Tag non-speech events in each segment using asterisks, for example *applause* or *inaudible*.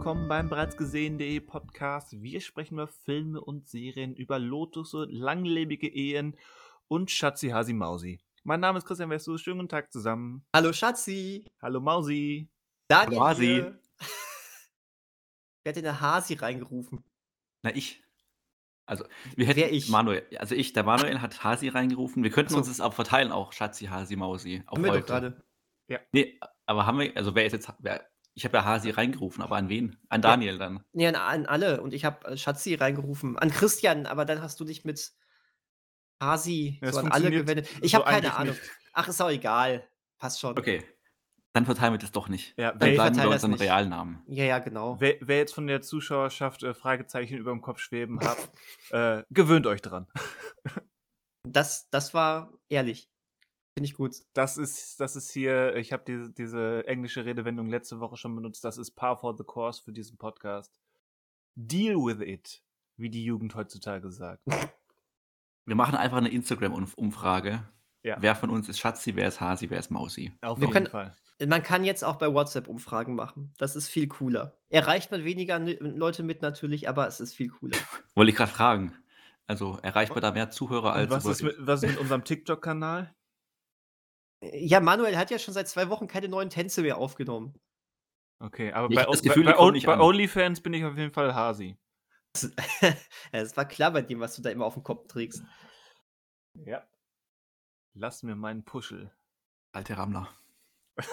willkommen beim bereits gesehen.de Podcast. Wir sprechen über Filme und Serien, über Lotus, langlebige Ehen und Schatzi Hasi Mausi. Mein Name ist Christian Westus. Schönen guten Tag zusammen. Hallo Schatzi. Hallo Mausi. Daniel Hallo Hasi. *laughs* Wer hat denn der Hasi reingerufen? Na, ich. Also, wir hätten Wer ich? Manuel. Also ich, der Manuel hat Hasi reingerufen. Wir könnten so. uns das auch verteilen, auch Schatzi, Hasi, Mausi. Auf Haben wir doch heute. gerade. Nee, aber haben wir, also wer ist jetzt, wer, ich habe ja Hasi reingerufen, aber an wen? An Daniel dann. Nee, an, an alle. Und ich habe Schatzi reingerufen. An Christian, aber dann hast du dich mit Hasi Ja, so an alle gewendet. Ich so habe keine Ahnung. nicht. Ach, ist auch egal. Passt schon. Okay. Dann verteilen wir das doch nicht. Ja, Dann bleiben wir unseren. Realnamen. Ja, ja, genau. wer, wer jetzt von der Zuschauerschaft äh, Fragezeichen über dem Kopf schweben hat, *laughs* äh, gewöhnt euch dran. *laughs* Das, das war ehrlich. Finde ich gut. Das ist, das ist hier, ich habe diese, diese englische Redewendung letzte Woche schon benutzt, das ist par for the course für diesen Podcast. Deal with it, wie die Jugend heutzutage sagt. *laughs* Wir machen einfach eine Instagram-Umfrage. Ja. Wer von uns ist Schatzi, wer ist Hasi, wer ist Mausi? Auf Wir jeden können- Fall. Man kann jetzt auch bei WhatsApp Umfragen machen. Das ist viel cooler. Erreicht man weniger Leute mit natürlich, aber es ist viel cooler. Wollte ich gerade fragen. Also erreicht man da mehr Zuhörer Und als was über- ist, mit, was ist mit unserem TikTok-Kanal? Ja, Manuel hat ja schon seit zwei Wochen keine neuen Tänze mehr aufgenommen. Okay, aber Ich bei, das bei, Gefühl, bei, bei an. OnlyFans bin ich auf jeden Fall Hasi. Es *laughs* war klar bei dem, was du da immer auf dem Kopf trägst. Ja. Lass mir meinen Puschel. Alte Rammler. *laughs*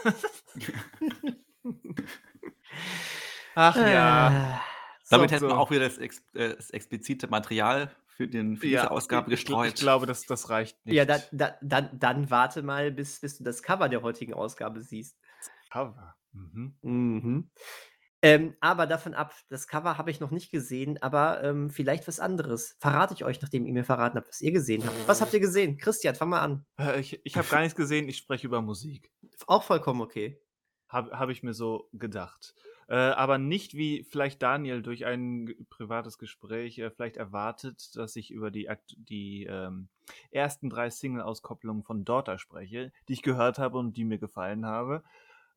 Ach ja. Äh, Damit So, hätten wir so. auch wieder das, ex äh, das explizite Material für, den, für diese Ausgabe ich, gestreut. ich glaube, das, das reicht nicht. Ja, dann, dann, dann, dann warte mal, bis, bis du das Cover der heutigen Ausgabe siehst. Cover. Mhm. Mhm. Ähm, aber davon ab, das Cover habe ich noch nicht gesehen, aber ähm, vielleicht was anderes. Verrate ich euch, nachdem ihr mir verraten habt, was ihr gesehen habt. Was habt ihr gesehen? Christian, fang mal an. Äh, Ich, ich habe gar nichts gesehen, ich spreche über Musik. Auch vollkommen okay. Habe hab ich mir so gedacht. Äh, aber nicht wie vielleicht Daniel durch ein privates Gespräch äh, vielleicht erwartet, dass ich über die, die ähm, ersten drei Single-Auskopplungen von Daughter spreche, die ich gehört habe und die mir gefallen habe.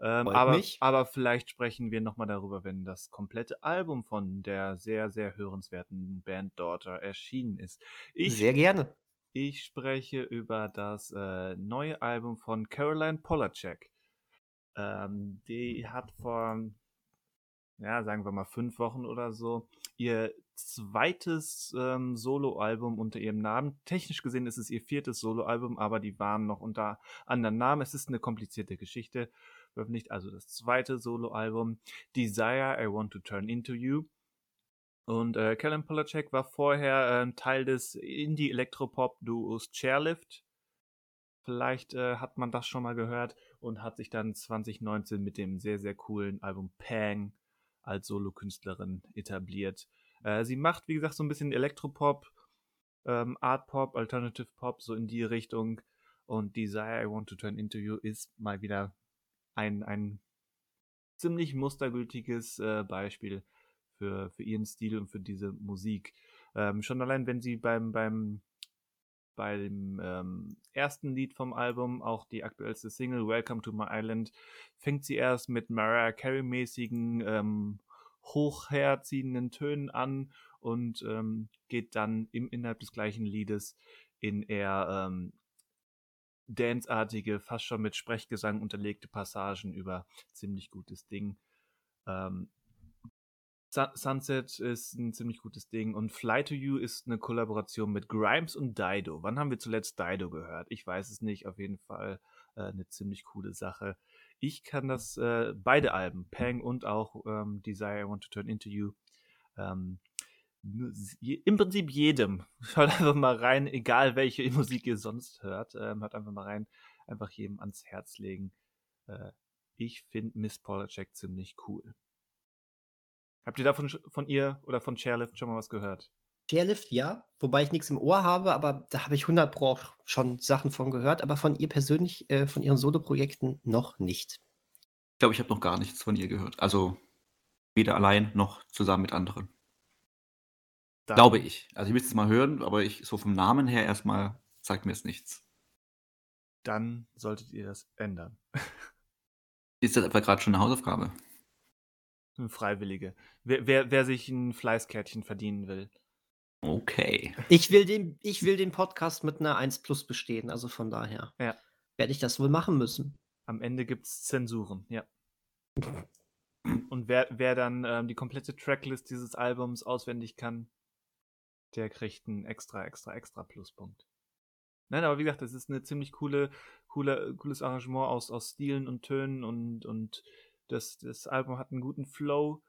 Ähm, aber, mich. aber vielleicht sprechen wir nochmal darüber, wenn das komplette Album von der sehr, sehr hörenswerten Band Daughter erschienen ist. Ich Sehr gerne. ich spreche über das äh, neue Album von Caroline Polacek. Ähm, die hat vor, ja, sagen wir mal fünf Wochen oder so, ihr zweites ähm, Soloalbum unter ihrem Namen. Technisch gesehen ist es ihr viertes Soloalbum, aber die waren noch unter anderen Namen. Es ist eine komplizierte Geschichte. Veröffentlicht also das zweite Soloalbum, Desire, I Want to Turn Into You. Und äh, Callum Polacek war vorher ähm, Teil des Indie-Elektropop-Duos Chairlift. Vielleicht äh, hat man das schon mal gehört und hat sich dann 2019 mit dem sehr, sehr coolen Album Pang als Solokünstlerin etabliert. Äh, sie macht, wie gesagt, so ein bisschen Elektropop, ähm, Art Alternative Pop, so in die Richtung. Und Desire I Want to Turn Into You ist mal wieder ein, ein ziemlich mustergültiges äh, Beispiel für, für ihren Stil und für diese Musik. Ähm, schon allein, wenn sie beim, beim, beim ähm, ersten Lied vom Album, auch die aktuellste Single, Welcome to My Island, fängt sie erst mit Mariah Carey-mäßigen, ähm, hochherziehenden Tönen an und ähm, geht dann im, innerhalb des gleichen Liedes in eher ähm, danceartige, fast schon mit Sprechgesang unterlegte Passagen über ziemlich gutes Ding. Ähm, Sun- Sunset ist ein ziemlich gutes Ding und Fly to You ist eine Kollaboration mit Grimes und Dido. Wann haben wir zuletzt Dido gehört? Ich weiß es nicht, auf jeden Fall äh, eine ziemlich coole Sache. Ich kann das, äh, beide Alben, Pang und auch ähm, Desire I Want to Turn Into You, ähm, im Prinzip jedem. *laughs* Hört einfach mal rein, egal welche *laughs* Musik ihr sonst hört. Ähm, hört einfach mal rein, einfach jedem ans Herz legen. Äh, ich finde Miss Polacek ziemlich cool. Habt ihr davon von ihr oder von Chairlift schon mal was gehört? Chairlift, ja. Wobei ich nichts im Ohr habe, aber da habe ich 100 Pro auch schon Sachen von gehört. Aber von ihr persönlich, äh, von ihren Soloprojekten noch nicht. Ich glaube, ich habe noch gar nichts von ihr gehört. Also weder allein noch zusammen mit anderen. Dann- Glaube ich. Also ich müsste es mal hören, aber ich so vom Namen her erstmal sagt mir es nichts. Dann solltet ihr das ändern. *laughs* Ist das etwa gerade schon eine Hausaufgabe? Ein Freiwillige. Wer, wer, wer sich ein Fleißkärtchen verdienen will. Okay. Ich will den, ich will den Podcast mit einer 1 plus bestehen, also von daher Ja. werde ich das wohl machen müssen. Am Ende gibt es Zensuren, ja. *laughs* Und wer, wer dann ähm, die komplette Tracklist dieses Albums auswendig kann, der kriegt einen extra, extra, extra Pluspunkt. Nein, aber wie gesagt, das ist eine ziemlich coole, coole, cooles Arrangement aus, aus Stilen und Tönen und, und das, das Album hat einen guten Flow.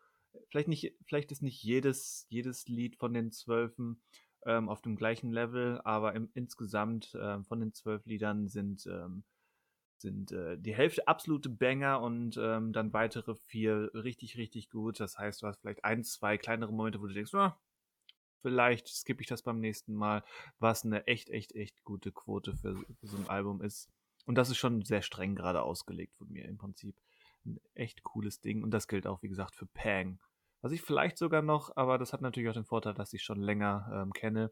Vielleicht nicht, vielleicht ist nicht jedes, jedes Lied von den Zwölfen ähm, auf dem gleichen Level, aber im, insgesamt ähm, von den zwölf Liedern sind, ähm, sind äh, die Hälfte absolute Banger und ähm, dann weitere vier richtig, richtig gut. Das heißt, du hast vielleicht ein, zwei kleinere Momente, wo du denkst, ah, vielleicht skippe ich das beim nächsten Mal, was eine echt, echt, echt gute Quote für, für so ein Album ist. Und das ist schon sehr streng gerade ausgelegt von mir im Prinzip. Ein echt cooles Ding. Und das gilt auch, wie gesagt, für Pang. Was ich vielleicht sogar noch, aber das hat natürlich auch den Vorteil, dass ich schon länger ähm, kenne.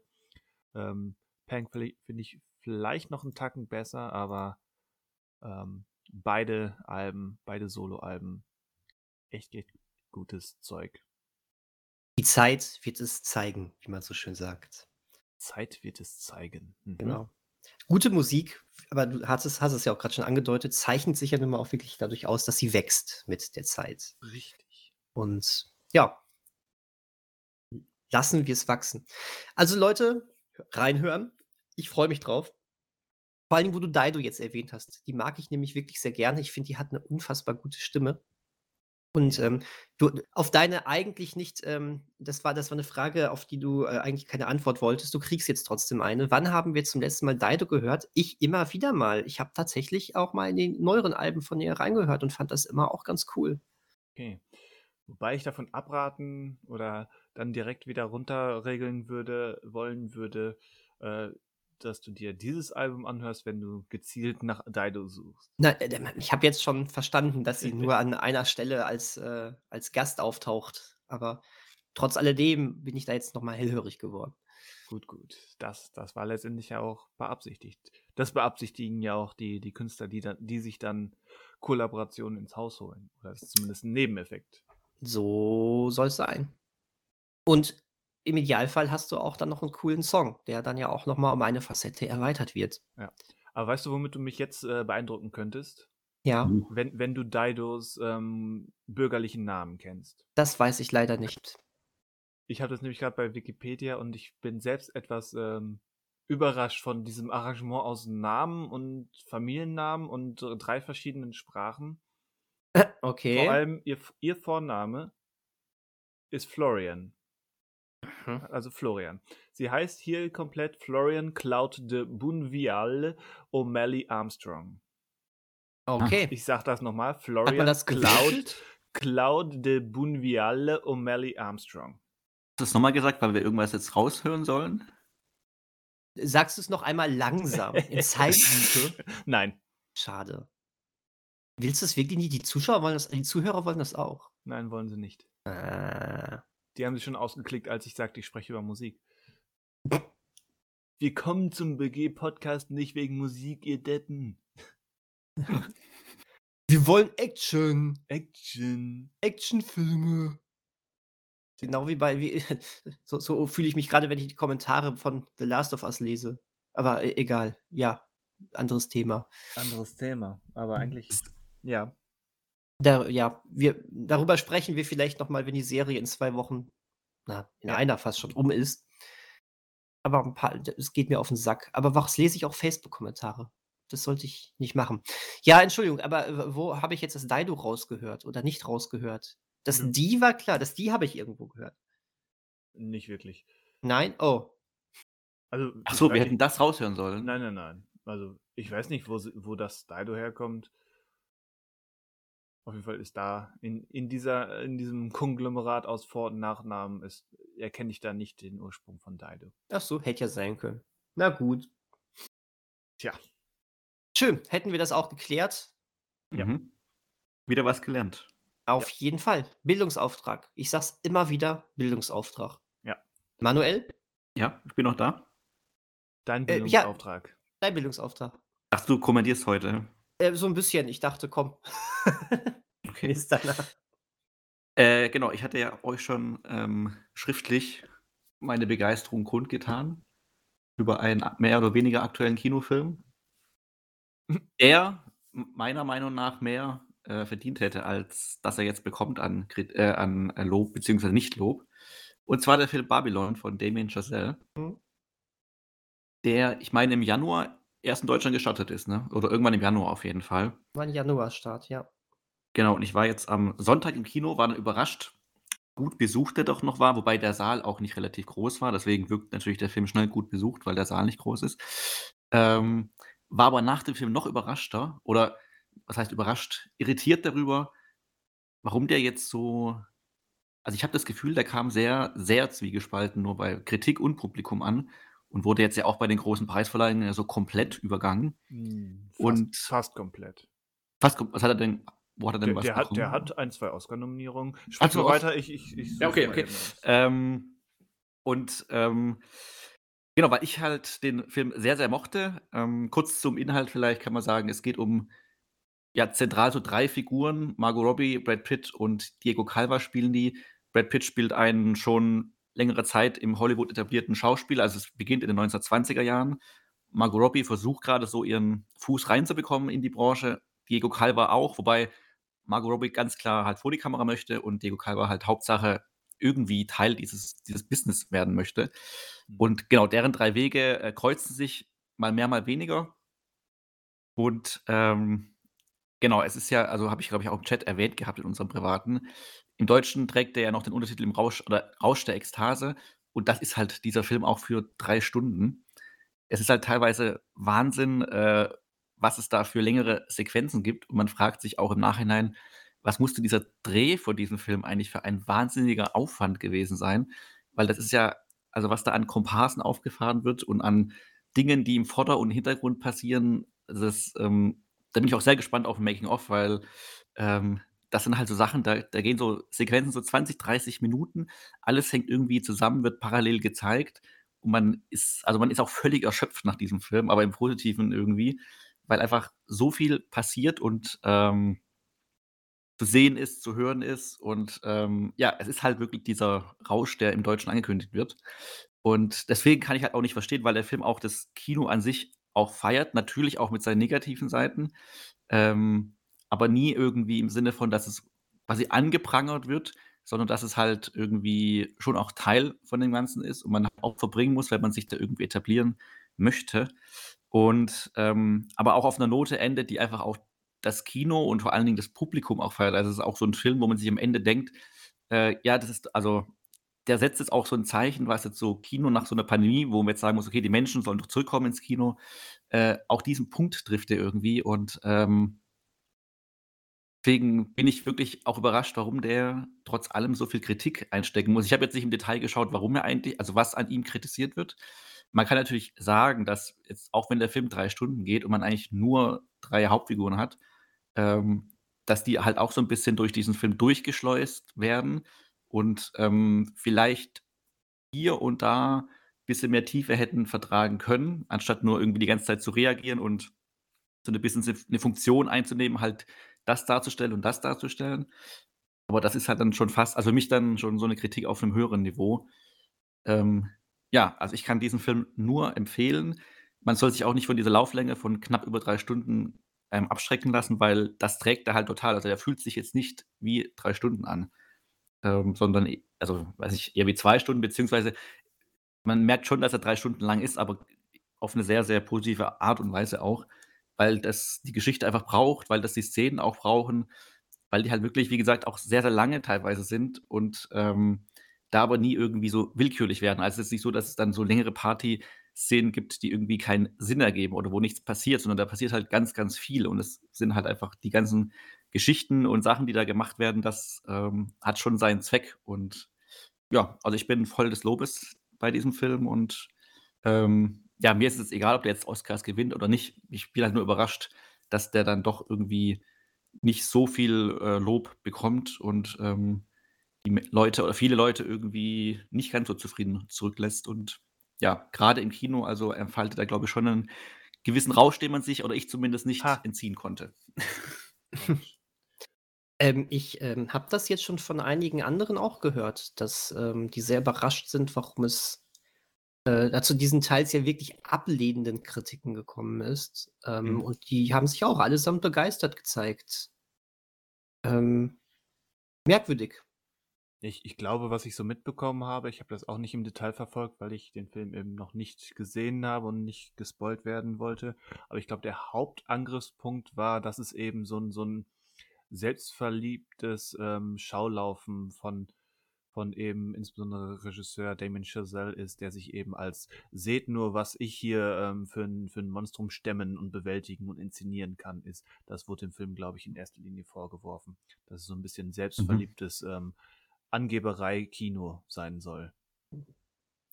Ähm, Pang finde ich vielleicht noch einen Tacken besser, aber ähm, beide Alben, beide Soloalben, echt, echt gutes Zeug. Die Zeit wird es zeigen, wie man so schön sagt. Zeit wird es zeigen. Mhm. Genau. Gute Musik, aber du hast es, hast es ja auch gerade schon angedeutet, zeichnet sich ja nun mal auch wirklich dadurch aus, dass sie wächst mit der Zeit. Richtig. Und ja, lassen wir es wachsen. Also Leute, reinhören. Ich freue mich drauf. Vor allem, wo du Daido jetzt erwähnt hast. Die mag ich nämlich wirklich sehr gerne. Ich finde, die hat eine unfassbar gute Stimme. Und ähm, du, auf deine eigentlich nicht, ähm, das, war, das war eine Frage, auf die du äh, eigentlich keine Antwort wolltest. Du kriegst jetzt trotzdem eine. Wann haben wir zum letzten Mal Daido gehört? Ich immer wieder mal. Ich habe tatsächlich auch mal in die neueren Alben von ihr reingehört und fand das immer auch ganz cool. Okay. Wobei ich davon abraten oder dann direkt wieder runterregeln würde, wollen würde, äh, dass du dir dieses Album anhörst, wenn du gezielt nach Dido suchst. Na, äh, ich habe jetzt schon verstanden, dass sie *laughs* nur an einer Stelle als, äh, als Gast auftaucht. Aber trotz alledem bin ich da jetzt nochmal hellhörig geworden. Gut, gut. Das, das war letztendlich ja auch beabsichtigt. Das beabsichtigen ja auch die, die Künstler, die, dann, die sich dann Kollaborationen ins Haus holen. Oder das ist zumindest ein Nebeneffekt. So soll es sein. Und im Idealfall hast du auch dann noch einen coolen Song, der dann ja auch nochmal um eine Facette erweitert wird. Ja. Aber weißt du, womit du mich jetzt äh, beeindrucken könntest? Ja. Wenn, wenn du Didos ähm, bürgerlichen Namen kennst. Das weiß ich leider nicht. Ich habe das nämlich gerade bei Wikipedia und ich bin selbst etwas ähm, überrascht von diesem Arrangement aus Namen und Familiennamen und drei verschiedenen Sprachen. Okay. Vor allem ihr, ihr Vorname ist Florian. Mhm. Also Florian. Sie heißt hier komplett Florian Cloud de Bunvial O'Malley Armstrong. Okay. Ich sag das nochmal. Florian das Cloud? Cloud de Bunvial O'Malley Armstrong. Hast du das nochmal gesagt, weil wir irgendwas jetzt raushören sollen? Sagst du es noch einmal langsam, in Zeitlupe? *laughs* Nein, Schade. Willst du es wirklich nicht? Die Zuschauer wollen das, die Zuhörer wollen das auch. nein, wollen sie nicht. Äh, Die haben sich schon ausgeklickt, als ich sagte, ich spreche über Musik. Wir kommen zum BG-Podcast nicht wegen Musik, ihr Deppen. *laughs* wir wollen Action. Action. Actionfilme. Genau wie bei, wie, *laughs* so, so fühle ich mich gerade, wenn ich die Kommentare von The Last of Us lese. Aber e- egal, ja, anderes Thema. Anderes Thema, aber eigentlich, ja. Da, ja, wir, darüber sprechen wir vielleicht nochmal, wenn die Serie in zwei Wochen, na, in Ja. einer fast schon um ist. Aber ein paar, es geht mir auf den Sack. Aber was lese ich auch Facebook-Kommentare? Das sollte ich nicht machen. Ja, Entschuldigung, aber äh, wo habe ich jetzt das Daido rausgehört oder nicht rausgehört? Das Ja. Die war klar, das Die habe ich irgendwo gehört. Nicht wirklich. Nein? Oh. Also, Ach so, wir hätten das raushören sollen. Nein, nein, nein. Also, ich weiß nicht, wo, wo das Dido herkommt. Auf jeden Fall ist da in, in, dieser, in diesem Konglomerat aus Vor- und Nachnamen ist, erkenne ich da nicht den Ursprung von Dido. Ach so, hätte ja sein können. Na gut. Tja. Schön, hätten wir das auch geklärt. Ja. Mhm. Wieder was gelernt. Auf jeden Fall. Bildungsauftrag. Ich sag's immer wieder, Bildungsauftrag. Ja. Manuel, Ja, ich bin noch da. Dein Äh, ja. Bildungsauftrag. dein Bildungsauftrag. Ach, du kommandierst heute. Äh, so ein bisschen. Ich dachte, komm. *laughs* Okay. Ist danach. Äh, genau, ich hatte ja euch schon ähm, schriftlich meine Begeisterung kundgetan über einen mehr oder weniger aktuellen Kinofilm, der meiner Meinung nach mehr äh, verdient hätte, als dass er jetzt bekommt an, äh, an äh, Lob bzw. Nicht-Lob. Und zwar der Film Babylon von Damien Chazelle. Mhm. Der, ich meine, im Januar erst in Deutschland gestartet ist, ne? Oder irgendwann im Januar auf jeden Fall. War ein Januarstart, ja. Genau, und ich war jetzt am Sonntag im Kino, war dann überrascht, gut besucht der doch noch war, wobei der Saal auch nicht relativ groß war. Deswegen wirkt natürlich der Film schnell gut besucht, weil der Saal nicht groß ist. Ähm, war aber nach dem Film noch überraschter oder was heißt überrascht, irritiert darüber, warum der jetzt so also ich habe das Gefühl, der kam sehr, sehr zwiegespalten nur bei Kritik und Publikum an und wurde jetzt ja auch bei den großen Preisverleihungen so komplett übergangen. Hm, fast, und fast komplett. Fast, was hat er denn wo hat er denn der, was der hat, der hat ein, zwei Oscar-Nominierungen. Sprich so, weiter, ich, ich, ich Ja, okay, okay. Ähm, und ähm, genau, weil ich halt den Film sehr, sehr mochte. Ähm, kurz zum Inhalt vielleicht kann man sagen, es geht um ja, zentral so drei Figuren. Margot Robbie, Brad Pitt und Diego Calva spielen die. Brad Pitt spielt einen schon längere Zeit im Hollywood etablierten Schauspieler, also es beginnt in den 1920er Jahren. Margot Robbie versucht gerade so ihren Fuß reinzubekommen in die Branche. Diego Calva auch, wobei Margot Robbie ganz klar halt vor die Kamera möchte und Diego Calva halt Hauptsache irgendwie Teil dieses, dieses Business werden möchte. Mhm. Und genau, deren drei Wege äh, kreuzen sich mal mehr, mal weniger. Und ähm, genau, es ist ja, also habe ich, glaube ich, auch im Chat erwähnt gehabt in unserem privaten. Im Deutschen trägt er ja noch den Untertitel im Rausch oder Rausch der Ekstase. Und das ist halt dieser Film auch für drei Stunden. Es ist halt teilweise Wahnsinn, äh, was es da für längere Sequenzen gibt. Und man fragt sich auch im Nachhinein, was musste dieser Dreh vor diesem Film eigentlich für ein wahnsinniger Aufwand gewesen sein? Weil das ist ja, also was da an Komparsen aufgefahren wird und an Dingen, die im Vorder- und Hintergrund passieren, das, ähm, da bin ich auch sehr gespannt auf Making-of, weil ähm, das sind halt so Sachen, da, da gehen so Sequenzen so 20, 30 Minuten, alles hängt irgendwie zusammen, wird parallel gezeigt und man ist, also man ist auch völlig erschöpft nach diesem Film, aber im Positiven irgendwie weil einfach so viel passiert und ähm, zu sehen ist, zu hören ist. Und ähm, ja, es ist halt wirklich dieser Rausch, der im Deutschen angekündigt wird. Und deswegen kann ich halt auch nicht verstehen, weil der Film auch das Kino an sich auch feiert, natürlich auch mit seinen negativen Seiten, ähm, aber nie irgendwie im Sinne von, dass es quasi angeprangert wird, sondern dass es halt irgendwie schon auch Teil von dem Ganzen ist und man auch verbringen muss, wenn man sich da irgendwie etablieren möchte. Und ähm, aber auch auf einer Note endet, die einfach auch das Kino und vor allen Dingen das Publikum auch feiert. Also, es ist auch so ein Film, wo man sich am Ende denkt, äh, ja, das ist also der setzt jetzt auch so ein Zeichen, was jetzt so Kino nach so einer Pandemie, wo man jetzt sagen muss: „Okay, die Menschen sollen doch zurückkommen ins Kino.“ Äh, auch diesen Punkt trifft er irgendwie und, ähm deswegen bin ich wirklich auch überrascht, warum der trotz allem so viel Kritik einstecken muss. Ich habe jetzt nicht im Detail geschaut, warum er eigentlich also, was an ihm kritisiert wird. Man kann natürlich sagen, dass jetzt, auch wenn der Film drei Stunden geht und man eigentlich nur drei Hauptfiguren hat, ähm, dass die halt auch so ein bisschen durch diesen Film durchgeschleust werden und, ähm, vielleicht hier und da ein bisschen mehr Tiefe hätten vertragen können, anstatt nur irgendwie die ganze Zeit zu reagieren und so 'ne bisschen eine Funktion einzunehmen, halt das darzustellen und das darzustellen. Aber das ist halt dann schon fast also, für mich dann schon so eine Kritik auf einem höheren Niveau. Ähm, ja, also ich kann diesen Film nur empfehlen. Man soll sich auch nicht von dieser Lauflänge von knapp über drei Stunden, ähm, abschrecken lassen, weil das trägt er halt total. Also, er fühlt sich jetzt nicht wie drei Stunden an, ähm, sondern also, weiß ich, eher wie zwei Stunden, beziehungsweise man merkt schon, dass er drei Stunden lang ist, aber auf eine sehr, sehr positive Art und Weise auch, weil das die Geschichte einfach braucht, weil das die Szenen auch brauchen, weil die halt wirklich, wie gesagt, auch sehr, sehr lange teilweise sind und, ähm da aber nie irgendwie so willkürlich werden. Also, es ist nicht so, dass es dann so längere Party-Szenen gibt, die irgendwie keinen Sinn ergeben oder wo nichts passiert, sondern da passiert halt ganz, ganz viel und es sind halt einfach die ganzen Geschichten und Sachen, die da gemacht werden, das, ähm, hat schon seinen Zweck und ja, also, ich bin voll des Lobes bei diesem Film und, ähm, ja, mir ist es egal, ob der jetzt Oscars gewinnt oder nicht. Ich bin halt nur überrascht, dass der dann doch irgendwie nicht so viel, äh, Lob bekommt und, ähm die Leute oder viele Leute irgendwie nicht ganz so zufrieden zurücklässt. Und ja, gerade im Kino, also entfaltet er, glaube ich, schon einen gewissen Rausch, den man sich oder ich zumindest nicht Ha. entziehen konnte. *laughs* Ähm, ich, ähm, habe das jetzt schon von einigen anderen auch gehört, dass, ähm, die sehr überrascht sind, warum es, äh, da zu diesen teils ja wirklich ablehnenden Kritiken gekommen ist. Ähm, Mhm. und die haben sich auch allesamt begeistert gezeigt. Ähm, merkwürdig. Ich, ich glaube, was ich so mitbekommen habe, ich habe das auch nicht im Detail verfolgt, weil ich den Film eben noch nicht gesehen habe und nicht gespoilt werden wollte. Aber ich glaube, der Hauptangriffspunkt war, dass es eben so ein, so ein selbstverliebtes ähm, Schaulaufen von, von eben insbesondere Regisseur Damien Chazelle ist, der sich eben als seht nur, was ich hier ähm, für, ein, für ein Monstrum stemmen und bewältigen und inszenieren kann, ist. Das wurde dem Film, glaube ich, in erster Linie vorgeworfen. Dass es so ein bisschen selbstverliebtes ähm, Angeberei-Kino sein soll.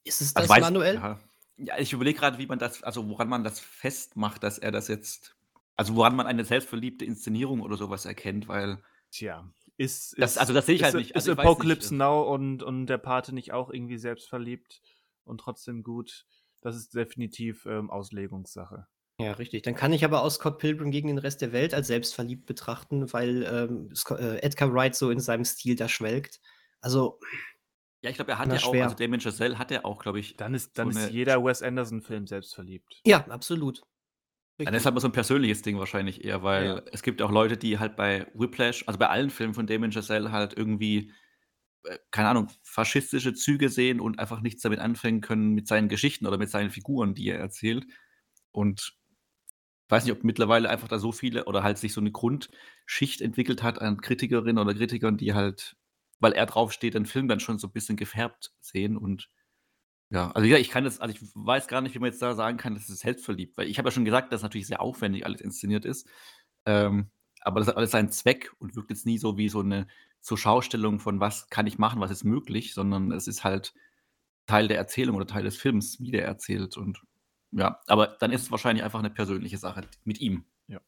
Ist es Also das, weiß Manuel? ja. Ja, ich überlege gerade, wie man das also woran man das festmacht, dass er das jetzt also woran man eine selbstverliebte Inszenierung oder sowas erkennt, weil Tja, ist, Das ist also das sehe ich ist, halt nicht. Ist Also ich weiß nicht, Apocalypse äh Now und, und der Pate nicht auch irgendwie selbstverliebt und trotzdem gut? Das ist definitiv ähm, Auslegungssache. Ja, richtig. Dann kann ich aber auch Scott Pilgrim gegen den Rest der Welt als selbstverliebt betrachten, weil, ähm, Sco äh, Edgar Wright so in seinem Stil da schwelgt. Also Ja, ich glaube, er hat ja auch schwer. also Damien Chazelle hat ja auch, glaube ich Dann ist, dann so ist jeder Wes Anderson-Film selbstverliebt. ja, absolut. Dann ist halt mal so ein persönliches Ding wahrscheinlich eher, weil Ja. es gibt auch Leute, die halt bei Whiplash also bei allen Filmen von Damien Chazelle halt irgendwie, äh, keine Ahnung, faschistische Züge sehen und einfach nichts damit anfangen können mit seinen Geschichten oder mit seinen Figuren, die er erzählt. Und ich weiß nicht, ob mittlerweile einfach da so viele oder halt sich so 'ne Grundschicht entwickelt hat an Kritikerinnen oder Kritikern, die halt, weil er draufsteht, den Film dann schon so 'n bisschen gefärbt sehen und ja, also ja, ich kann das also ich weiß gar nicht, wie man jetzt da sagen kann, das ist selbstverliebt, weil ich habe ja schon gesagt, dass natürlich sehr aufwendig alles inszeniert ist. Ähm, aber das hat alles seinen Zweck und wirkt jetzt nie so wie so 'ne Zur-Schaustellung von: „Was kann ich machen, was ist möglich?“, sondern es ist halt Teil der Erzählung oder Teil des Films, wie der erzählt und ja, aber dann ist es wahrscheinlich einfach 'ne persönliche Sache mit ihm. Ja.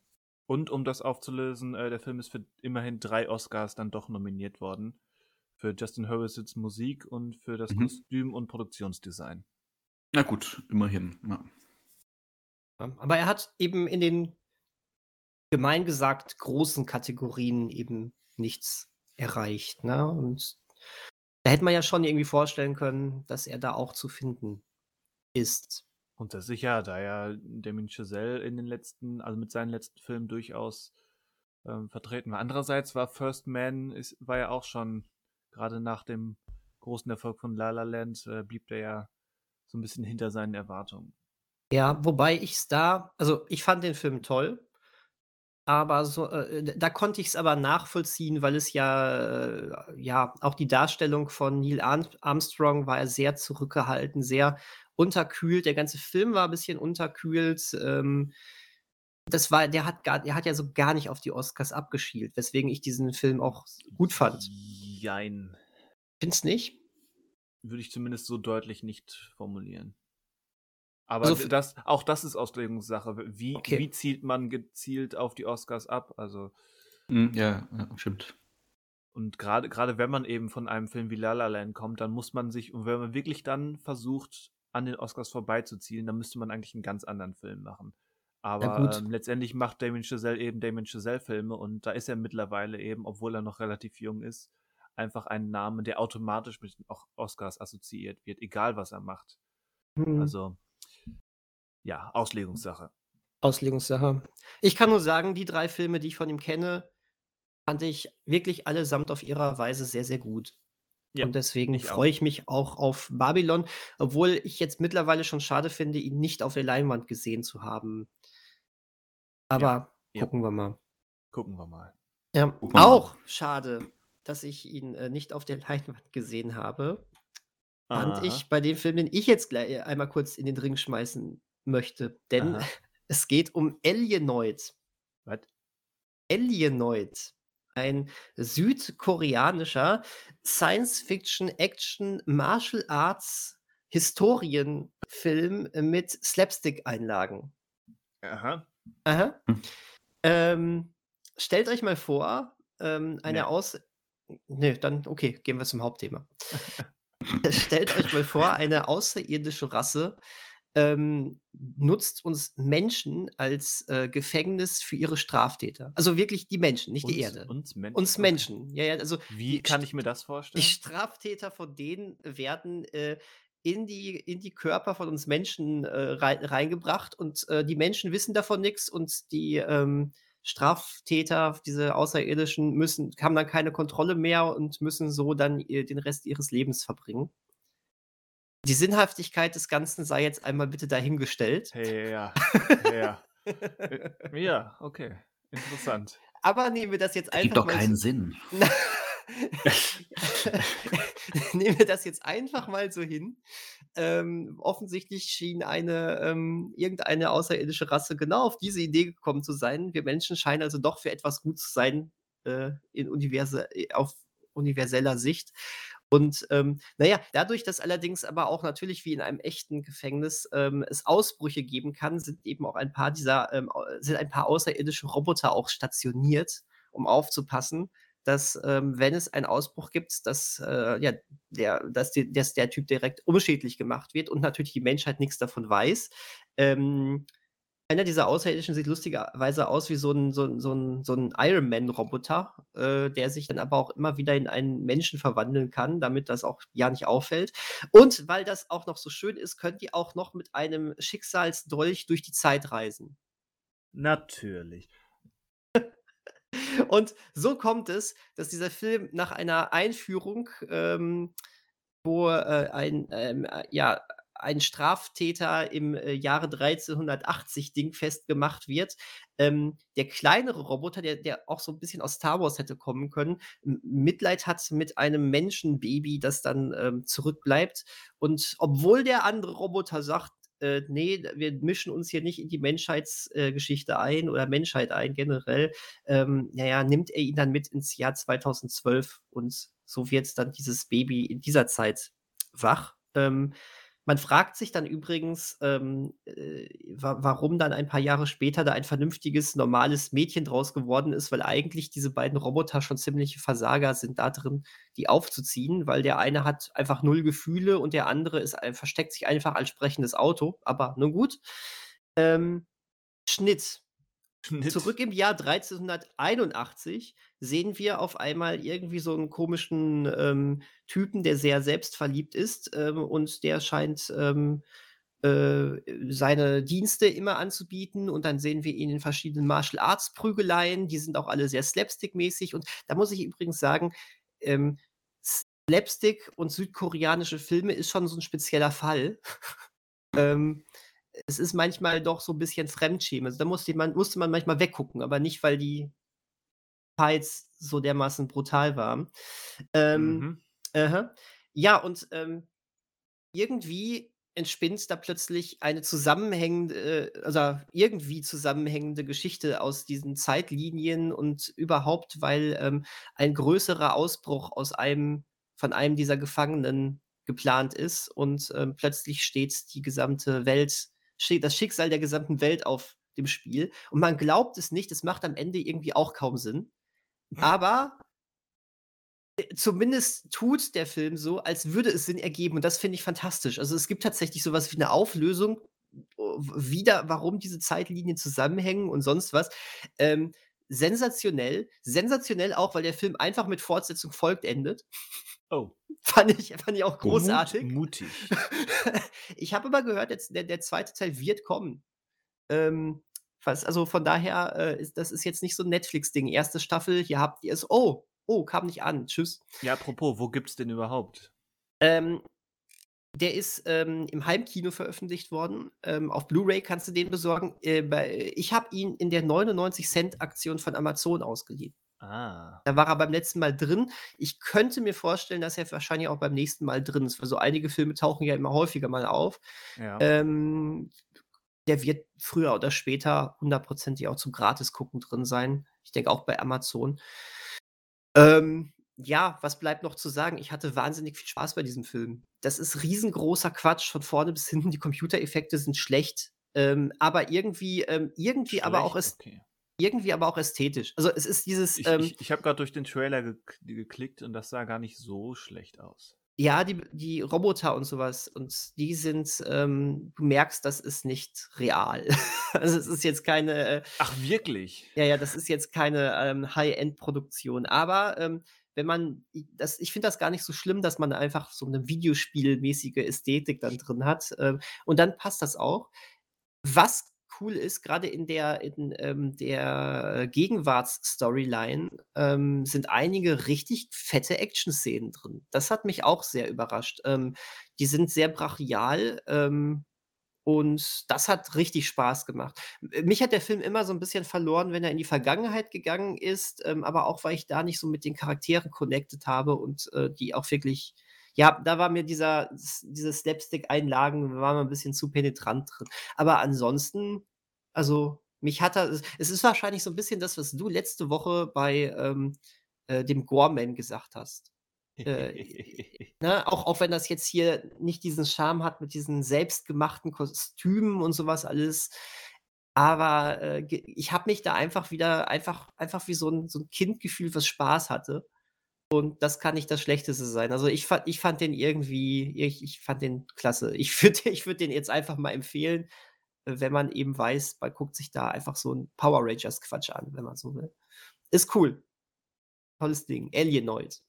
Und um das aufzulösen, äh, der Film ist für immerhin 3 Oscars dann doch nominiert worden. Für Justin Hurwitz's Musik und für das Mhm. Kostüm und Produktionsdesign. Na gut, immerhin, ja. Aber er hat eben in den gemein gesagt großen Kategorien eben nichts erreicht, ne? Und da hätte man ja schon irgendwie vorstellen können, dass er da auch zu finden ist. Und das sicher, da ja Damien Chazelle in den letzten also mit seinen letzten Filmen durchaus, ähm, vertreten war. Andererseits war First Man ist war ja auch schon grade nach dem großen Erfolg von La La Land, äh, blieb der ja so 'n bisschen hinter seinen Erwartungen. Ja, wobei ich's da also, ich fand den Film toll, aber so, äh, da konnte ich's aber nachvollziehen, weil es ja äh, ja, auch die Darstellung von Neil Arm Armstrong war ja sehr zurückgehalten, sehr unterkühlt. Der ganze Film war 'n bisschen unterkühlt. Ähm, das war der hat gar der hat ja so gar nicht auf die Oscars abgeschielt, weswegen ich diesen Film auch gut fand. Jein. Findest nicht? Würde ich zumindest so deutlich nicht formulieren. Aber Also das auch das ist Auslegungssache. Wie Okay. wie zielt man gezielt auf die Oscars ab? Also Mhm, ja, ja, stimmt. Und grade grade wenn man eben von einem Film wie La La Land kommt, dann muss man sich und wenn man wirklich dann versucht, an den Oscars vorbeizuzielen, dann müsste man eigentlich 'n ganz anderen Film machen. Ja Aber, gut. ähm, letztendlich macht Damien Chazelle eben Damien Chazelle-Filme und da ist er mittlerweile eben, obwohl er noch relativ jung ist, einfach ein Name, der automatisch mit den Oscars assoziiert wird, egal was er macht. Mhm. Also ja, Auslegungssache. Auslegungssache. Ich kann nur sagen, die 3 Filme, die ich von ihm kenne, fand ich wirklich allesamt auf ihrer Weise sehr, sehr gut. Ja, Und deswegen ich auch. freue ich mich auch auf Babylon, obwohl ich jetzt mittlerweile schon schade finde, ihn nicht auf der Leinwand gesehen zu haben. Ja, Aber ja. gucken wir mal. Gucken wir mal. Ja, Gucken wir mal. auch schade, dass ich ihn, äh, nicht auf der *laughs* Leinwand gesehen habe, fand Aha. ich bei dem Film, den ich jetzt glei äh, einmal kurz in den Ring schmeißen möchte. Denn Aha. *laughs* es geht um Alienoid. Was? Alienoid. Ein südkoreanischer Science-Fiction-Action-Martial-Arts-Historienfilm mit Slapstick-Einlagen. Aha. Aha. Hm. Ähm, stellt euch mal vor, ähm, eine Ne. aus ne, dann okay, gehen wir zum Hauptthema. *laughs* Stellt euch mal vor, eine außerirdische Rasse ähm, nutzt uns Menschen als äh, Gefängnis für ihre Straftäter. Also wirklich die Menschen, nicht die Uns, Erde. uns Menschen. Uns. Menschen. Ja, ja, also Wie die, kann ich mir das die vorstellen? Straftäter von denen werden äh, in, die, in die Körper von uns Menschen äh, rein, reingebracht und äh, die Menschen wissen davon nichts und die ähm, Straftäter, diese Außerirdischen, müssen, haben dann keine Kontrolle mehr und müssen so dann den Rest ihres Lebens verbringen. Die Sinnhaftigkeit des Ganzen sei jetzt einmal bitte dahingestellt. Hey, *laughs* ja. Ja. Äh, ja, okay. Interessant. Aber nehmen wir das jetzt Gibt einfach doch mal keinen so. Sinn. *laughs* *laughs* *laughs* Nehmen wir das jetzt einfach mal so hin. Ähm, offensichtlich schien eine ähm, irgendeine außerirdische Rasse genau auf diese Idee gekommen zu sein. Wir Menschen scheinen also doch für etwas gut zu sein äh, in universe, äh, auf universeller Sicht. Und ähm, naja, dadurch, dass allerdings aber auch natürlich wie in einem echten Gefängnis ähm, es Ausbrüche geben kann, sind eben auch ein paar dieser, ähm, sind ein paar außerirdische Roboter auch stationiert, um aufzupassen, dass ähm, wenn es einen Ausbruch gibt, dass, äh, ja, der, dass, die, dass der Typ direkt unschädlich gemacht wird und natürlich die Menschheit nichts davon weiß. Ähm, einer dieser Außerirdischen sieht lustigerweise aus wie so ein, so so ein, so ein Iron Man-Roboter, äh, der sich dann aber auch immer wieder in einen Menschen verwandeln kann, damit das auch ja nicht auffällt. Und weil das auch noch so schön ist, könnt ihr auch noch mit einem Schicksalsdolch durch die Zeit reisen. Natürlich. Und so kommt es, dass dieser Film nach einer Einführung, ähm, wo äh, ein, ähm, äh, ja, ein Straftäter im äh, Jahre 1380 Ding festgemacht wird. Ähm, der kleinere Roboter, der, der auch so ein bisschen aus Star Wars hätte kommen können, Mitleid hat mit einem Menschenbaby, das dann ähm, zurückbleibt. Und obwohl der andere Roboter sagt, äh, nee, wir mischen uns hier nicht in die Menschheitsgeschichte äh, ein oder Menschheit ein generell, ähm, naja, nimmt er ihn dann mit ins Jahr 2012 und so wird dann dieses Baby in dieser Zeit wach. Ähm, man fragt sich dann übrigens, ähm, äh, wa warum dann ein paar Jahre später da ein vernünftiges, normales Mädchen draus geworden ist, weil eigentlich diese beiden Roboter schon ziemliche Versager sind da drin, die aufzuziehen, weil der eine hat einfach null Gefühle und der andere ist versteckt sich einfach als sprechendes Auto, aber nun gut. Ähm, Schnitt. Schnitt. Zurück im Jahr 1381 sehen wir auf einmal irgendwie so einen komischen, ähm, Typen, der sehr selbstverliebt ist, ähm, und der scheint, ähm, äh, seine Dienste immer anzubieten und dann sehen wir ihn in verschiedenen Martial Arts Prügeleien, die sind auch alle sehr slapstick-mäßig und da muss ich übrigens sagen, ähm, Slapstick und südkoreanische Filme ist schon so 'n spezieller Fall. *laughs* Ähm, es ist manchmal doch so 'n bisschen Fremdschämen. Also, da musste man musste man manchmal weggucken, aber nicht, weil die Fights so dermaßen brutal waren. Ähm, Mhm. Ja, und, ähm, irgendwie entspinnt da plötzlich eine zusammenhängende äh, also, irgendwie zusammenhängende Geschichte aus diesen Zeitlinien und überhaupt, weil, ähm, ein größerer Ausbruch aus einem von einem dieser Gefangenen geplant ist und, ähm, plötzlich steht die gesamte Welt steht das Schicksal der gesamten Welt auf dem Spiel und man glaubt es nicht, es macht am Ende irgendwie auch kaum Sinn. Aber äh, zumindest tut der Film so, als würde es Sinn ergeben und das finde ich fantastisch. Also, es gibt tatsächlich so was wie 'ne Auflösung, w wieder, warum diese Zeitlinien zusammenhängen und sonst was. Ähm, sensationell. Sensationell auch, weil der Film einfach mit Fortsetzung folgt endet. Oh. Fand ich fand ich auch Mut großartig. mutig. *laughs* Ich habe aber gehört, jetzt der der 2. Teil wird kommen. Ähm, was also, von daher, äh, ist das ist jetzt nicht so 'n Netflix-Ding. 1. Staffel, hier habt ihr es. Oh, oh, kam nicht an. Tschüss. Ja, apropos, wo gibt's den überhaupt? Ähm, der ist, ähm, im Heimkino veröffentlicht worden. Ähm, auf Blu-ray kannst du den besorgen. Äh, ich habe ihn in der 99 Cent Aktion von Amazon ausgeliehen. Ah. Da war er beim letzten Mal drin. Ich könnte mir vorstellen, dass er wahrscheinlich auch beim nächsten Mal drin ist, weil so einige Filme tauchen ja immer häufiger mal auf. Ja. Ähm, der wird früher oder später hundertprozentig auch zum Gratis-Gucken drin sein. Ich denke auch bei Amazon. Ähm, ja, was bleibt noch zu sagen? Ich hatte wahnsinnig viel Spaß bei diesem Film. Das ist riesengroßer Quatsch von vorne bis hinten. Die Computereffekte sind schlecht, ähm, aber irgendwie ähm, irgendwie aber auch Schlecht, äst okay. Irgendwie aber auch ästhetisch. Also, es ist dieses, Ich ähm ich ich habe grad durch den Trailer gek geklickt und das sah gar nicht so schlecht aus. Ja, die die Roboter und sowas und die sind ähm, du merkst, das ist nicht real. *laughs* Also, es ist jetzt keine, äh Ach, wirklich? Ja, ja, das ist jetzt keine, ähm, High-End-Produktion. Aber, ähm, wenn man das ich finde das gar nicht so schlimm, dass man einfach so 'ne Videospielmäßige Ästhetik dann drin hat, ähm, und dann passt das auch. Was cool ist, grade in der in, ähm, der Gegenwarts-Storyline, ähm, sind einige richtig fette Action-Szenen drin. Das hat mich auch sehr überrascht. Ähm, die sind sehr brachial, ähm, und das hat richtig Spaß gemacht. Mich hat der Film immer so 'n bisschen verloren, wenn er in die Vergangenheit gegangen ist, ähm, aber auch, weil ich da nicht so mit den Charakteren connected habe und, äh, die auch wirklich ja, da war mir dieser diese Slapstick-Einlagen waren mir 'n bisschen zu penetrant drin. Aber ansonsten also, mich hat er es ist wahrscheinlich so 'n bisschen das, was du letzte Woche bei, ähm, äh, dem Gore-Man gesagt hast. Äh, *laughs* ne, auch auch wenn das jetzt hier nicht diesen Charme hat mit diesen selbstgemachten Kostümen und so was alles. Aber, äh, ich habe mich da einfach wieder einfach einfach wie so 'n so 'n Kind gefühlt, was Spaß hatte. Und das kann nicht das Schlechteste sein. Also, ich fand ich fand den irgendwie ich ich fand den klasse. Ich *laughs* würde ich würde den jetzt einfach mal empfehlen, wenn man eben weiß, man guckt sich da einfach so 'n Power Rangers-Quatsch an, wenn man so will. Ist cool. Tolles Ding. Alienoid.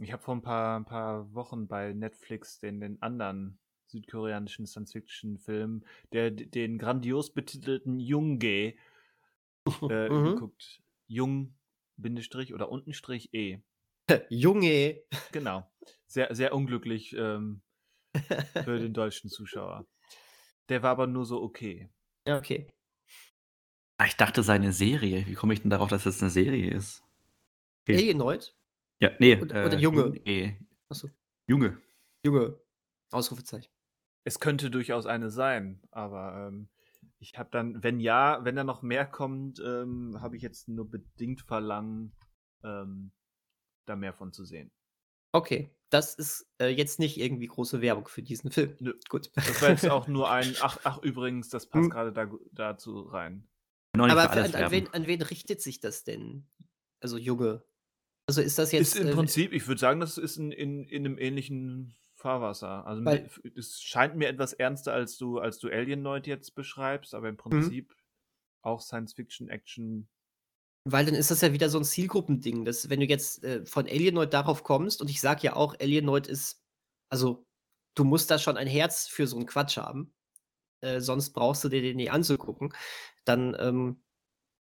Ich habe vor 'n paar 'n paar Wochen bei Netflix den den anderen südkoreanischen Science-Fiction-Film, der den grandios betitelten Younghae, *laughs* äh, Mhm. geguckt. Jung Bindestrich oder Untenstrich E. *laughs* Junge. Genau. Sehr sehr unglücklich, ähm, *laughs* für den deutschen Zuschauer. Der war aber nur so okay. Ja, okay. Ah, ich dachte, sei 'ne Serie. Wie komme ich denn darauf, dass das 'ne Serie ist? Okay. Alienoid? Ja, ne, Oder äh, oder Junge? Junge. Ach so. Junge. Junge. Ausrufezeichen. Es könnte durchaus eine sein, aber, ähm, ich habe dann wenn ja wenn da noch mehr kommt, ähm, habe ich jetzt nur bedingt Verlangen, ähm, da mehr von zu sehen. Okay, das ist, äh, jetzt nicht irgendwie große Werbung für diesen Film. Nö. Gut. Das war jetzt auch *laughs* nur ein ach ach übrigens, das passt Hm. grade da dazu rein. Aber für an an wen an wen richtet sich das denn? Also, Junge. Also, ist das Ist jetzt, im äh Prinzip ich würde sagen, das ist in in in 'nem ähnlichen Fahrwasser. Also, Weil es scheint mir etwas ernster, als du als du Alienoid jetzt beschreibst, aber im Mhm. Prinzip auch Science-Fiction, Action. Weil dann ist das ja wieder so 'n Zielgruppending, dass wenn du jetzt, äh, von Alienoid darauf kommst und ich sage ja auch, Alienoid ist also, du musst da schon ein Herz für so 'n Quatsch haben, äh, sonst brauchst du dir den nicht anzugucken. Dann, ähm,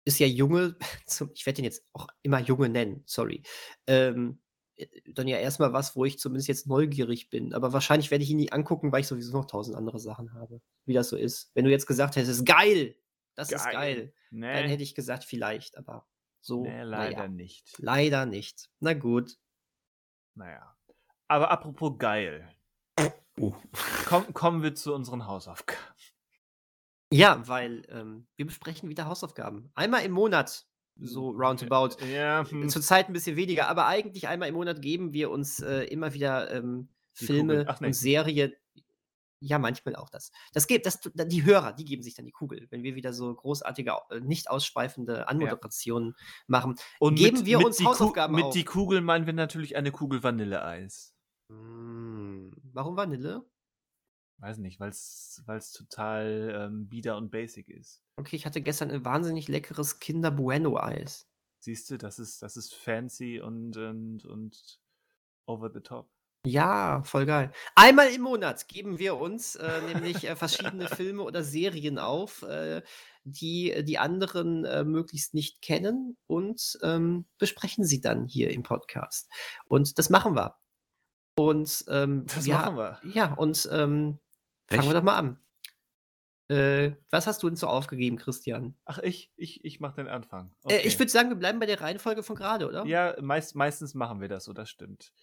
ist ja Junge *laughs* zum ich werde den jetzt auch immer Junge nennen, sorry. Ähm, äh, dann ja erst mal was, wo ich zumindest jetzt neugierig bin. Aber wahrscheinlich werde ich ihn nie angucken, weil ich sowieso noch 1.000 andere Sachen habe, wie das so ist. Wenn du jetzt gesagt hättest: „Geil, das ist Geil. geil“, dann Ne. hätte ich gesagt: „Vielleicht“, aber so, Ne, na leider ja. nicht. Leider nicht. Na gut. Na ja. Aber apropos geil. Oh. Komm kommen wir zu unseren Hausaufgaben. Ja, weil, ähm, wir besprechen wieder Hausaufgaben. Einmal im Monat, so Hm, roundabout. äh, ja, hm. zurzeit 'n bisschen weniger, aber eigentlich einmal im Monat geben wir uns, äh, immer wieder, ähm. Filme Ach und Serien ja, manchmal auch das. Das geht das die Hörer, die geben sich dann die Kugel, wenn wir wieder so großartige, äh, nicht ausschweifende Anmoderationen machen. Und Geben mit wir mit uns Hausaufgaben mit auf. die Kugel meinen wir natürlich eine Kugel Vanilleeis. Hm, warum Vanille? Weiß nicht, weil's weil's total, ähm, bieder und basic ist. Okay, ich hatte gestern 'n wahnsinnig leckeres Kinder Bueno Eis. Siehst du, das ist das ist fancy und und und over the top. Ja, voll geil. Einmal im Monat geben wir uns, äh, nämlich, äh, verschiedene Filme oder Serien auf, äh, die äh, die anderen, äh, möglichst nicht kennen und, ähm, besprechen sie dann hier im Podcast. Und das machen wir. Und, ähm, Das wir machen wir. ja, und, ähm, fangen wir doch mal an. Äh, was hast du denn so aufgegeben, Christian? Ach, ich ich ich mache den Anfang. Äh, ich Okay. würde sagen, wir bleiben bei der Reihenfolge von grade, oder? Ja, meist meistens machen wir das so, das stimmt.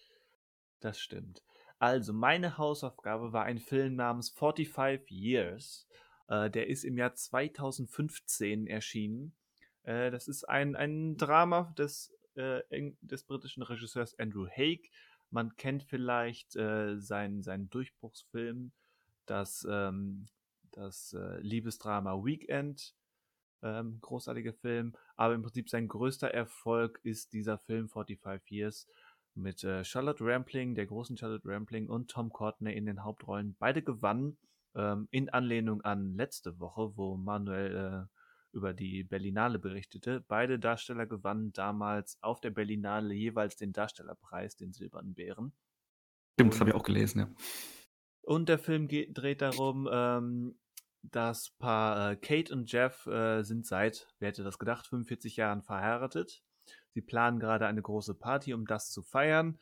Das stimmt. Also, meine Hausaufgabe war ein Film namens „45 Years“. Äh, der ist im Jahr 2015 erschienen. Äh, das ist ein ein Drama des, äh, des britischen Regisseurs Andrew Haigh. Man kennt vielleicht, äh, seinen seinen Durchbruchsfilm, das, ähm das, äh, Liebesdrama „Weekend“. Ähm, großartiger Film, aber im Prinzip sein größter Erfolg ist dieser Film „45 Years“, mit äh, Charlotte Rampling, der großen Charlotte Rampling und Tom Courtney in den Hauptrollen. Beide gewannen ähm, in Anlehnung an letzte Woche, wo Manuel äh, über die Berlinale berichtete. Beide Darsteller gewannen damals auf der Berlinale jeweils den Darstellerpreis, den Silbernen Bären. Stimmt, das habe ich auch gelesen, ja. Und der Film geht, dreht darum, ähm, das Paar äh, Kate und Jeff äh, sind seit, wer hätte das gedacht, 45 Jahren verheiratet. Sie planen gerade eine große Party, um das zu feiern.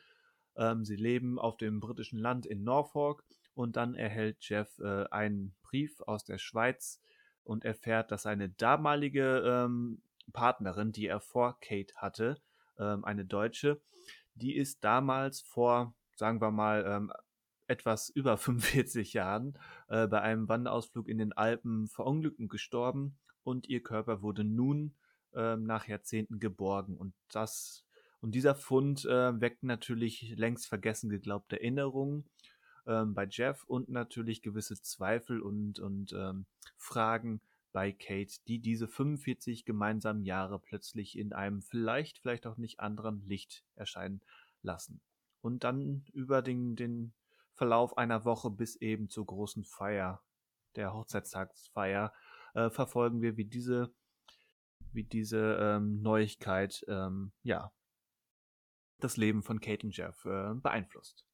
Ähm, sie leben auf dem britischen Land in Norfolk und dann erhält Jeff äh, einen Brief aus der Schweiz und erfährt, dass seine damalige ähm, Partnerin, die er vor Kate hatte, ähm, eine Deutsche, die ist damals vor, sagen wir mal, ähm, etwas über *laughs* 45 Jahren äh, bei einem Wanderausflug in den Alpen verunglückt und gestorben und ihr Körper wurde nun äh, nach Jahrzehnten geborgen und das und dieser Fund äh, weckt natürlich längst vergessen geglaubte Erinnerungen ähm, bei Jeff und natürlich gewisse Zweifel und, und ähm, Fragen bei Kate, die diese 45 gemeinsamen Jahre plötzlich in einem vielleicht, vielleicht auch nicht anderen Licht erscheinen lassen. Und dann über den, den Verlauf einer Woche bis eben zur großen Feier, der Hochzeitstagsfeier, äh, verfolgen wir, wie diese, wie diese ähm, Neuigkeit, ähm, ja, das Leben von Kate und Jeff äh, beeinflusst.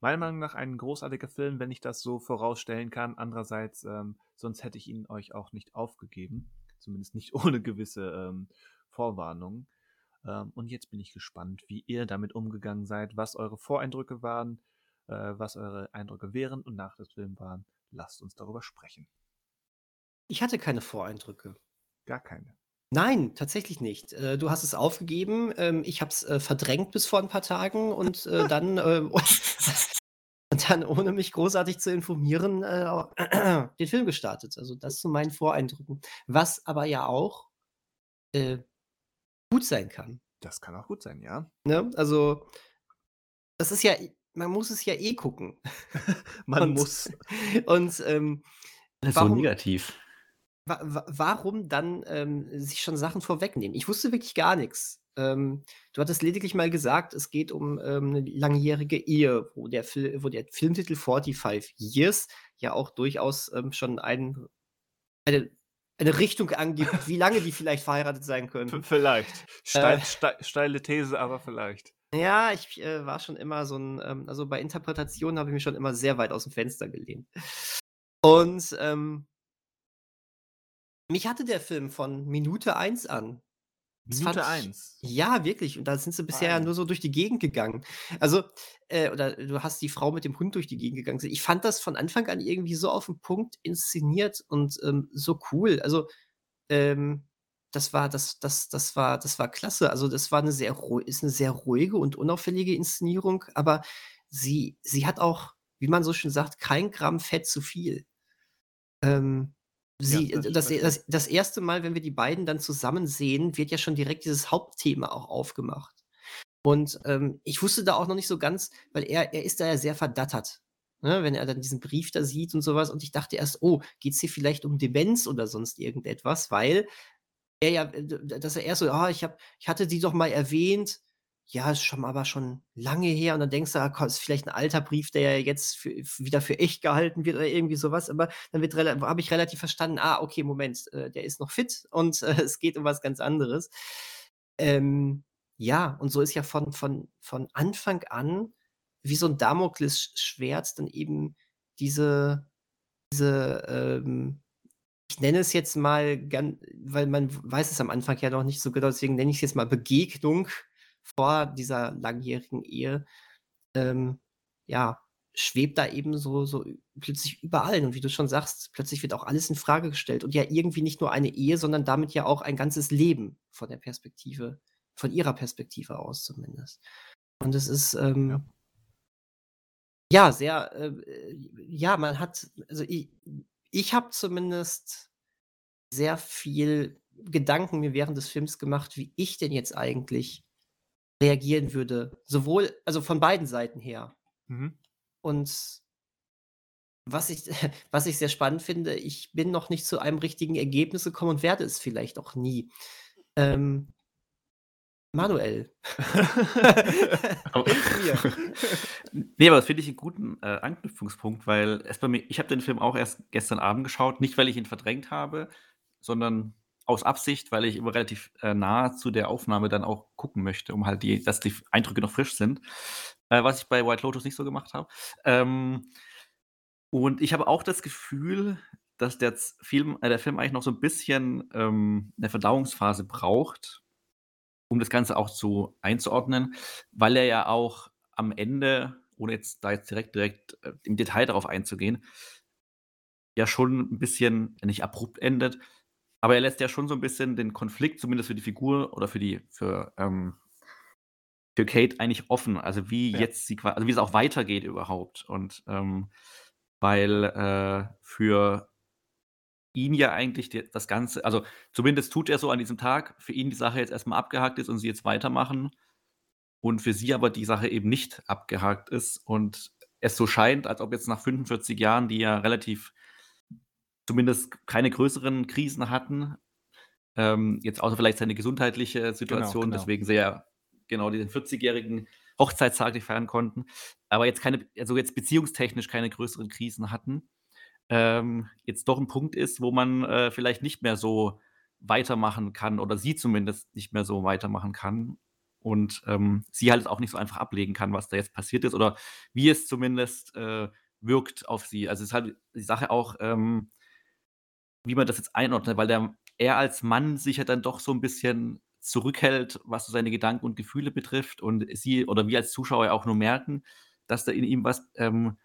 Meiner Meinung nach ein großartiger Film, wenn ich das so vorausstellen kann. Andererseits, ähm, sonst hätte ich ihn euch auch nicht aufgegeben. Zumindest nicht *laughs* ohne gewisse ähm, Vorwarnungen. Ähm, und jetzt bin ich gespannt, wie ihr damit umgegangen seid, was eure Voreindrücke waren, äh, was eure Eindrücke während und nach des Films waren. Lasst uns darüber sprechen. Ich hatte keine Voreindrücke. Gar keine. Nein, tatsächlich nicht. Äh, du hast es aufgegeben. Ähm, ich habe es äh, verdrängt bis vor ein paar Tagen und äh, *laughs* dann, ähm, *laughs* und dann, ohne mich großartig zu informieren, äh, *clears throat* den Film gestartet. Also das zu meinen Voreindrücken. Was aber ja auch äh, gut sein kann. Das kann auch gut sein, ja. Ne? Also, das ist ja man muss es ja eh gucken. *laughs* Man Und muss. und, ähm, Das ist so negativ. Wa wa warum dann, ähm, sich schon Sachen vorwegnehmen? Ich wusste wirklich gar nichts. Ähm, du hattest lediglich mal gesagt, es geht um, ähm, 'ne langjährige Ehe, wo der Fil wo der Filmtitel „45 Years“ ja auch durchaus, ähm, schon ein eine eine Richtung angibt, wie lange die vielleicht verheiratet sein *laughs* können. vielleicht. Steil Äh. stei steile These, aber vielleicht. Ja, ich, äh, war schon immer so 'n ähm, also, bei Interpretationen habe ich mich schon immer sehr weit aus'm Fenster gelehnt. Und, ähm mich hatte der Film von Minute 1 an. Das Minute ich 1. ja, wirklich. Und da sind sie bisher ja Fein. nur so durch die Gegend gegangen. Also, äh, oder du hast die Frau mit dem Hund durch die Gegend gegangen. Ich fand das von Anfang an irgendwie so auf 'n Punkt inszeniert und, ähm, so cool. Also, ähm, das war das das das war das war klasse. Also, das war 'ne sehr ist 'ne sehr ruhige und unauffällige Inszenierung, aber sie sie hat auch, wie man so schön sagt, kein Gramm Fett zu viel. Ähm, Ja, sie das das stimmt. das das erste Mal, wenn wir die beiden dann zusammen sehen, wird ja schon direkt dieses Hauptthema auch aufgemacht. Und, ähm, ich wusste da auch noch nicht so ganz weil er er ist da ja sehr verdattert, ne, wenn er dann diesen Brief da sieht und so was. Und ich dachte erst: „Oh, geht's hier vielleicht um Demenz oder sonst irgendetwas?“ Weil er ja dass er erst so: „Ah, ich habe ich hatte die doch mal erwähnt.“ Ja, ist schon aber schon lange her. Und dann denkst du: „Ah, ko ist vielleicht 'n alter Brief, der ja jetzt für wieder für echt gehalten wird“ oder irgendwie so was. Aber dann wird habe ich relativ verstanden: „Ah, okay, Moment, äh, der ist noch fit und, äh, *laughs* es geht um was ganz anderes.“ Ähm, ja, und so ist ja von von von Anfang an wie so 'n Damoklesschwert dann eben diese diese, ähm ich nenne es jetzt mal weil man weiß es am Anfang ja noch nicht so genau, deswegen nenne ich's jetzt mal Begegnung vor dieser langjährigen Ehe, ähm, ja, schwebt da eben so so plötzlich über allen. Und wie du schon sagst, plötzlich wird auch alles infrage gestellt und ja irgendwie nicht nur eine Ehe, sondern damit ja auch ein ganzes Leben von der Perspektive von ihrer Perspektive aus zumindest. Und es ist, Ja. ähm ja, sehr, äh, ja, man hat also i ich habe zumindest sehr viel Gedanken mir während des Films gemacht, wie ich denn jetzt eigentlich reagieren würde. Sowohl also von beiden Seiten her. Mhm. Und was ich *laughs* was ich sehr spannend finde, ich bin noch nicht zu einem richtigen Ergebnis gekommen und werde es vielleicht auch nie. Ähm Manuel. Aber- *laughs* Hilf mir. *laughs* Nee, aber das finde ich einen guten äh, Anknüpfungspunkt, weil es bei mir, ich habe den Film auch erst gestern Abend geschaut, nicht weil ich ihn verdrängt habe, sondern aus Absicht, weil ich immer relativ äh, nah zu der Aufnahme dann auch gucken möchte, um halt die, dass die Eindrücke noch frisch sind. Äh, was ich bei White Lotus nicht so gemacht habe. Ähm, und ich habe auch das Gefühl, dass der Film, äh, der Film eigentlich noch so ein bisschen ähm, eine Verdauungsphase braucht, um das Ganze auch zu einzuordnen, weil er ja auch am Ende, ohne jetzt da jetzt direkt, direkt äh, im Detail darauf einzugehen, ja schon ein bisschen nicht abrupt endet, aber er lässt ja schon so ein bisschen den Konflikt, zumindest für die Figur oder für die, für, ähm, für Kate eigentlich offen. Also wie Ja. jetzt sie also wie es auch weitergeht überhaupt. Und ähm, weil äh, für ihn ja eigentlich die, das Ganze, also zumindest tut er so an diesem Tag, für ihn die Sache jetzt erstmal abgehakt ist und sie jetzt weitermachen und für sie aber die Sache eben nicht abgehakt ist und es so scheint, als ob jetzt nach 45 Jahren, die ja relativ zumindest keine größeren Krisen hatten, ähm, jetzt außer vielleicht seine gesundheitliche Situation, genau. deswegen sie ja genau diesen 40-jährigen Hochzeitstag nicht feiern konnten, aber jetzt keine, also jetzt beziehungstechnisch keine größeren Krisen hatten, ähm, jetzt doch ein Punkt ist, wo man äh, vielleicht nicht mehr so weitermachen kann oder sie zumindest nicht mehr so weitermachen kann und ähm, sie halt auch nicht so einfach ablegen kann, was da jetzt passiert ist oder wie es zumindest äh, wirkt auf sie. Also es ist halt die Sache auch, ähm, wie man das jetzt einordnet, weil der, er als Mann sich ja dann doch so ein bisschen zurückhält, was so seine Gedanken und Gefühle betrifft und sie oder wir als Zuschauer auch nur merken, dass da in ihm was ähm,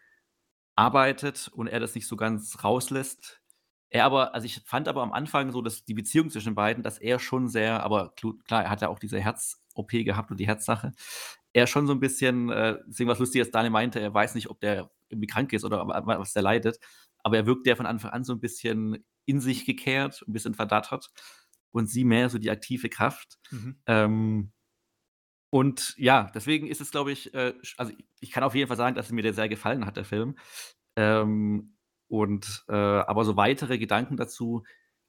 arbeitet und er das nicht so ganz rauslässt. Er aber, also ich fand aber am Anfang so, dass die Beziehung zwischen den beiden, dass er schon sehr, aber klar, er hat ja auch diese Herz-OP gehabt und die Herzsache. Er schon so ein bisschen, äh, deswegen was dass Daniel meinte, er weiß nicht, ob der irgendwie krank ist oder wa- wa- was der leidet, aber er wirkt ja von Anfang an so ein bisschen in sich gekehrt, ein bisschen verdattert und sie mehr so die aktive Kraft. Mhm. Ähm, und ja, deswegen ist es, glaube ich, äh, also ich- kann auf jeden Fall sagen, dass es mir der sehr gefallen hat, der Film. Ähm, und äh, aber so weitere Gedanken dazu,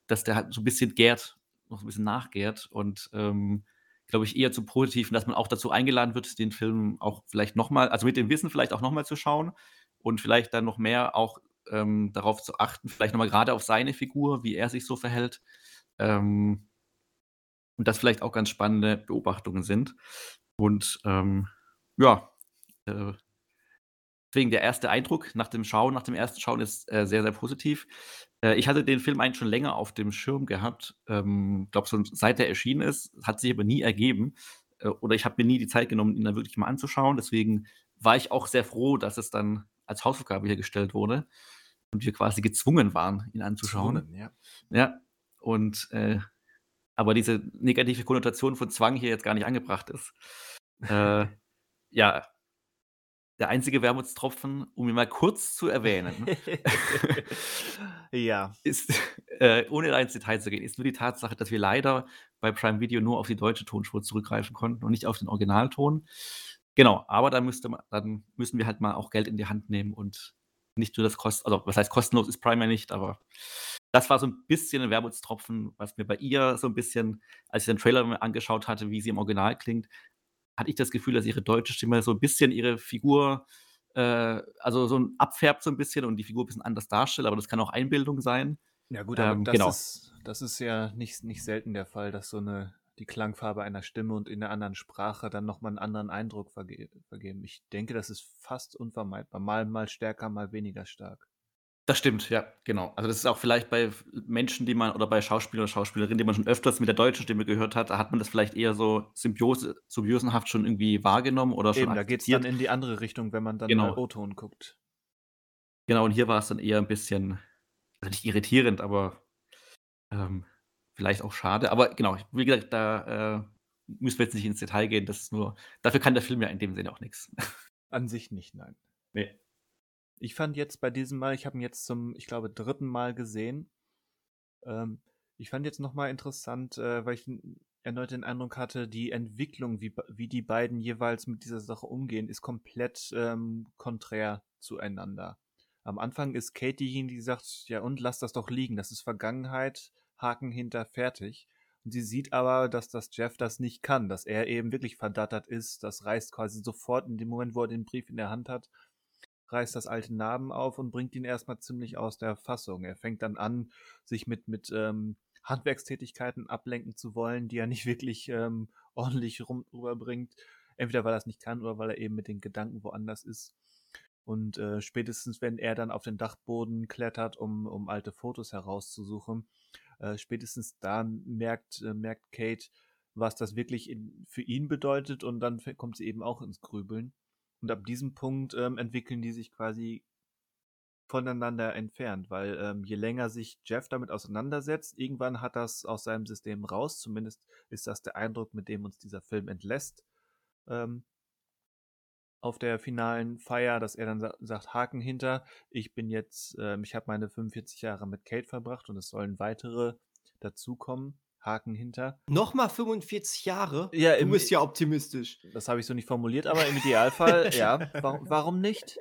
dass der halt so ein bisschen gärt, noch so ein bisschen nachgärt und ähm, glaube ich eher zum Positiven, dass man auch dazu eingeladen wird, den Film auch vielleicht nochmal, also mit dem Wissen vielleicht auch nochmal zu schauen und vielleicht dann noch mehr auch ähm, darauf zu achten, vielleicht nochmal gerade auf seine Figur, wie er sich so verhält. Ähm, und das vielleicht auch ganz spannende Beobachtungen sind. Und ähm, ja, äh, deswegen der erste Eindruck nach dem Schauen, nach dem ersten Schauen ist äh, sehr, sehr positiv. Äh, ich hatte den Film eigentlich schon länger auf dem Schirm gehabt. Ähm, glaube schon seit er erschienen ist, hat sich aber nie ergeben. Äh, oder ich habe mir nie die Zeit genommen, ihn dann wirklich mal anzuschauen. Deswegen war ich auch sehr froh, dass es dann als Hausaufgabe hier gestellt wurde und wir quasi gezwungen waren, ihn anzuschauen. Gezwungen, ja. Ja, und äh, aber diese negative Konnotation von Zwang hier jetzt gar nicht angebracht ist. *laughs* Äh, ja, der einzige Wermutstropfen, um ihn mal kurz zu erwähnen, *laughs* ja. ist, äh, ohne da ins Detail zu gehen, ist nur die Tatsache, dass wir leider bei Prime Video nur auf die deutsche Tonspur zurückgreifen konnten und nicht auf den Originalton. Genau, aber dann, müsste man, dann müssen wir halt mal auch Geld in die Hand nehmen und nicht nur das kost, also was heißt kostenlos ist Prime ja nicht, aber das war so ein bisschen ein Wermutstropfen, was mir bei ihr so ein bisschen, als ich den Trailer angeschaut hatte, wie sie im Original klingt, hatte ich das Gefühl, dass ihre deutsche Stimme so ein bisschen ihre Figur, äh, also so ein abfärbt so ein bisschen und die Figur ein bisschen anders darstellt, aber das kann auch Einbildung sein. Ja gut, aber Ähm, das, genau. ist, das ist ja nicht, nicht selten der Fall, dass so eine die Klangfarbe einer Stimme und in einer anderen Sprache dann nochmal einen anderen Eindruck verge vergeben. Ich denke, das ist fast unvermeidbar. Mal, mal stärker, mal weniger stark. Das stimmt, ja, genau. Also das ist auch vielleicht bei Menschen, die man oder bei Schauspieler oder Schauspielerinnen, die man schon öfters mit der deutschen Stimme gehört hat, da hat man das vielleicht eher so symbiose, symbiosenhaft schon irgendwie wahrgenommen oder schon Eben, da geht es dann in die andere Richtung, wenn man dann Genau. O-Ton guckt. Genau, und hier war es dann eher ein bisschen, also nicht irritierend, aber ähm, vielleicht auch schade. Aber genau, wie gesagt, da äh, müssen wir jetzt nicht ins Detail gehen. Das ist nur, dafür kann der Film ja in dem Sinne auch nichts. *laughs* An sich nicht, nein. Nee. Ich fand jetzt bei diesem Mal, ich habe ihn jetzt zum, ich glaube, dritten Mal gesehen. Ähm, ich fand jetzt nochmal interessant, äh, weil ich erneut den Eindruck hatte, die Entwicklung, wie, wie die beiden jeweils mit dieser Sache umgehen, ist komplett ähm, konträr zueinander. Am Anfang ist Kate diejenige, die sagt, ja und lass das doch liegen, das ist Vergangenheit, Haken hinter, fertig. Und sie sieht aber, dass das Jeff das nicht kann, dass er eben wirklich verdattert ist. Das reißt quasi sofort in dem Moment, wo er den Brief in der Hand hat, reißt das alte Narben auf und bringt ihn erstmal ziemlich aus der Fassung. Er fängt dann an, sich mit, mit ähm, Handwerkstätigkeiten ablenken zu wollen, die er nicht *laughs* wirklich ähm, ordentlich rum, rüberbringt. Entweder weil er es nicht kann oder weil er eben mit den Gedanken woanders ist. Und äh, spätestens, wenn er dann auf den Dachboden klettert, um, um alte Fotos herauszusuchen, äh, spätestens da merkt, äh, merkt Kate, was das wirklich in, für ihn bedeutet und dann kommt sie eben auch ins Grübeln. Und ab diesem Punkt ähm, entwickeln die sich quasi voneinander entfernt, weil ähm, je länger sich Jeff damit auseinandersetzt, irgendwann hat das aus seinem System raus, zumindest ist das der Eindruck, mit dem uns dieser Film entlässt. Ähm, auf der finalen Feier, dass er dann sa sagt, Haken hinter, ich bin jetzt, ähm, ich habe meine 45 Jahre mit Kate verbracht und es sollen weitere dazukommen. Haken hinter. Nochmal 45 Jahre? Ja, du bist ja optimistisch. Das habe ich so nicht formuliert, aber im Idealfall, *laughs* ja, warum, warum nicht?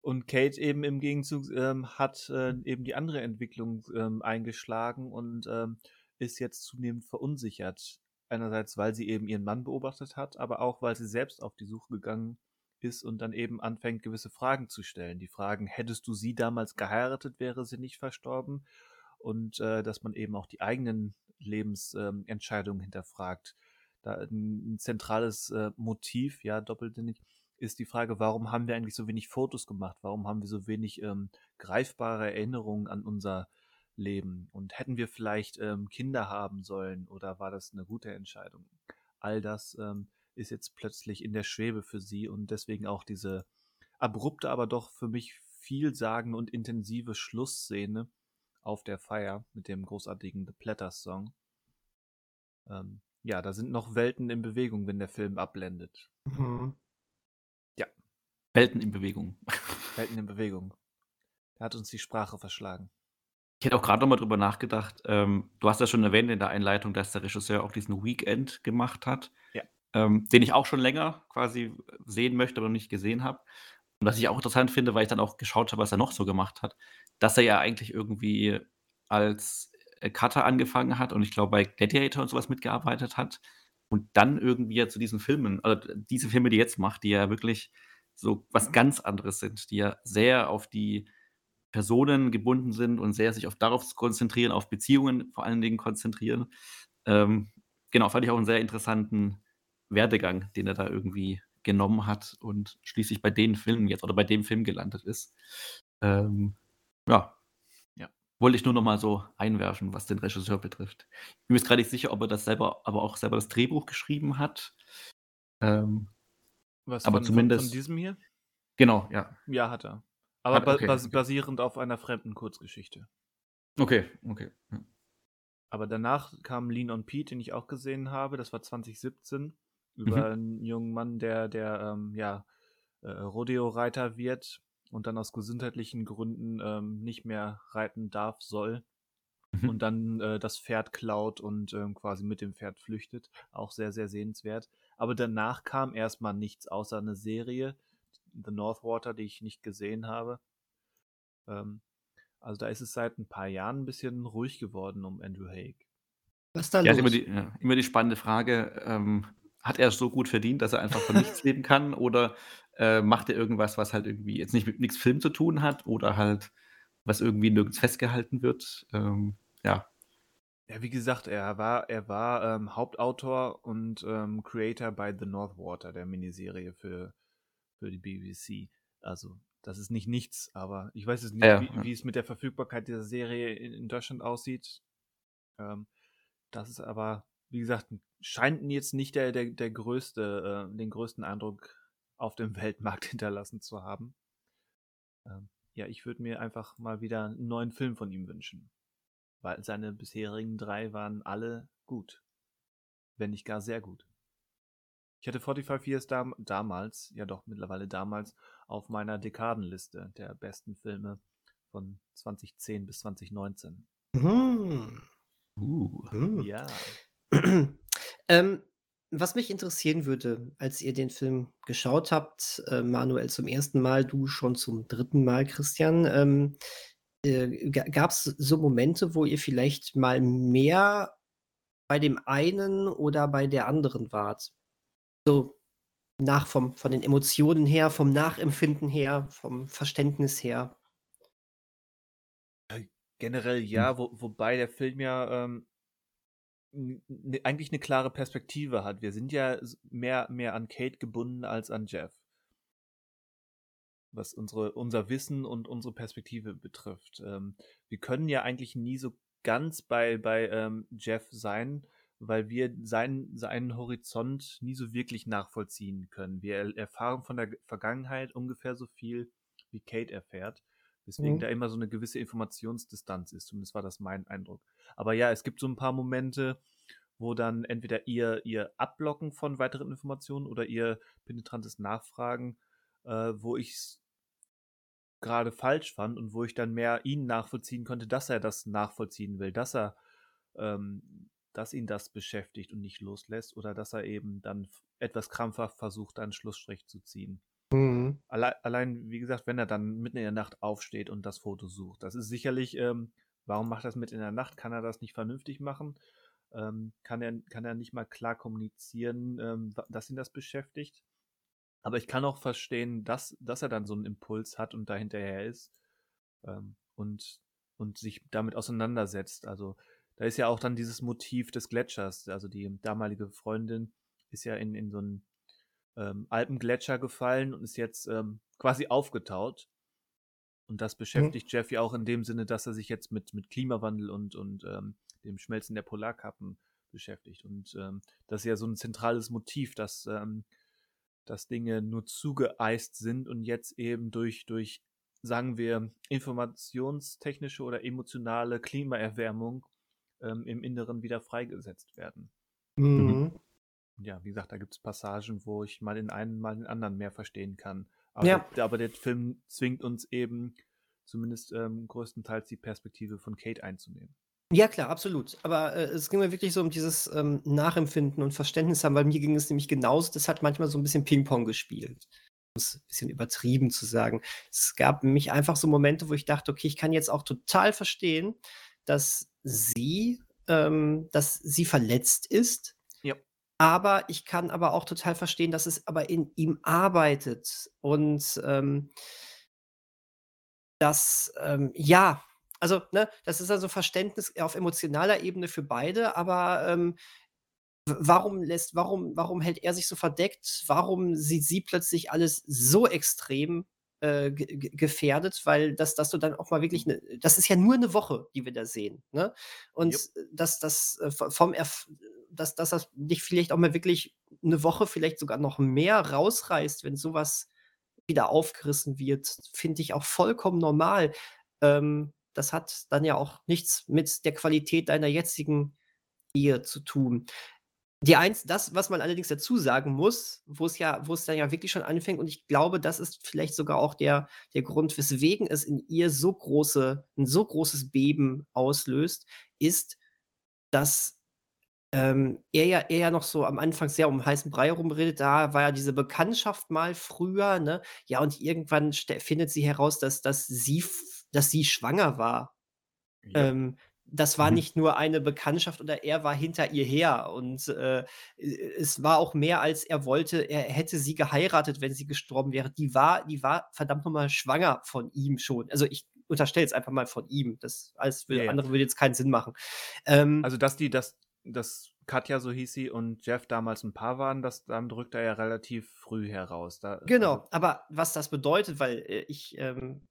Und Kate eben im Gegenzug ähm, hat äh, eben die andere Entwicklung ähm, eingeschlagen und ähm, ist jetzt zunehmend verunsichert. Einerseits, weil sie eben ihren Mann beobachtet hat, aber auch, weil sie selbst auf die Suche gegangen ist und dann eben anfängt, gewisse Fragen zu stellen. Die Fragen, hättest du sie damals geheiratet, wäre sie nicht verstorben? Und äh, dass man eben auch die eigenen Lebensentscheidungen ähm, hinterfragt. Da ein, ein zentrales äh, Motiv, ja, doppelsinnig, ist die Frage, warum haben wir eigentlich so wenig Fotos gemacht? Warum haben wir so wenig ähm, greifbare Erinnerungen an unser leben? Und hätten wir vielleicht ähm, Kinder haben sollen oder war das eine gute Entscheidung? All das ähm, ist jetzt plötzlich in der Schwebe für sie und deswegen auch diese abrupte, aber doch für mich vielsagende und intensive Schlussszene auf der Feier mit dem großartigen The Platters Song. Ähm, ja, da sind noch Welten in Bewegung, wenn der Film abblendet. Mhm. Ja. Welten in Bewegung. Welten in Bewegung. Er hat uns die Sprache verschlagen. Ich hätte auch gerade noch mal drüber nachgedacht. Ähm, du hast ja schon erwähnt in der Einleitung, dass der Regisseur auch diesen Weekend gemacht hat, Ja. ähm, den ich auch schon länger quasi sehen möchte, aber noch nicht gesehen habe. Und was ich auch interessant finde, weil ich dann auch geschaut habe, was er noch so gemacht hat, dass er ja eigentlich irgendwie als äh, Cutter angefangen hat und ich glaube bei Gladiator und sowas mitgearbeitet hat und dann irgendwie ja zu diesen Filmen, also diese Filme, die er jetzt macht, die ja wirklich so was ganz anderes sind, die ja sehr auf die Personen gebunden sind und sehr sich auf darauf konzentrieren, auf Beziehungen vor allen Dingen konzentrieren. Ähm, genau, fand ich auch einen sehr interessanten Werdegang, den er da irgendwie genommen hat und schließlich bei den Filmen jetzt oder bei dem Film gelandet ist. Ähm, ja. ja. Wollte ich nur noch mal so einwerfen, was den Regisseur betrifft. Ich bin mir gerade nicht sicher, ob er das selber, aber auch selber das Drehbuch geschrieben hat. Ähm, was aber von, zumindest. Von diesem hier? Genau, ja. Ja, hat er. Aber okay, bas okay. basierend auf einer fremden Kurzgeschichte. Okay, okay. Ja. Aber danach kam Lean on Pete, den ich auch gesehen habe. Das war 2017 Mhm. über einen jungen Mann, der, der ähm, ja, äh, Rodeo-Reiter wird und dann aus gesundheitlichen Gründen ähm, nicht mehr reiten darf, soll Mhm. und dann äh, das Pferd klaut und ähm, quasi mit dem Pferd flüchtet. Auch sehr, sehr sehenswert. Aber danach kam erstmal nichts außer eine Serie, The Northwater, die ich nicht gesehen habe. Ähm, also da ist es seit ein paar Jahren ein bisschen ruhig geworden um Andrew Haig. Was ist da Ja, ist los? immer die, ja, immer die spannende Frage, ähm, hat er es so gut verdient, dass er einfach von nichts leben kann oder äh, macht er irgendwas, was halt irgendwie jetzt nicht mit nichts Film zu tun hat oder halt was irgendwie nirgends festgehalten wird? Ähm, ja. Ja, wie gesagt, er war, er war ähm, Hauptautor und ähm, Creator bei The Northwater, der Miniserie für, für die BBC. Also, das ist nicht nichts, aber ich weiß jetzt nicht, Ja, wie, wie es mit der Verfügbarkeit dieser Serie in, in Deutschland aussieht. Ähm, das ist aber, wie gesagt, scheint jetzt nicht der, der, der größte, äh, den größten Eindruck auf dem *laughs* Weltmarkt hinterlassen zu haben. Ähm, ja, ich würde mir einfach mal wieder einen neuen Film von ihm wünschen. Weil seine bisherigen drei waren alle gut. Wenn nicht gar sehr gut. Ich hatte 45 Years dam damals, ja doch mittlerweile damals, auf meiner Dekadenliste der besten Filme von 2010 bis 2019. Mhm. Uh. Mhm. Ja. *clears throat* ähm, was mich interessieren würde, als ihr den Film geschaut habt, äh, Manuel zum ersten Mal, du schon zum dritten Mal, Christian, ähm, äh, gab es so Momente, wo ihr vielleicht mal mehr bei dem einen oder bei der anderen wart. So nach vom von den Emotionen her, vom Nachempfinden her, vom Verständnis her. Äh, generell Hm. ja, wo wobei der Film ja, ähm, n n eigentlich 'ne klare Perspektive hat. Wir sind ja mehr mehr an Kate gebunden als an Jeff. Was unsere unser Wissen und unsere Perspektive betrifft. Ähm, wir können ja eigentlich nie so ganz bei bei, ähm, Jeff sein, weil wir seinen seinen Horizont nie so wirklich nachvollziehen können. Wir er erfahren von der Vergangenheit ungefähr so viel, wie Kate erfährt, weswegen Mhm. da immer so 'ne gewisse Informationsdistanz ist, zumindest war das mein Eindruck. Aber ja, es gibt so 'n paar Momente, wo dann entweder ihr ihr Abblocken von weiteren Informationen oder ihr penetrantes Nachfragen, äh, wo ich's grade falsch fand und wo ich dann mehr ihn nachvollziehen konnte, dass er das nachvollziehen will, dass er ähm, dass ihn das beschäftigt und nicht loslässt oder dass er eben dann etwas krampfhaft versucht, einen Schlussstrich zu ziehen. Mhm. Allei allein, wie gesagt, wenn er dann mitten in der Nacht aufsteht und das Foto sucht. Das ist sicherlich ähm, warum macht er's mitten in der Nacht? Kann er das nicht vernünftig machen? Ähm, kann er kann er nicht mal klar kommunizieren, ähm, dass ihn das beschäftigt? Aber ich kann auch verstehen, dass dass er dann so 'n Impuls hat und da hinterher ist, ähm, und und sich damit auseinandersetzt. Also, da ist ja auch dann dieses Motiv des Gletschers. Also, die damalige Freundin ist ja in in so 'n, ähm, Alpengletscher gefallen und ist jetzt, ähm, quasi aufgetaut. Und das Mhm. beschäftigt Jeff ja auch in dem Sinne, dass er sich jetzt mit mit Klimawandel und und, ähm, dem Schmelzen der Polarkappen beschäftigt. Und, ähm, das ist ja so 'n zentrales Motiv, dass, ähm dass Dinge nur zugeeist sind und jetzt eben durch durch, sagen wir, informationstechnische oder emotionale Klimaerwärmung, ähm, im Inneren wieder freigesetzt werden. Mhm. Ja, wie gesagt, da gibt's Passagen, wo ich mal den einen, mal den anderen mehr verstehen kann. Aber Ja. der aber der Film zwingt uns eben zumindest, ähm, größtenteils die Perspektive von Kate einzunehmen. Ja klar, absolut. Aber, äh, es ging mir wirklich so um dieses, ähm, Nachempfinden und Verständnis haben, weil mir ging es nämlich genauso. Das hat manchmal so 'n bisschen Pingpong gespielt. Um's bisschen übertrieben zu sagen. Es gab nämlich einfach so Momente, wo ich dachte: „Okay, ich kann jetzt auch total verstehen, dass sie ähm, dass sie verletzt ist.“ Ja. Aber ich kann aber auch total verstehen, dass es aber in ihm arbeitet und, ähm dass, ähm ja, also, ne, das ist also Verständnis auf emotionaler Ebene für beide, aber, ähm, warum lässt warum warum hält er sich so verdeckt? Warum sieht sie plötzlich alles so extrem, äh, ge ge gefährdet? Weil dass dass du dann auch mal wirklich 'ne das ist ja nur 'ne Woche, die wir da sehen, ne? Und Jup. dass das, äh, vom Erf dass dass das dich vielleicht auch mal wirklich 'ne Woche, vielleicht sogar noch mehr rausreißt, wenn so was wieder aufgerissen wird, finde ich auch vollkommen normal. Ähm, das hat dann ja auch nichts mit der Qualität deiner jetzigen Ehe zu tun. Die eins das, was man allerdings dazu sagen muss, wo's ja wo's dann ja wirklich schon anfängt und ich glaube, das ist vielleicht sogar auch der der Grund, weswegen es in ihr so große 'n so großes Beben auslöst, ist, dass, ähm, er ja er ja noch so am Anfang sehr um heißen Brei rumredet. Da war ja diese Bekanntschaft mal früher, ne? Ja, und irgendwann findet sie heraus, dass dass sie dass sie schwanger war. Ja. Ähm, das war Mhm. nicht nur eine Bekanntschaft oder er war hinter ihr her und, äh, es war auch mehr, als er wollte. Er hätte sie geheiratet, wenn sie gestorben wäre. Die war die war verdammt noch mal schwanger von ihm schon. Also, ich unterstelle jetzt einfach mal von ihm. Das alles Ja, will ja. andere würde jetzt keinen Sinn machen. Ähm Also, dass die dass dass Katja, so hieß sie, und Jeff damals 'n Paar waren, das dann drückt er ja relativ früh heraus. Da also Genau, aber was das bedeutet, weil, äh, ich, ähm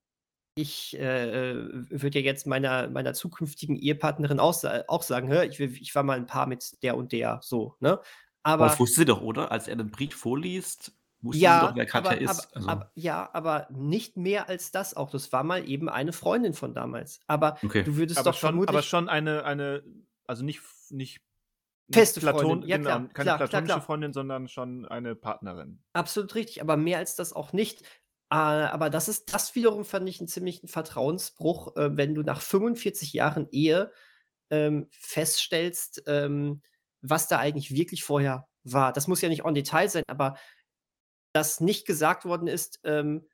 ich, äh, würde ja jetzt meiner meiner zukünftigen Ehepartnerin auch auch sagen: „Hör, ich ich war mal 'n Paar mit der und der“, so, ne? Aber das Aber wusste sie doch, oder? Als er den Brief vorliest, wusste sie doch, Ja, wer Katja aber ist. aber Also aber ja, aber nicht mehr als das auch. Das war mal eben eine Freundin von damals. Aber Okay. du würdest Aber doch schon aber vermutlich schon eine eine also nicht nicht nicht Feste Platon Freundin, ja genau, klar, keine klar, klar, platonische klar. Freundin, sondern schon eine Partnerin. Absolut richtig, aber mehr als das auch nicht. Äh, aber das ist das wiederum fand ich 'n ziemlichen Vertrauensbruch, äh, wenn du nach 45 Jahren Ehe, ähm, feststellst, ähm, was da eigentlich wirklich vorher war. Das muss ja nicht en Detail sein, aber dass nicht gesagt worden ist, ähm: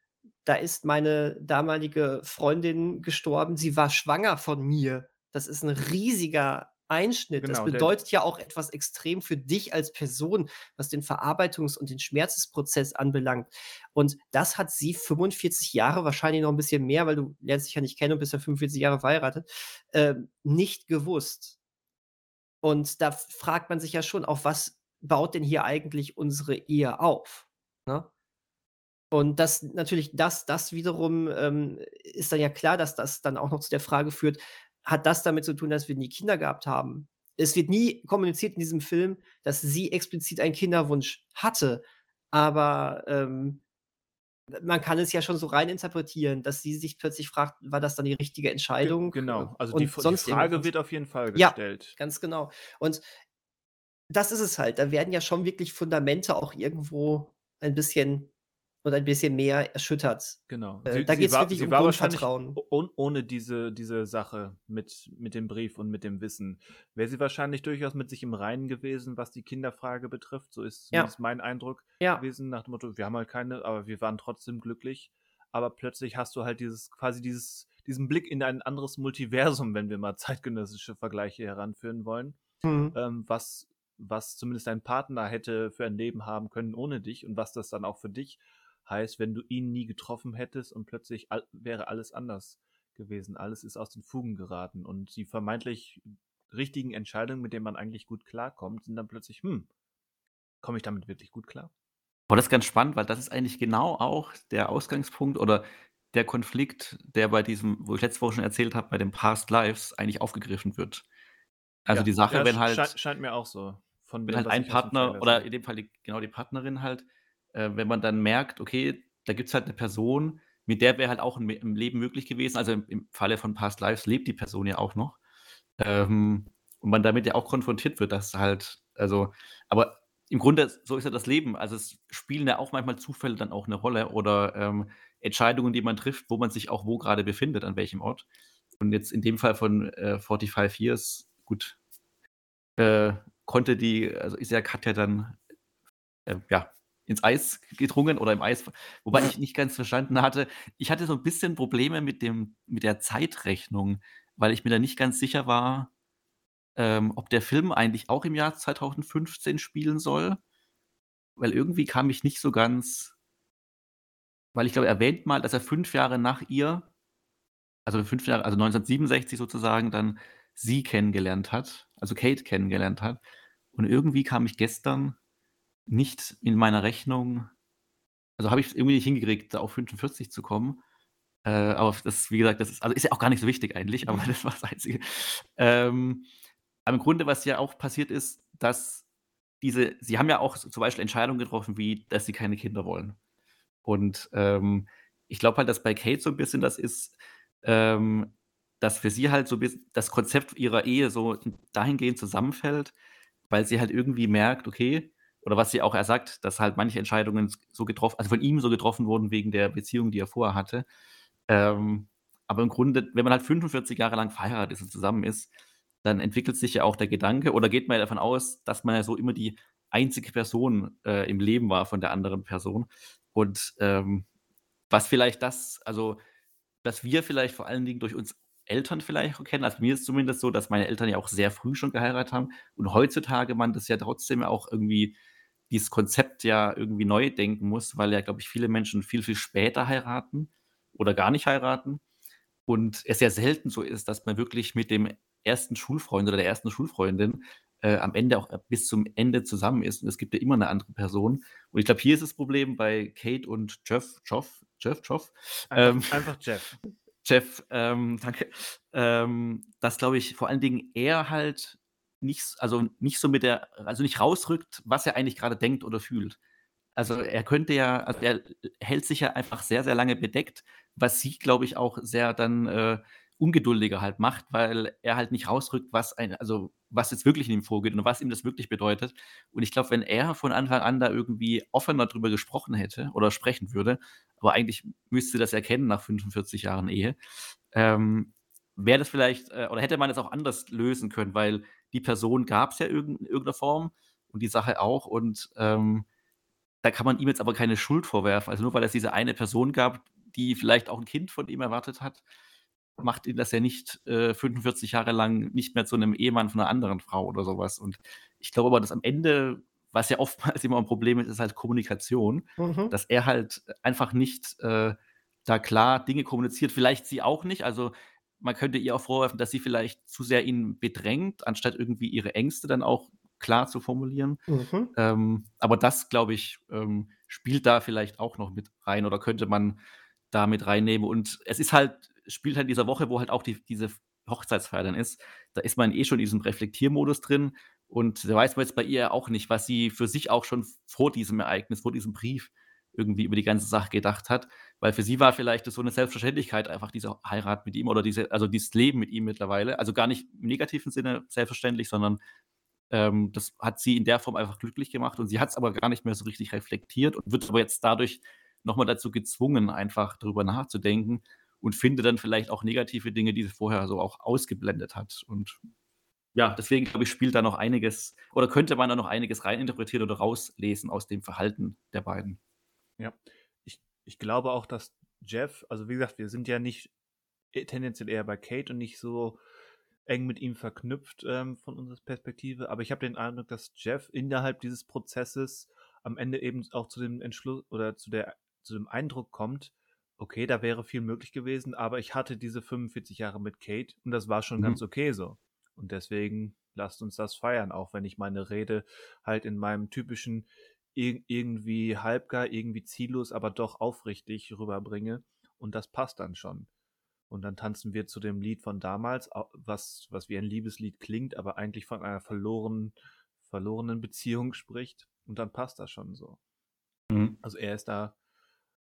„Da ist meine damalige Freundin gestorben, sie war schwanger von mir.“ Das ist 'n riesiger Einschnitt. Das Genau, der bedeutet ja auch etwas extrem für dich als Person, was den Verarbeitungs und den Schmerzensprozess anbelangt. Und das hat sie 45 Jahre, wahrscheinlich noch ein bisschen mehr, weil du lernst dich ja nicht kennen und bist ja 45 Jahre verheiratet, ähm, nicht gewusst. Und da fragt man sich ja schon, auf was baut denn hier eigentlich unsere Ehe auf, ne? Und das natürlich das das wiederum, ähm, ist dann ja klar, dass das dann auch noch zu der Frage führt, hat das damit zu tun, dass wir nie Kinder gehabt haben? Es wird nie kommuniziert in diesem Film, dass sie explizit einen Kinderwunsch hatte, aber, ähm, man kann es ja schon so reininterpretieren, dass sie sich plötzlich fragt: „War das dann die richtige Ge Entscheidung?“ genau. Also, die die Frage irgendwas. wird auf jeden Fall Ja, gestellt. ganz genau. Und das ist es halt. Da werden ja schon wirklich Fundamente auch irgendwo ein bisschen und ein bisschen mehr erschüttert. Genau. Äh, Sie da sie geht's war wirklich um Grundvertrauen. o ohne diese diese Sache mit mit dem Brief und mit dem Wissen, wäre sie wahrscheinlich durchaus mit sich im Reinen gewesen, was die Kinderfrage betrifft. So ist Ja. mein Eindruck Ja. gewesen, nach dem Motto: „Wir haben halt keine, aber wir waren trotzdem glücklich.“ Aber plötzlich hast du halt dieses quasi dieses diesen Blick in ein anderes Multiversum, wenn wir mal zeitgenössische Vergleiche heranführen wollen, Mhm. ähm, was was zumindest dein Partner hätte für ein Leben haben können ohne dich und was das dann auch für dich heißt, wenn du ihn nie getroffen hättest und plötzlich all wäre alles anders gewesen. Alles ist aus den Fugen geraten und die vermeintlich richtigen Entscheidungen, mit denen man eigentlich gut klarkommt, sind dann plötzlich: „Hm, komme ich damit wirklich gut klar?“ Boah, das ist ganz spannend, weil das ist eigentlich genau auch der Ausgangspunkt oder der Konflikt, der bei diesem wo ich letzte Woche schon erzählt habe, bei den Past Lives eigentlich aufgegriffen wird. Also, Ja, die Sache, ja, wenn halt schei scheint mir auch so, von wenn dem, halt ein dem Partner oder in dem Fall die genau die Partnerin halt äh, wenn man dann merkt, okay, da gibt's halt 'ne Person, mit der wäre halt auch 'n Me 'n Leben möglich gewesen. Also, im im Falle von Past Lives lebt die Person ja auch noch. Ähm, und man damit ja auch konfrontiert wird, dass halt also aber im Grunde so ist ja das Leben. Also, es spielen ja auch manchmal Zufälle dann auch 'ne Rolle oder, ähm, Entscheidungen, die man trifft, wo man sich auch wo grade befindet, an welchem Ort. Und jetzt in dem Fall von, äh, 45 Years, gut, äh, konnte die also, ist ja Katja dann, äh, ja, ins Eis gedrungen oder im Eis wobei ich nicht ganz verstanden hatte ich hatte so 'n bisschen Probleme mit dem mit der Zeitrechnung, weil ich mir da nicht ganz sicher war, ähm, ob der Film eigentlich auch im Jahr 2015 spielen soll. Weil irgendwie kam ich nicht so ganz weil ich glaube, er erwähnt mal, dass er 5 Jahre nach ihr also 5 Jahre also 1967 sozusagen dann sie kennengelernt hat, also Kate kennengelernt hat. Und irgendwie kam ich gestern nicht in meiner Rechnung also, habe ich's irgendwie nicht hingekriegt, da auf 45 zu kommen. Äh, aber das wie gesagt, das ist also, ist ja auch gar nicht so wichtig eigentlich, aber *laughs* das war das Einzige. Ähm, aber im Grunde, was ja auch passiert ist, dass diese sie haben ja auch zum Beispiel Entscheidungen getroffen, wie dass sie keine Kinder wollen. Und, ähm, ich glaube halt, dass bei Kate so 'n bisschen das ist, ähm, dass für sie halt so biss das Konzept ihrer Ehe so dahingehend zusammenfällt, weil sie halt irgendwie merkt, okay oder was sie auch er sagt, dass halt manche Entscheidungen so getroff also, von ihm so getroffen wurden wegen der Beziehung, die er vorher hatte. Ähm, aber im Grunde, wenn man halt 45 Jahre lang verheiratet ist und zusammen ist, dann entwickelt sich ja auch der Gedanke oder geht man ja davon aus, dass man ja so immer die einzige Person, äh, im Leben war von der anderen Person. Und, ähm, was vielleicht das also, dass wir vielleicht vor allen Dingen durch uns Eltern vielleicht auch kennen also, mir ist es zumindest so, dass meine Eltern ja auch sehr früh schon geheiratet haben und heutzutage man das ja trotzdem auch irgendwie dieses Konzept ja irgendwie neu denken muss, weil ja, glaube ich, viele Menschen viel, viel später heiraten oder gar nicht heiraten. Und es ja selten so ist, dass man wirklich mit dem 1. Schulfreund oder der 1. Schulfreundin, äh, am Ende auch bis zum Ende zusammen ist und es gibt ja immer 'ne andere Person. Und ich glaube, hier ist das Problem bei Kate und Jeff Joff Jeff Joff? Ähm, Einfach einfach Jeff. *laughs* Jeff, ähm, danke. Ähm, dass, glaube ich, vor allen Dingen er halt nicht also, nicht so mit der also, nicht rausrückt, was er eigentlich grade denkt oder fühlt. Also, er könnte ja also, er hält sich ja einfach sehr, sehr lange bedeckt, was sie, glaube ich, auch sehr dann, äh, ungeduldiger halt macht, weil er halt nicht rausrückt, was ein also, was jetzt wirklich in ihm vorgeht und was ihm das wirklich bedeutet. Und ich glaube, wenn er von Anfang an da irgendwie offener drüber gesprochen hätte oder sprechen würde, aber eigentlich müsste das ja kennen nach 45 Jahren Ehe, ähm, wäre das vielleicht äh, oder hätte man das auch anders lösen können, weil die Person gab's ja irgend in irgend 'ner Form und die Sache auch und, ähm, da kann man ihm jetzt aber keine Schuld vorwerfen. Also, nur weil es diese eine Person gab, die vielleicht auch 'n Kind von ihm erwartet hat. macht ihn das ja nicht äh, 45 Jahre lang nicht mehr zu einem Ehemann von einer anderen Frau oder sowas. Und ich glaube aber, dass am Ende, was ja oftmals *laughs* immer ein Problem ist, ist halt Kommunikation, Mhm. dass er halt einfach nicht äh, da klar Dinge kommuniziert. Vielleicht sie auch nicht. Also man könnte ihr auch vorwerfen, dass sie vielleicht zu sehr ihn bedrängt, anstatt irgendwie ihre Ängste dann auch klar zu formulieren. Mhm. Ähm, aber das, glaube ich, ähm, spielt da vielleicht auch noch mit rein oder könnte man da mit reinnehmen. Und es ist halt, spielt halt in dieser Woche, wo halt auch die, diese Hochzeitsfeier dann ist, da ist man eh schon in diesem Reflektiermodus drin. Und da weiß man jetzt bei ihr auch nicht, was sie für sich auch schon vor diesem Ereignis, vor diesem Brief irgendwie über die ganze Sache gedacht hat. Weil für sie war vielleicht so eine Selbstverständlichkeit, einfach diese Heirat mit ihm oder diese, also dieses Leben mit ihm mittlerweile. Also gar nicht im negativen Sinne selbstverständlich, sondern ähm, das hat sie in der Form einfach glücklich gemacht und sie hat es aber gar nicht mehr so richtig reflektiert und wird aber jetzt dadurch nochmal dazu gezwungen, einfach darüber nachzudenken und finde dann vielleicht auch negative Dinge, die sie vorher so auch ausgeblendet hat. Und ja, deswegen glaube ich, spielt da noch einiges oder könnte man da noch einiges reininterpretieren oder rauslesen aus dem Verhalten der beiden. Ja, ich, ich glaube auch, dass Jeff, also wie gesagt, wir sind ja nicht äh, tendenziell eher bei Kate und nicht so eng mit ihm verknüpft ähm, von unserer Perspektive, aber ich habe den Eindruck, dass Jeff innerhalb dieses Prozesses am Ende eben auch zu dem Entschluss oder zu der zu dem Eindruck kommt, okay, da wäre viel möglich gewesen, aber ich hatte diese 45 Jahre mit Kate und das war schon Mhm. ganz okay so. Und deswegen lasst uns das feiern, auch wenn ich meine Rede halt in meinem typischen ir irgendwie halbgar, irgendwie ziellos, aber doch aufrichtig rüberbringe und das passt dann schon. Und dann tanzen wir zu dem Lied von damals, was, was wie ein Liebeslied klingt, aber eigentlich von einer verlorenen, verlorenen Beziehung spricht. Und dann passt das schon so. Mhm. Also er ist da,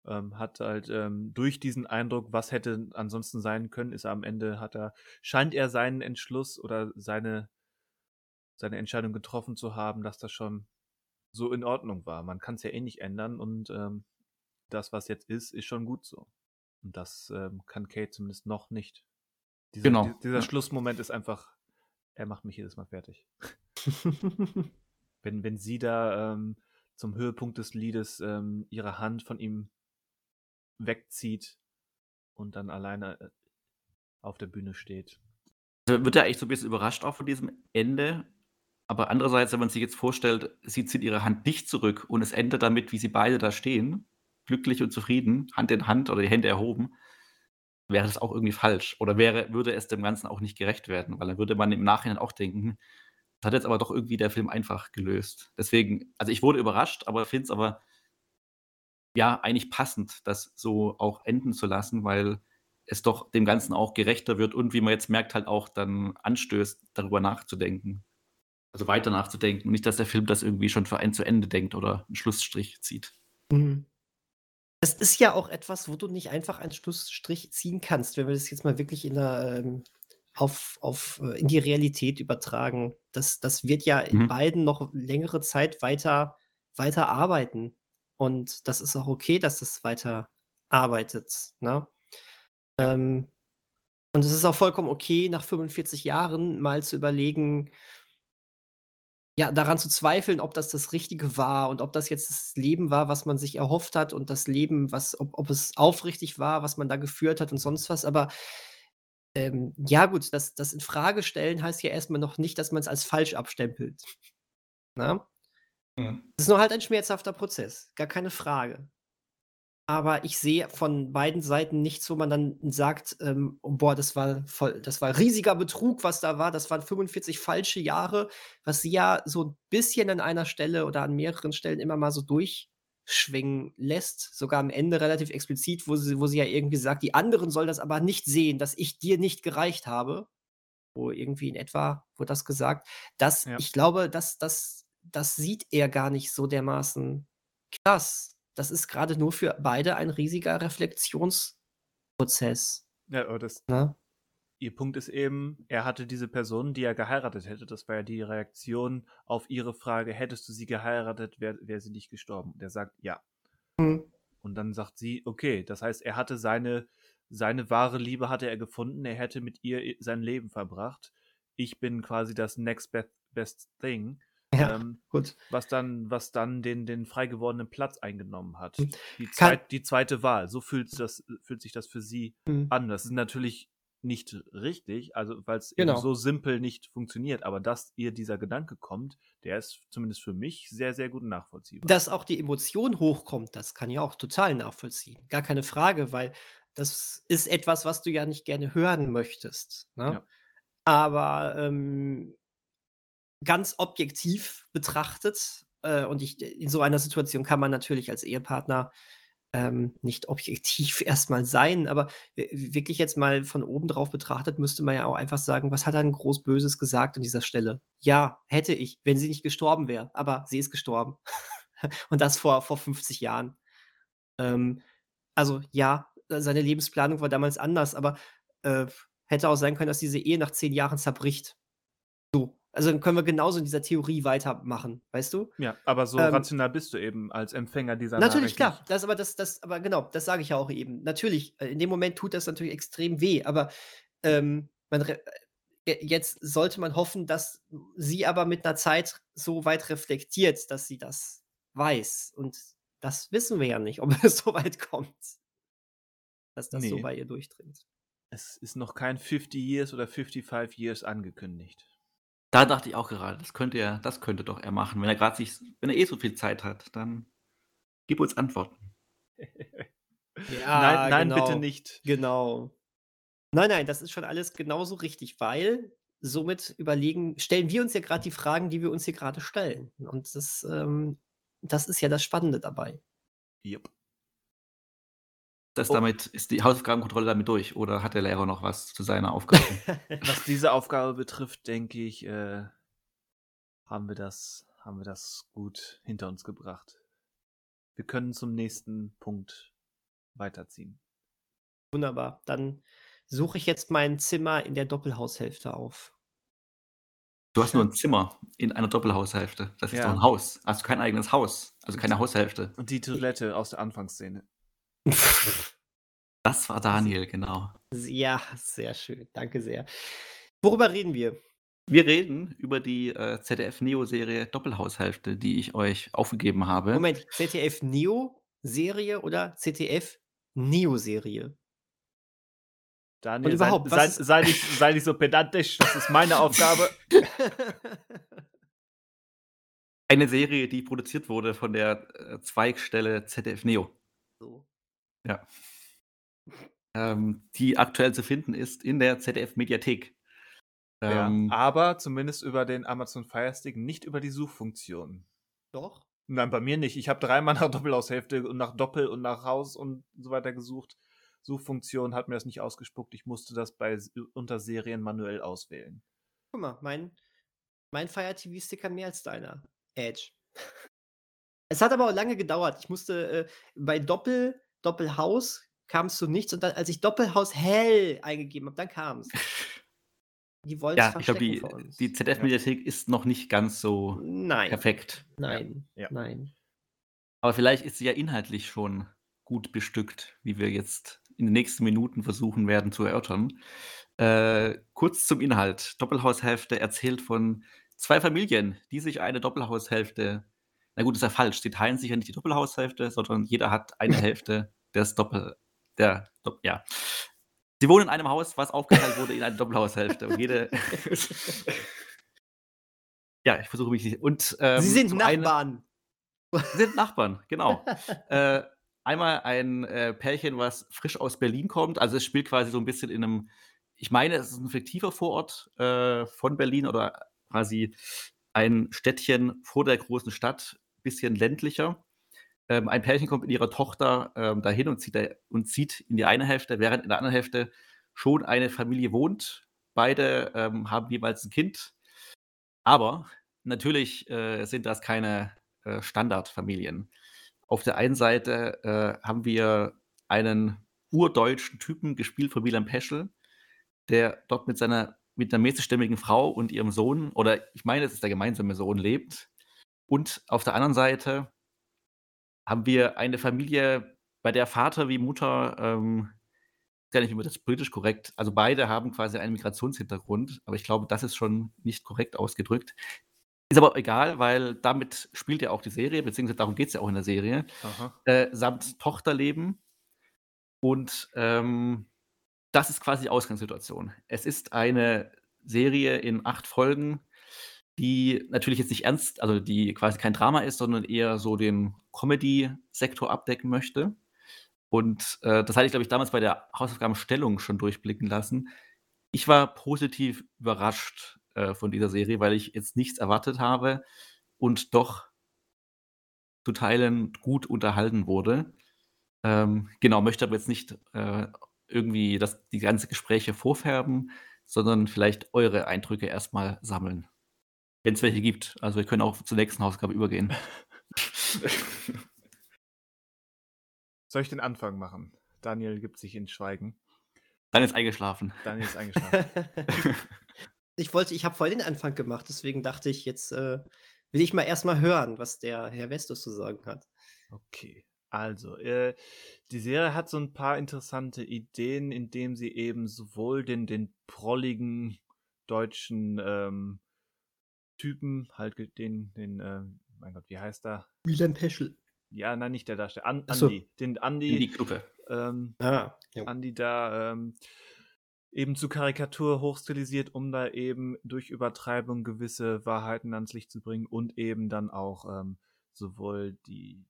ähm, hat halt ähm, durch diesen Eindruck, was hätte ansonsten sein können, ist er am Ende, hat er, scheint er seinen Entschluss oder seine, seine Entscheidung getroffen zu haben, dass das schon so in Ordnung war. Man kann es ja eh nicht ändern und ähm, das, was jetzt ist, ist schon gut so. Und das ähm, kann Kate zumindest noch nicht. Dieser, Genau, di- dieser ja. Schlussmoment ist einfach, er macht mich jedes Mal fertig. *laughs* Wenn, wenn sie da ähm, zum Höhepunkt des Liedes ähm, ihre Hand von ihm wegzieht und dann alleine äh, auf der Bühne steht. Also wird er eigentlich so ein bisschen überrascht auch von diesem Ende. Aber andererseits, wenn man sich jetzt vorstellt, sie zieht ihre Hand nicht zurück und es endet damit, wie sie beide da stehen, glücklich und zufrieden, Hand in Hand oder die Hände erhoben, wäre das auch irgendwie falsch. Oder wäre, würde es dem Ganzen auch nicht gerecht werden, weil dann würde man im Nachhinein auch denken, das hat jetzt aber doch irgendwie der Film einfach gelöst. Deswegen, also ich wurde überrascht, aber finde es aber ja eigentlich passend, das so auch enden zu lassen, weil es doch dem Ganzen auch gerechter wird und wie man jetzt merkt, halt auch dann anstößt, darüber nachzudenken. Also weiter nachzudenken und nicht, dass der Film das irgendwie schon für ein zu Ende denkt oder einen Schlussstrich zieht. Mhm. Das ist ja auch etwas, wo du nicht einfach einen Schlussstrich ziehen kannst, wenn wir das jetzt mal wirklich in der, ähm, auf, auf, äh, in die Realität übertragen. Das, das wird ja in Mhm. beiden noch längere Zeit weiter, weiter arbeiten. Und das ist auch okay, dass das weiter arbeitet. Ne? Ähm, und es ist auch vollkommen okay, nach 45 Jahren mal zu überlegen, ja, daran zu zweifeln, ob das das Richtige war und ob das jetzt das Leben war, was man sich erhofft hat und das Leben, was, ob, ob es aufrichtig war, was man da geführt hat und sonst was. Aber ähm, ja, gut, das, das in Frage stellen heißt ja erstmal noch nicht, dass man es als falsch abstempelt. Na? Das ist nur halt ein schmerzhafter Prozess, gar keine Frage. Aber ich sehe von beiden Seiten nichts, wo man dann sagt, ähm, oh, boah, das war voll, das war riesiger Betrug, was da war. Das waren 45 falsche Jahre, was sie ja so ein bisschen an einer Stelle oder an mehreren Stellen immer mal so durchschwingen lässt. Sogar am Ende relativ explizit, wo sie, wo sie ja irgendwie sagt, die anderen sollen das aber nicht sehen, dass ich dir nicht gereicht habe. Wo irgendwie in etwa wurde das gesagt. Das, Ja. ich glaube, das, das, das sieht er gar nicht so dermaßen krass. Das ist gerade nur für beide ein riesiger Reflexionsprozess. Ja, aber das, Ne? ihr Punkt ist eben, er hatte diese Person, die er geheiratet hätte. Das war ja die Reaktion auf ihre Frage, hättest du sie geheiratet, wäre wär sie nicht gestorben. Der sagt ja. Mhm. Und dann sagt sie, okay, das heißt, er hatte seine, seine wahre Liebe hatte er gefunden, er hätte mit ihr sein Leben verbracht. Ich bin quasi das next best, best thing, Ja, ähm, gut. was dann, was dann den, den frei gewordenen Platz eingenommen hat. Mhm. Die, Kann- zweit, die zweite Wahl. So fühlt, das, fühlt sich das für sie Mhm. an. Das ist natürlich nicht richtig, also weil es Genau. so simpel nicht funktioniert, aber dass ihr dieser Gedanke kommt, der ist zumindest für mich sehr, sehr gut nachvollziehbar. Dass auch die Emotion hochkommt, das kann ich auch total nachvollziehen. Gar keine Frage, weil das ist etwas, was du ja nicht gerne hören möchtest, ne? Ja. Aber, ähm ganz objektiv betrachtet, äh, und ich in so einer Situation kann man natürlich als Ehepartner, ähm, nicht objektiv *laughs* erst mal sein, aber wirklich jetzt mal von oben drauf betrachtet, müsste man ja auch einfach sagen: „Was hat er 'n groß Böses gesagt an dieser Stelle?“ Ja, hätte ich, wenn sie nicht gestorben wäre, aber sie ist gestorben. *laughs* Und das vor vor 50 Jahren. Ähm, also ja, seine Lebensplanung war damals anders, aber, äh, hätte auch sein können, dass diese Ehe nach 10 Jahren zerbricht. So, also dann können wir genauso in dieser Theorie weitermachen, weißt du? Ja, aber so Ähm rational bist du eben als Empfänger dieser Natürlich, Nachricht klar. Das aber das das aber genau, das sage ich ja auch eben. Natürlich, äh, in dem Moment tut das natürlich extrem weh, aber, ähm, man äh, jetzt sollte man hoffen, dass sie aber mit 'ner Zeit so weit reflektiert, dass sie das weiß. Und das wissen wir ja nicht, ob *laughs* es so weit kommt. Dass das so Ne. bei ihr durchdringt. Es ist noch kein 50 Years oder 55 Years angekündigt. Da dachte ich auch gerade, das könnte er das könnte doch er machen. Wenn er grad sich wenn er eh so viel Zeit hat, dann gib uns Antworten. *laughs* Ja, Nein, nein, bitte genau. nicht. Genau. Nein, nein, das ist schon alles genauso richtig, weil somit überlegen stellen wir uns ja grad die Fragen, die wir uns hier grade stellen. Und das, ähm das ist ja das Spannende dabei. Jep. Das Oh. damit ist die Hausaufgabenkontrolle damit durch oder hat der Lehrer noch was zu seiner Aufgabe? *laughs* Was diese Aufgabe betrifft, denke ich, äh, haben wir das haben wir das gut hinter uns gebracht. Wir können zum nächsten Punkt weiterziehen. Wunderbar. Dann suche ich jetzt mein Zimmer in der Doppelhaushälfte auf. Du hast nur 'n Zimmer in einer Doppelhaushälfte. Das ist doch Ja. 'n Haus. Hast du kein eigenes Haus, also keine Haushälfte. Und die Toilette aus der Anfangsszene. Das war Daniel, genau. Ja, sehr schön. Danke sehr. Worüber reden wir? Wir reden über die, äh, ZDF-Neo-Serie Doppelhaushälfte, die ich euch aufgegeben habe. Moment, ZDF-Neo-Serie oder ZDF-Neo-Serie? Und Daniel, sei überhaupt, sei ist sei nicht sei nicht so pedantisch, das ist meine Aufgabe. *laughs* Eine Serie, die produziert wurde von der, äh, Zweigstelle ZDF-Neo. So. Ja. Ähm, die aktuell zu finden ist in der ZDF-Mediathek. Ja, Ähm aber zumindest über den Amazon Fire Stick, nicht über die Suchfunktion. Doch? Nein, bei mir nicht. Ich habe dreimal nach Doppelhaushälfte und nach Doppel und nach Haus und so weiter gesucht. Suchfunktion hat mir das nicht ausgespuckt. Ich musste das bei unter Serien manuell auswählen. Guck mal, mein mein Fire TV Stick kann mehr als deiner. Edge. *laughs* Es hat aber auch lange gedauert. Ich musste, äh, bei Doppel Doppelhaus kam's zu nichts und dann, als ich Doppelhaus hell eingegeben habe, dann kam's. Die wollen's Ja, ich glaube, die die ZDF-Mediathek ist noch nicht ganz so Nein. perfekt. Nein, Ja. nein. Aber vielleicht ist sie ja inhaltlich schon gut bestückt, wie wir jetzt in den nächsten Minuten versuchen werden zu erörtern. Äh, kurz zum Inhalt. Doppelhaushälfte erzählt von 2 Familien, die sich eine Doppelhaushälfte na gut, ist ja falsch. Sie teilen sich ja nicht die Doppelhaushälfte, sondern jeder hat eine *laughs* Hälfte des Doppel der ja. Sie wohnen in einem Haus, was aufgeteilt wurde in eine Doppelhaushälfte und jede *laughs* Ja, ich versuche mich nicht und, ähm, Sie sind einen Nachbarn. Sie sind Nachbarn, genau. *laughs* Äh, einmal ein, äh, Pärchen, was frisch aus Berlin kommt. Also, es spielt quasi so 'n bisschen in 'nem ich meine, es ist 'n fiktiver Vorort, äh, von Berlin oder quasi ein Städtchen vor der großen Stadt, bisschen ländlicher. Ähm, ein Pärchen kommt mit ihrer Tochter, ähm, dahin und zieht da und zieht in die eine Hälfte, während in der anderen Hälfte schon eine Familie wohnt. Beide, ähm, haben jeweils 'n Kind. Aber natürlich, äh, sind das keine, äh, Standardfamilien. Auf der einen Seite, äh, haben wir einen urdeutschen Typen, gespielt von Milan Peschel, der dort mit seiner mit 'ner mäßigstämmigen Frau und ihrem Sohn oder ich meine, es ist der gemeinsame Sohn, lebt. Und auf der anderen Seite haben wir eine Familie, bei der Vater wie Mutter, ähm gar nicht, wie man das politisch korrekt also, beide haben quasi einen Migrationshintergrund, aber ich glaube, das ist schon nicht korrekt ausgedrückt. Ist aber egal, weil damit spielt ja auch die Serie, beziehungsweise darum geht's ja auch in der Serie, äh, samt Tochterleben. Und, ähm das ist quasi die Ausgangssituation. Es ist eine Serie in acht Folgen, die natürlich jetzt nicht ernst, also die quasi kein Drama ist, sondern eher so den Comedy-Sektor abdecken möchte. Und äh, das hatte ich, glaube ich, damals bei der Hausaufgabenstellung schon durchblicken lassen. Ich war positiv überrascht äh, von dieser Serie, weil ich jetzt nichts erwartet habe und doch zu Teilen gut unterhalten wurde. Ähm, genau, möchte aber jetzt nicht äh, irgendwie das, die ganze Gespräche vorfärben, sondern vielleicht eure Eindrücke erstmal sammeln. Wenn es welche gibt. Also wir können auch zur nächsten Hausaufgabe übergehen. *laughs* Soll ich den Anfang machen? Daniel gibt sich in Schweigen. Daniel ist eingeschlafen. Daniel ist *laughs* eingeschlafen. ich wollte, ich habe voll den Anfang gemacht, deswegen dachte ich, jetzt äh, will ich mal erstmal hören, was der Herr Westus zu sagen hat. Okay. Also, äh, die Serie hat so ein paar interessante Ideen, indem sie eben sowohl den, den prolligen deutschen ähm, Typen, halt den, den, äh, mein Gott, wie heißt er? Milan Peschel. Ja, nein, nicht der Darsteller. An, Ach so. Andi. Den Andi. In die Gruppe. Ähm, Ah, ja. Andi da ähm, eben zu Karikatur hochstilisiert, um da eben durch Übertreibung gewisse Wahrheiten ans Licht zu bringen und eben dann auch ähm, sowohl die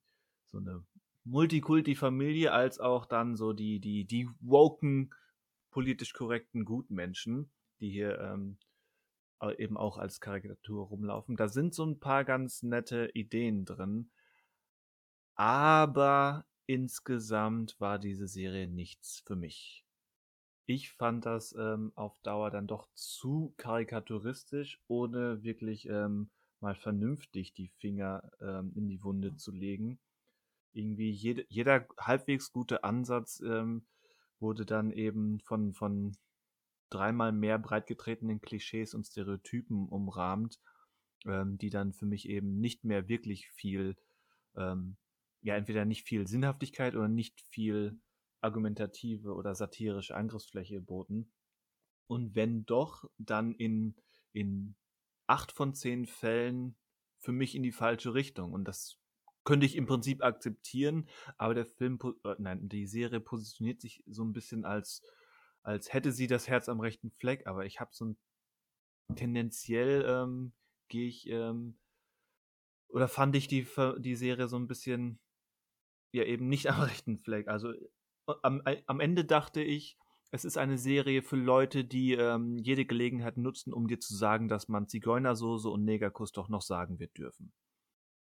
so eine Multikulti-Familie als auch dann so die die die woken politisch korrekten Gutmenschen, die hier ähm, eben auch als Karikatur rumlaufen. Da sind so ein paar ganz nette Ideen drin, aber insgesamt war diese Serie nichts für mich. Ich fand das ähm, auf Dauer dann doch zu karikaturistisch, ohne wirklich ähm, mal vernünftig die Finger ähm, in die Wunde zu legen. Irgendwie jede, jeder halbwegs gute Ansatz ähm, wurde dann eben von, von dreimal mehr breitgetretenen Klischees und Stereotypen umrahmt, ähm, die dann für mich eben nicht mehr wirklich viel, ähm, ja, entweder nicht viel Sinnhaftigkeit oder nicht viel argumentative oder satirische Angriffsfläche boten. Und wenn doch, dann in, in acht von zehn Fällen für mich in die falsche Richtung. Und das könnte ich im Prinzip akzeptieren, aber der Film, äh, nein, die Serie positioniert sich so ein bisschen als, als hätte sie das Herz am rechten Fleck, aber ich habe so ein tendenziell ähm, gehe ich ähm, oder fand ich die die Serie so ein bisschen ja eben nicht am *laughs* rechten Fleck. Also äh, am, äh, am Ende dachte ich, es ist eine Serie für Leute, die ähm, jede Gelegenheit nutzen, um dir zu sagen, dass man Zigeunersoße und Negerkuss doch noch sagen wird dürfen.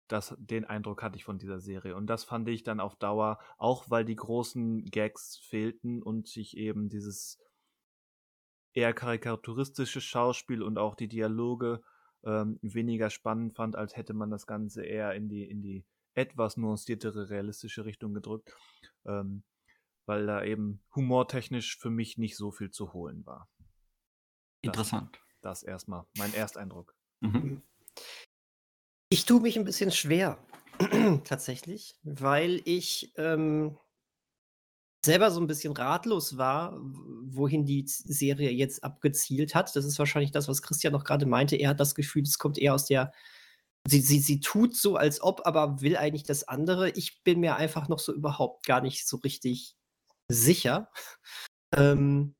Das, den Eindruck hatte ich von dieser Serie. Und das fand ich dann auf Dauer, auch weil die großen Gags fehlten und sich eben dieses eher karikaturistische Schauspiel und auch die Dialoge ähm, weniger spannend fand, als hätte man das Ganze eher in die, in die etwas nuanciertere, realistische Richtung gedrückt, ähm, weil da eben humortechnisch für mich nicht so viel zu holen war. Interessant. Das erstmal, mein Ersteindruck. Mhm. Ich tue mich ein bisschen schwer, *clears throat* tatsächlich, weil ich ähm, selber so ein bisschen ratlos war, wohin die Serie jetzt abgezielt hat. Das ist wahrscheinlich das, was Christian noch gerade meinte. Er hat das Gefühl, es kommt eher aus der. Sie, sie, sie tut so, als ob, aber will eigentlich das andere. Ich bin mir einfach noch so überhaupt gar nicht so richtig sicher. Ähm,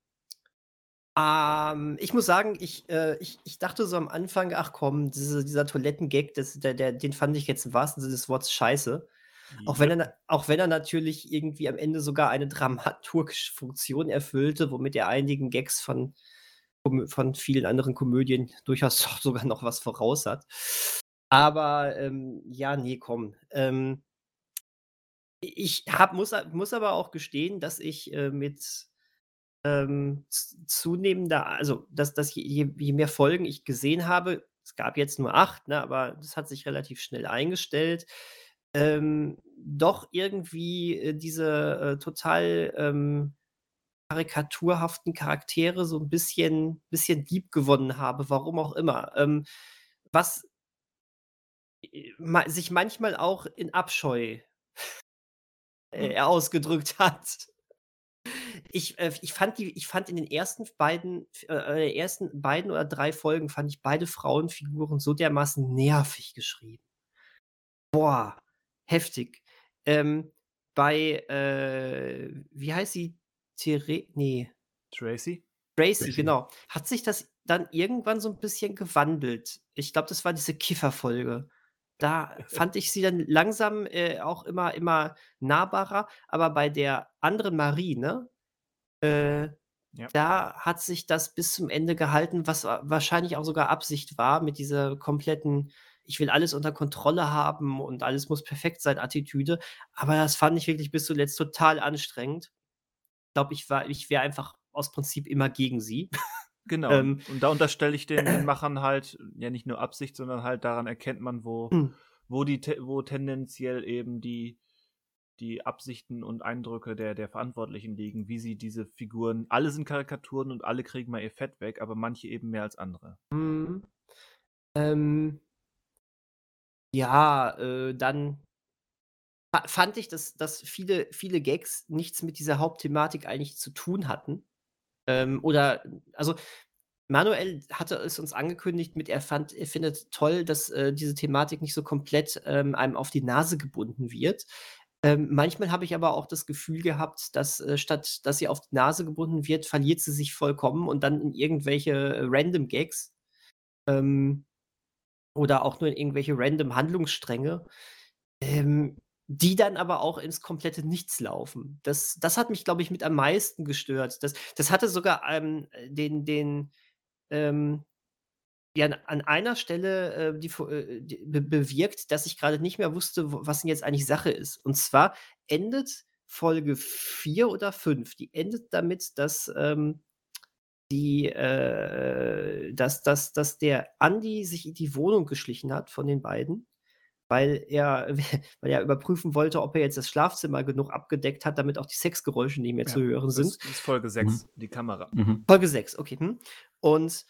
ähm, ich muss sagen, ich, äh, ich, ich dachte so am Anfang, ach komm, diese, dieser Toilettengag, das, der, der, den fand ich jetzt im wahrsten Sinne des Wortes scheiße. Auch wenn, er, auch wenn er natürlich irgendwie am Ende sogar eine dramaturgische Funktion erfüllte, womit er einigen Gags von, von vielen anderen Komödien durchaus *laughs* sogar noch was voraus hat. Aber ähm, ja, nee, komm. Ähm, ich hab, muss, muss aber auch gestehen, dass ich äh, mit ähm, zunehmender, also dass, dass je, je mehr Folgen ich gesehen habe, es gab jetzt nur acht, ne, aber das hat sich relativ schnell eingestellt, ähm, doch irgendwie äh, diese äh, total ähm, karikaturhaften Charaktere so ein bisschen, bisschen lieb gewonnen habe, warum auch immer. Ähm, was ma sich manchmal auch in Abscheu äh, ausgedrückt hat. Ich, äh, ich, fand die, ich fand in den ersten beiden, äh, ersten beiden oder drei Folgen fand ich beide Frauenfiguren so dermaßen nervig geschrieben. Boah, heftig. Ähm, bei, äh, wie heißt sie? There nee. Tracy? Tracy, Tracy. genau. Hat sich das dann irgendwann so ein bisschen gewandelt? Ich glaube, das war diese Kifferfolge. Da fand ich sie dann langsam äh, auch immer, immer nahbarer. Aber bei der anderen Marie, ne? Äh, Ja. da hat sich das bis zum Ende gehalten, was wa- wahrscheinlich auch sogar Absicht war mit dieser kompletten, ich will alles unter Kontrolle haben und alles muss perfekt sein, Attitüde. Aber das fand ich wirklich bis zuletzt total anstrengend. Ich glaube, ich war, ich wäre einfach aus Prinzip immer gegen sie. *laughs* Genau. Ähm, und da unterstelle ich den, den *clears throat* Machern halt ja nicht nur Absicht, sondern halt daran erkennt man, wo, Hm. wo die wo tendenziell eben die die Absichten und Eindrücke der, der Verantwortlichen liegen, wie sie diese Figuren, alle sind Karikaturen und alle kriegen mal ihr Fett weg, aber manche eben mehr als andere. Mhm. Ähm, ja, äh, dann fa fand ich, dass dass viele viele Gags nichts mit dieser Hauptthematik eigentlich zu tun hatten. Ähm, oder also, Manuel hatte es uns angekündigt mit, er fand er findet toll, dass, äh, diese Thematik nicht so komplett, ähm, einem auf die Nase gebunden wird. Ähm, manchmal habe ich aber auch das Gefühl gehabt, dass, äh, statt dass sie auf die Nase gebunden wird, verliert sie sich vollkommen und dann in irgendwelche, äh, random Gags. Ähm, oder auch nur in irgendwelche random Handlungsstränge, ähm, die dann aber auch ins komplette Nichts laufen. Das das hat mich, glaube ich, mit am meisten gestört. Das das hatte sogar, ähm, den den, ähm ja, an an einer Stelle, äh, die äh, die be bewirkt, dass ich grade nicht mehr wusste, was denn jetzt eigentlich Sache ist. Und zwar endet Folge 4 oder 5, die endet damit, dass, ähm, die, äh dass dass dass der Andi sich in die Wohnung geschlichen hat von den beiden, weil er *laughs* weil er überprüfen wollte, ob er jetzt das Schlafzimmer genug abgedeckt hat, damit auch die Sexgeräusche nicht mehr zu hören das sind. ist Folge 6, die Kamera. Mhm. Folge 6, okay, mhm. Und,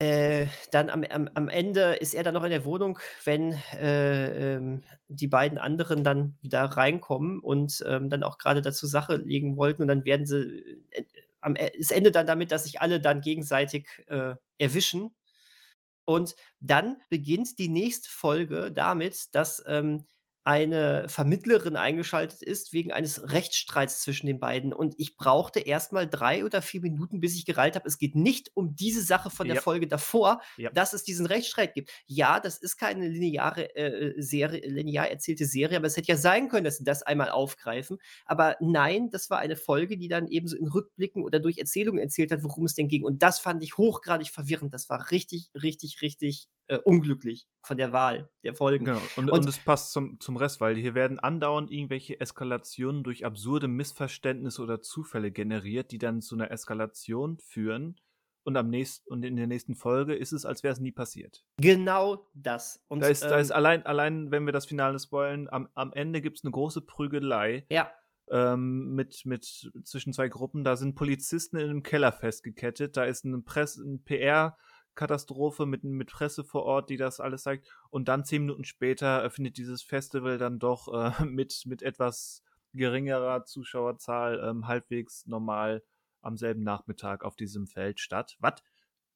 äh, dann am am am Ende ist er dann noch in der Wohnung, wenn, äh, ähm, die beiden anderen dann wieder reinkommen und, ähm, dann auch grade da zur Sache legen wollten und dann werden sie äh, am E es endet dann damit, dass sich alle dann gegenseitig, äh, erwischen. Und dann beginnt die nächste Folge damit, dass, ähm, eine Vermittlerin eingeschaltet ist wegen eines Rechtsstreits zwischen den beiden. Und ich brauchte erst mal 3 oder 4 Minuten, bis ich gereilt habe, es geht nicht um diese Sache von der Ja. Folge davor, Ja. dass es diesen Rechtsstreit gibt. Ja, das ist keine lineare, äh, äh, Serie linear erzählte Serie, aber es hätte ja sein können, dass sie das einmal aufgreifen. Aber nein, das war eine Folge, die dann eben so in Rückblicken oder durch Erzählungen erzählt hat, worum es denn ging. Und das fand ich hochgradig verwirrend. Das war richtig, richtig, richtig, äh, unglücklich von der Wahl der Folgen. Genau. Und, Und- es passt zum, zum Rest, weil hier werden andauernd irgendwelche Eskalationen durch absurde Missverständnisse oder Zufälle generiert, die dann zu einer Eskalation führen. Und am nächsten und in der nächsten Folge ist es, als wäre es nie passiert. Genau das. Und, Da ist, da ist ähm, allein, allein, wenn wir das Finale spoilen, am, am Ende gibt es eine große Prügelei ja, ähm, mit, mit zwischen zwei Gruppen. Da sind Polizisten in einem Keller festgekettet. Da ist eine Presse, ein PR-Katastrophe mit, mit Presse vor Ort, die das alles zeigt. Und dann zehn Minuten später findet dieses Festival dann doch äh, *laughs* mit, mit etwas geringerer Zuschauerzahl ähm, halbwegs normal am selben Nachmittag auf diesem Feld statt. Was?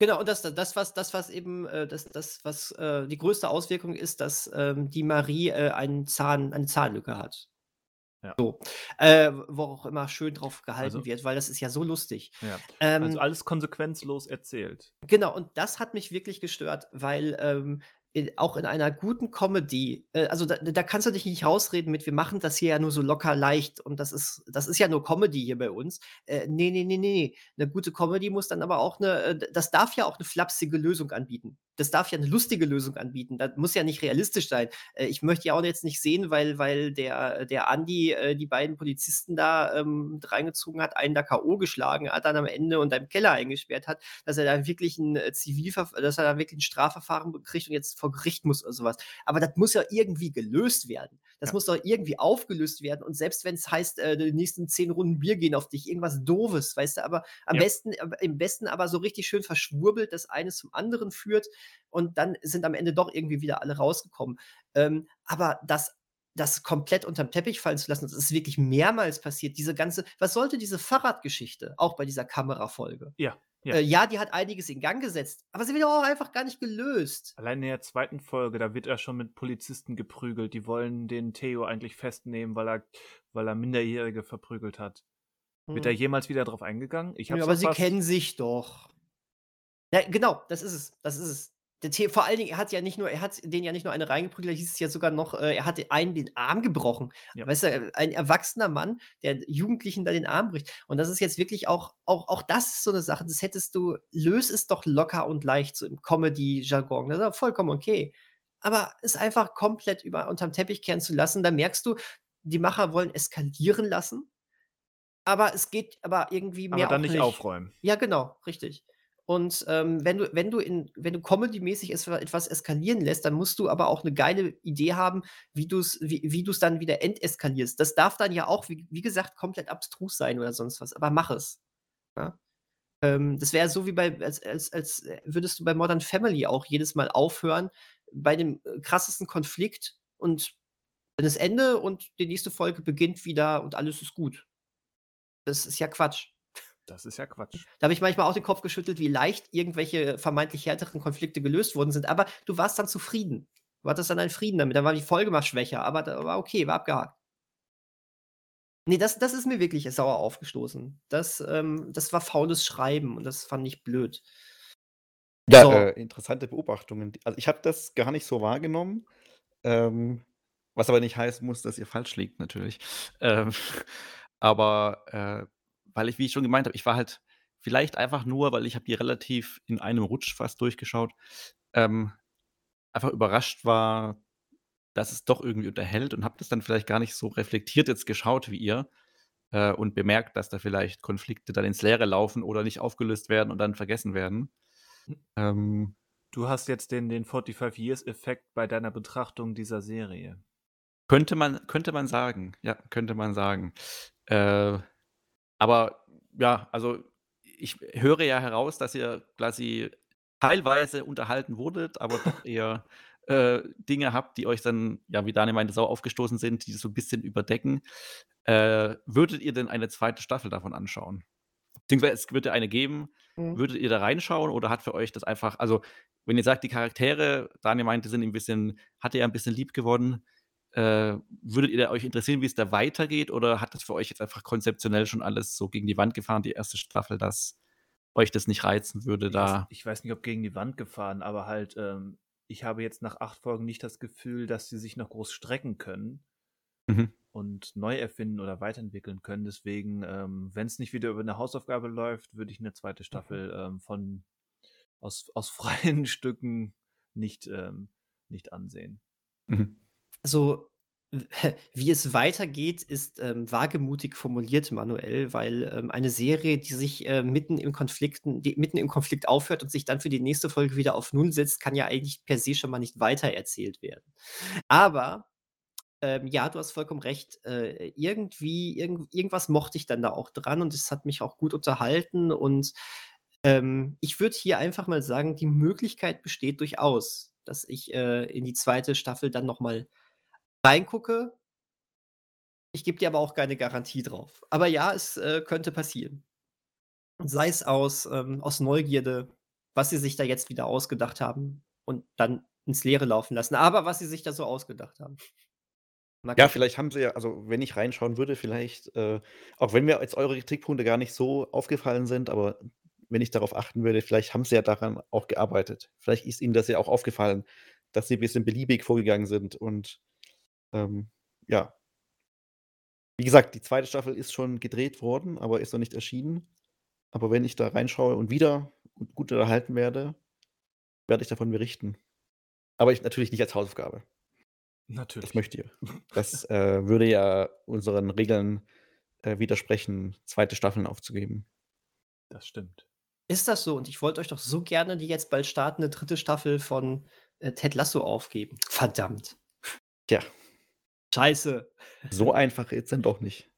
Genau, und das das, was das, was eben, äh, das das, was, äh, die größte Auswirkung ist, dass, ähm, die Marie, äh, einen Zahn eine Zahnlücke hat. Ja. So, äh, wo auch immer schön drauf gehalten Also- wird, weil das ist ja so lustig. Ja. Ähm, Also alles konsequenzlos erzählt. Genau, und das hat mich wirklich gestört, weil, ähm, in auch in einer guten Comedy äh, also da da kannst du dich nicht rausreden mit: „Wir machen das hier ja nur so locker leicht und das ist das ist ja nur Comedy hier bei uns.“ Äh, ne, ne, ne, ne, ne. 'Ne gute Comedy muss dann aber auch 'ne äh, das darf ja auch 'ne flapsige Lösung anbieten. Das darf ja 'ne lustige Lösung anbieten. Das muss ja nicht realistisch sein. Äh, ich möchte ja auch jetzt nicht sehen, weil weil der der Andi, äh, die beiden Polizisten da, ähm, reingezogen hat, einen da K.O. geschlagen hat, dann am Ende und im Keller eingesperrt hat, dass er da wirklich 'n äh, Zivilverf dass er da wirklich 'n Strafverfahren kriegt und jetzt vor Gericht muss oder so was. Aber das muss ja irgendwie gelöst werden. Das Ja. muss doch irgendwie aufgelöst werden und selbst wenn's heißt, äh, die nächsten 10 Runden Bier gehen auf dich, irgendwas Doofes, weißt du? Aber am Ja. besten am im besten aber so richtig schön verschwurbelt, das eine zum anderen führt und dann sind am Ende doch irgendwie wieder alle rausgekommen. Ähm, aber das das komplett unterm Teppich fallen zu lassen, das ist wirklich mehrmals passiert. Diese ganze was sollte diese Fahrradgeschichte, auch bei dieser Kamerafolge? Ja, ja. Äh, ja, die hat einiges in Gang gesetzt, aber sie wird auch einfach gar nicht gelöst. Allein in der zweiten Folge, da wird er schon mit Polizisten geprügelt. Die wollen den Theo eigentlich festnehmen, weil er, weil er Minderjährige verprügelt hat. Wird er Hm. jemals wieder drauf eingegangen? Ich Ja, hab's aber doch sie kennen sich doch. Ja, genau, das ist es. Das ist es. Der The vor allen Dingen, er hat ja nicht nur er hat denen ja nicht nur eine reingeprügelt, da hieß es ja sogar noch, äh, er hatte einen den Arm gebrochen. Ja. Weißt du, äh, ein erwachsener Mann, der Jugendlichen da den Arm bricht. Und das ist jetzt wirklich auch auch auch das ist so eine Sache, das hättest du löse es doch locker und leicht so im Comedy-Jargon. Das ist vollkommen okay. Aber es einfach komplett über unterm Teppich kehren zu lassen, da merkst du, die Macher wollen eskalieren lassen, aber es geht aber irgendwie aber mehr dann auch nicht nicht. aufräumen. Ja, genau, richtig. Und, ähm, wenn du wenn du in wenn du comedymäßig es etwas eskalieren lässt, dann musst du aber auch 'ne geile Idee haben, wie du's wie wie du's dann wieder enteskalierst. Das darf dann ja auch, wie wie gesagt, komplett abstrus sein oder sonst was, aber mach es, ja? Ähm, das wäre so wie bei als als als, äh, würdest du bei Modern Family auch jedes Mal aufhören bei dem, äh, krassesten Konflikt und dann ist Ende und die nächste Folge beginnt wieder und alles ist gut. Das ist ja Quatsch. Das ist ja Quatsch. Da habe ich manchmal auch den Kopf geschüttelt, wie leicht irgendwelche vermeintlich härteren Konflikte gelöst worden sind, aber du warst dann zufrieden. Du hattest dann einen Frieden damit. Dann war die Folge mal schwächer, aber da war okay, war abgehakt. Ne, das das ist mir wirklich sauer aufgestoßen. Das, ähm das war faules Schreiben und das fand ich blöd. Ja, So. äh, interessante Beobachtungen. Also, ich habe das gar nicht so wahrgenommen, ähm, was aber nicht heißen muss, dass ihr falsch liegt natürlich. Ähm, *laughs* aber, äh, weil ich, wie ich schon gemeint habe, ich war halt vielleicht einfach nur, weil ich habe die relativ in einem Rutsch fast durchgeschaut, ähm, einfach überrascht war, dass es doch irgendwie unterhält und habe das dann vielleicht gar nicht so reflektiert jetzt geschaut wie ihr, äh, und bemerkt, dass da vielleicht Konflikte dann ins Leere laufen oder nicht aufgelöst werden und dann vergessen werden. Ähm Du hast jetzt den den 45 Years Effekt bei deiner Betrachtung dieser Serie. Könnte man könnte man sagen. Ja, könnte man sagen. Äh, aber ja, also ich höre ja heraus, dass ihr quasi teilweise unterhalten wurdet, aber doch *laughs* eher, äh, Dinge habt, die euch dann, ja, wie Daniel meinte, sauer aufgestoßen sind, die so 'n bisschen überdecken. Äh, würdet ihr denn eine zweite Staffel davon anschauen? Beziehungsweise es wird ja eine geben. Mhm. Würdet ihr da reinschauen oder hat für euch das einfach also, wenn ihr sagt, die Charaktere, Daniel meinte, sind ihm 'n bisschen hat ihr ein bisschen lieb gewonnen, äh, würdet ihr euch interessieren, wie es da weitergeht oder hat das für euch jetzt einfach konzeptionell schon alles so gegen die Wand gefahren, die erste Staffel, dass euch das nicht reizen würde, Ich weiß da ich weiß nicht, ob gegen die Wand gefahren, aber halt, ähm, ich habe jetzt nach 8 Folgen nicht das Gefühl, dass sie sich noch groß strecken können Mhm. und neu erfinden oder weiterentwickeln können. Deswegen, ähm, wenn's nicht wieder über 'ne Hausaufgabe läuft, würde ich 'ne zweite Mhm. Staffel, ähm, von aus aus *laughs* freien Stücken nicht, ähm nicht ansehen. Mhm. Also, wie es weitergeht, ist, ähm, wagemutig formuliert, Manuel, weil, ähm, eine Serie, die sich, äh, mitten im Konflikten die mitten im Konflikt aufhört und sich dann für die nächste Folge wieder auf Null setzt, kann ja eigentlich per se schon mal nicht weitererzählt werden. Aber, ähm, ja, du hast vollkommen recht, äh, irgendwie irgend irgendwas mochte ich dann da auch dran und es hat mich auch gut unterhalten und, ähm, ich würde hier einfach mal sagen, die Möglichkeit besteht durchaus, dass ich, äh, in die zweite Staffel dann noch mal reingucke. Ich gebe dir aber auch keine Garantie drauf. Aber ja, es, äh, könnte passieren. Sei es aus, ähm aus Neugierde, was sie sich da jetzt wieder ausgedacht haben und dann ins Leere laufen lassen. Aber was sie sich da so ausgedacht haben. Mal Ja, vielleicht haben sie ja also, wenn ich reinschauen würde, vielleicht, äh auch wenn mir jetzt eure Kritikpunkte gar nicht so aufgefallen sind, aber wenn ich darauf achten würde, vielleicht haben sie ja daran auch gearbeitet. Vielleicht ist ihnen das ja auch aufgefallen, dass sie 'n bisschen beliebig vorgegangen sind und, ähm, ja. Wie gesagt, die zweite Staffel ist schon gedreht worden, aber ist noch nicht erschienen. Aber wenn ich da reinschaue und wieder gut unterhalten werde, werde ich davon berichten. Aber ich natürlich nicht als Hausaufgabe. Das Natürlich. möchtet ihr. Das, äh, würde ja unseren Regeln, äh, widersprechen, zweite Staffeln aufzugeben. Das stimmt. Ist das so? Und ich wollte euch doch so gerne die jetzt bald startende 3. Staffel von, äh, Ted Lasso aufgeben. Verdammt. Tja. Scheiße. So einfach jetzt dann doch nicht.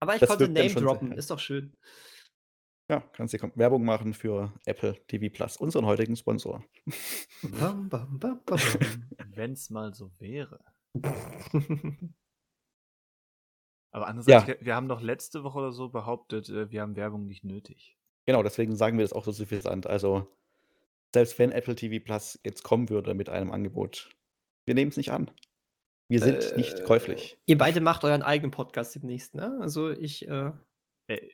Aber ich Das konnte Name droppen, ist doch schön. Ja, kannst dir Werbung machen für Apple TV Plus, unseren heutigen Sponsor. Bam, bam, bam, bam. Wenn's mal so wäre. Aber Ja. andererseits, wir wir haben doch letzte Woche oder so behauptet, äh, wir haben Werbung nicht nötig. Genau, deswegen sagen wir das auch so suffisant. Also, selbst wenn Apple TV Plus jetzt kommen würde mit einem Angebot, wir nehmen's nicht an. Wir sind nicht Äh, käuflich. ihr beide macht euren eigenen Podcast demnächst, ne? Also, ich, äh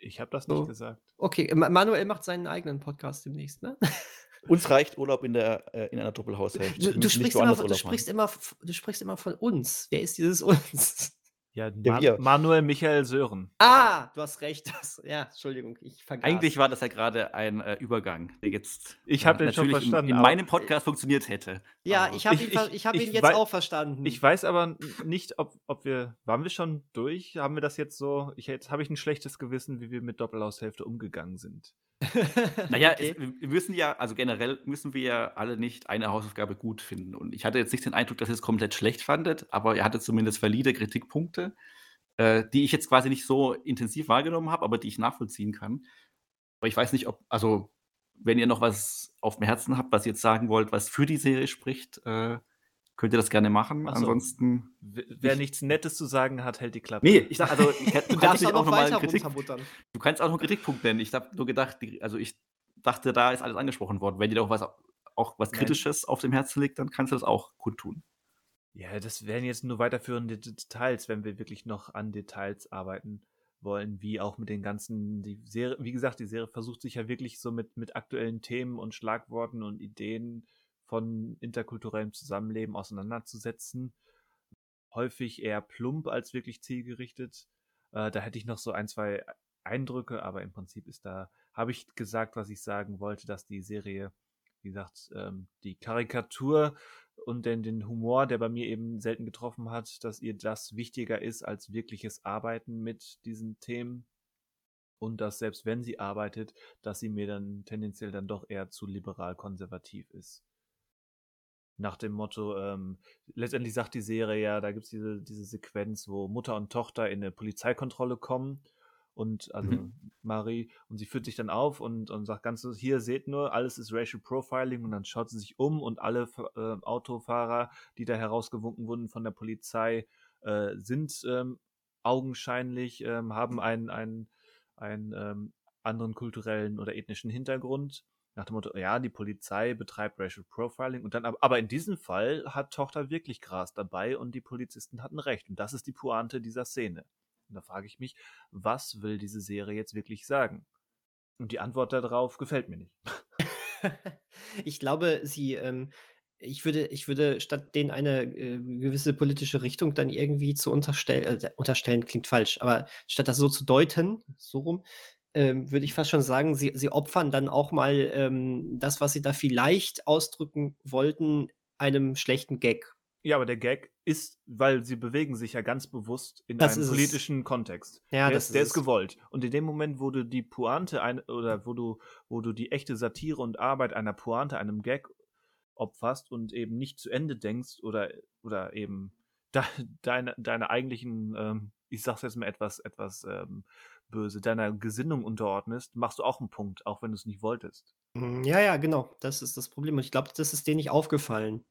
ich habe das So. nicht gesagt. Okay, Ma- Manuel macht seinen eigenen Podcast demnächst, ne? *laughs* Uns reicht Urlaub in, der, äh, in einer Doppelhaushälfte. Du, du, sprichst nicht du, sprichst immer, du sprichst immer von uns. Wer ist dieses *laughs* uns? Ja, Ja, Ma wir. Manuel Michael Sören. Ah, du hast recht. *laughs* Das, ja, Entschuldigung, ich vergaß. Eigentlich war das ja gerade ein äh, Übergang, der jetzt Ich hab den schon natürlich in- verstanden, in, aber- meinem Podcast funktioniert hätte. Ja, Aber- ich habe Ich- ihn, ich- ich hab ich ihn jetzt auch verstanden. Ich weiß aber nicht, ob, ob wir. Waren wir schon durch? Haben wir das jetzt so? Ich, jetzt habe ich ein schlechtes Gewissen, wie wir mit Doppelhaushälfte umgegangen sind. *laughs* Naja, Okay. es, wir müssen ja, also generell müssen wir ja alle nicht eine Hausaufgabe gut finden. Und ich hatte jetzt nicht den Eindruck, dass ihr es komplett schlecht fandet, aber ihr hattet zumindest valide Kritikpunkte, äh, die ich jetzt quasi nicht so intensiv wahrgenommen habe, aber die ich nachvollziehen kann. Aber ich weiß nicht, ob, also, wenn ihr noch was auf dem Herzen habt, was ihr jetzt sagen wollt, was für die Serie spricht, äh, könnt ihr das gerne machen. Ach so. Ansonsten. Wer Ich- nichts Nettes zu sagen hat, hält die Klappe. Nee, ich sag, also, *laughs* du du kannst auch noch nochmal weiter Kritik. Du kannst auch noch einen Kritikpunkt nennen. Ich habe nur gedacht, also ich dachte, da ist alles angesprochen worden. Wenn dir doch was, auch was Nein. Kritisches auf dem Herzen liegt, dann kannst du das auch kundtun. Ja, das wären jetzt nur weiterführende Details, wenn wir wirklich noch an Details arbeiten wollen, wie auch mit den ganzen, die Serie, wie gesagt, die Serie versucht sich ja wirklich so mit, mit aktuellen Themen und Schlagworten und Ideen von interkulturellem Zusammenleben auseinanderzusetzen. Häufig eher plump als wirklich zielgerichtet. Äh, da hätte ich noch so ein, zwei Eindrücke, aber im Prinzip ist da, habe ich gesagt, was ich sagen wollte, dass die Serie, wie gesagt, ähm, die Karikatur und den, den Humor, der bei mir eben selten getroffen hat, dass ihr das wichtiger ist als wirkliches Arbeiten mit diesen Themen. Und dass selbst wenn sie arbeitet, dass sie mir dann tendenziell dann doch eher zu liberal-konservativ ist. Nach dem Motto, ähm, letztendlich sagt die Serie ja, da gibt's diese, diese Sequenz, wo Mutter und Tochter in eine Polizeikontrolle kommen und also Mhm. Marie und sie führt sich dann auf und, und sagt ganz so, hier seht nur, alles ist Racial Profiling und dann schaut sie sich um und alle äh, Autofahrer, die da herausgewunken wurden von der Polizei, äh, sind ähm, augenscheinlich, ähm, haben einen, einen, einen ähm, anderen kulturellen oder ethnischen Hintergrund. Nach dem Motto, ja, die Polizei betreibt Racial Profiling und dann, aber, in diesem Fall hat Tochter wirklich Gras dabei und die Polizisten hatten recht. Und das ist die Pointe dieser Szene. Und da frage ich mich, was will diese Serie jetzt wirklich sagen? Und die Antwort darauf gefällt mir nicht. *laughs* ich glaube, sie, ähm, ich würde, ich würde statt denen eine äh, gewisse politische Richtung dann irgendwie zu unterstellen, äh, unterstellen klingt falsch, aber statt das so zu deuten, so rum, ähm, würde ich fast schon sagen, sie, sie opfern dann auch mal ähm, das, was sie da vielleicht ausdrücken wollten, einem schlechten Gag. Ja, aber der Gag ist, weil sie bewegen sich ja ganz bewusst in Das einem ist es. politischen Kontext. Ja, der das ist, der ist gewollt. Und in dem Moment, wo du die Pointe ein, oder wo du, wo du die echte Satire und Arbeit einer Pointe, einem Gag opferst und eben nicht zu Ende denkst oder, oder eben de, *laughs* deine, deine eigentlichen, ähm, ich sag's jetzt mal etwas, etwas ähm, böse, deiner Gesinnung unterordnest, machst du auch einen Punkt, auch wenn du es nicht wolltest. Mm, Ja, ja, genau. Das ist das Problem. Und ich glaube, das ist denen nicht aufgefallen.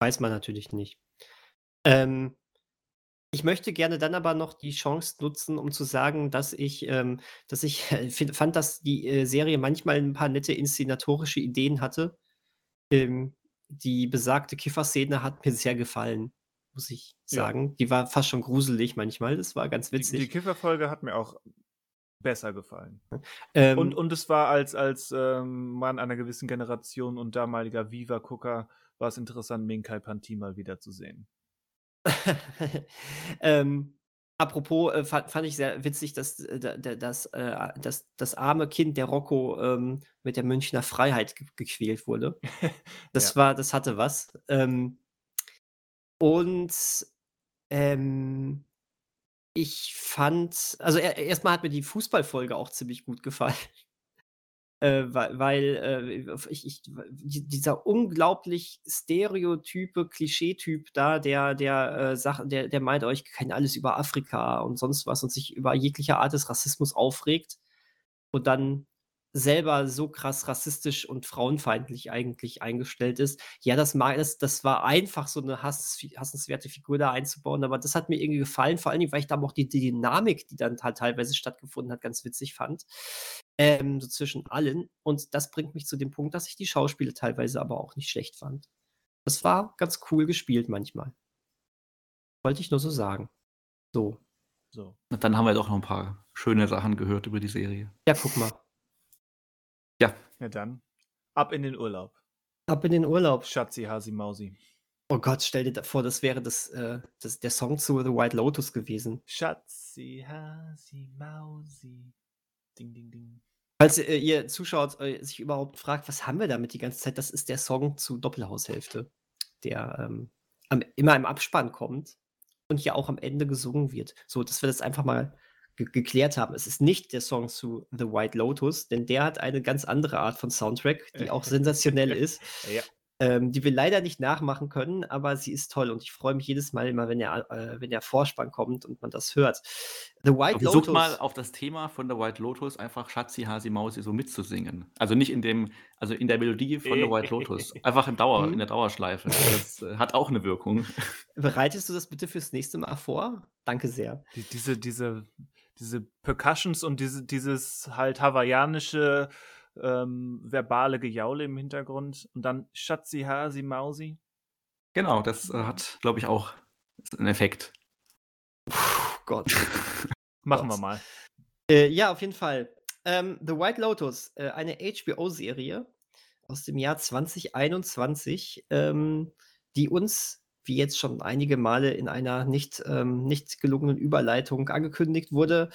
Weiß man natürlich nicht. Ähm, ich möchte gerne dann aber noch die Chance nutzen, um zu sagen, dass ich, ähm, dass ich *laughs* fand, dass die äh, Serie manchmal ein paar nette inszenatorische Ideen hatte. Ähm, die besagte Kiffer-Szene hat mir sehr gefallen, muss ich Ja. sagen. Die war fast schon gruselig manchmal. Das war ganz Die, witzig. die Kifferfolge hat mir auch besser gefallen. Ähm, Und, und es war als, als ähm, Mann einer gewissen Generation und damaliger Viva-Gucker, war es interessant, Minkai Panti mal wiederzusehen. *laughs* ähm, apropos, äh, fand, fand ich sehr witzig, dass äh, da- da- das, äh, das, das arme Kind der Rocco ähm, mit der Münchner Freiheit ge gequält wurde. *laughs* Das Ja. war, das hatte was. Ähm, und ähm, ich fand, also er, erstmal hat mir die Fußballfolge auch ziemlich gut gefallen. *laughs* Äh, weil äh, ich, ich, die- dieser unglaublich stereotype Klischeetyp da, der, der, äh, der, der meint, oh, ich kann alles über Afrika und sonst was und sich über jegliche Art des Rassismus aufregt und dann selber so krass rassistisch und frauenfeindlich eigentlich eingestellt ist. Ja, das, das, das war einfach, so eine hass, hassenswerte Figur da einzubauen, aber das hat mir irgendwie gefallen, vor allen Dingen, weil ich da auch die, die Dynamik, die dann halt teilweise stattgefunden hat, ganz witzig fand. Ähm, so zwischen allen. Und das bringt mich zu dem Punkt, dass ich die Schauspiele teilweise aber auch nicht schlecht fand. Das war ganz cool gespielt manchmal. Wollte ich nur so sagen. So. So. Dann haben wir doch noch ein paar schöne Sachen gehört über die Serie. Ja, guck mal. Ja. Ja, dann ab in den Urlaub. Ab in den Urlaub. Schatzi, Hasi, Mausi. Oh Gott, stell dir vor, das wäre das, äh, das, der Song zu The White Lotus gewesen. Schatzi, Hasi, Mausi. Ding, ding, ding. Falls äh, ihr zuschaut, äh, sich überhaupt fragt, was haben wir damit die ganze Zeit, das ist der Song zu Doppelhaushälfte, der ähm, am, immer im Abspann kommt und ja auch am Ende gesungen wird. So, dass wir das einfach mal ge geklärt haben. Es ist nicht der Song zu The White Lotus, denn der hat eine ganz andere Art von Soundtrack, die auch sensationell *laughs* ist. Ja. Ähm, die wir leider nicht nachmachen können, aber sie ist toll und ich freue mich jedes Mal immer, wenn der, äh, wenn der Vorspann kommt und man das hört. The White Lotus. mal auf das Thema von The White Lotus einfach Schatzi, Hasi, Mausi so mitzusingen. Also nicht in dem, also in der Melodie von The White Lotus. *laughs* Einfach im Dauer, Mhm. in der Dauerschleife. Das äh, hat auch eine Wirkung. Bereitest du das bitte fürs nächste Mal vor? Danke sehr. Die, diese, diese, diese Percussions und diese, dieses halt hawaiianische ähm, verbale Gejaule im Hintergrund und dann Schatzi, Hasi, Mausi. Genau, das äh, hat, glaube ich, auch einen Effekt. Puh, Gott. *laughs* Machen Gott. wir mal. Äh, ja, auf jeden Fall. Ähm, The White Lotus, äh, eine HBO-Serie aus dem Jahr 2021, ähm, die uns, wie jetzt schon einige Male in einer nicht, ähm, nicht gelungenen Überleitung angekündigt wurde,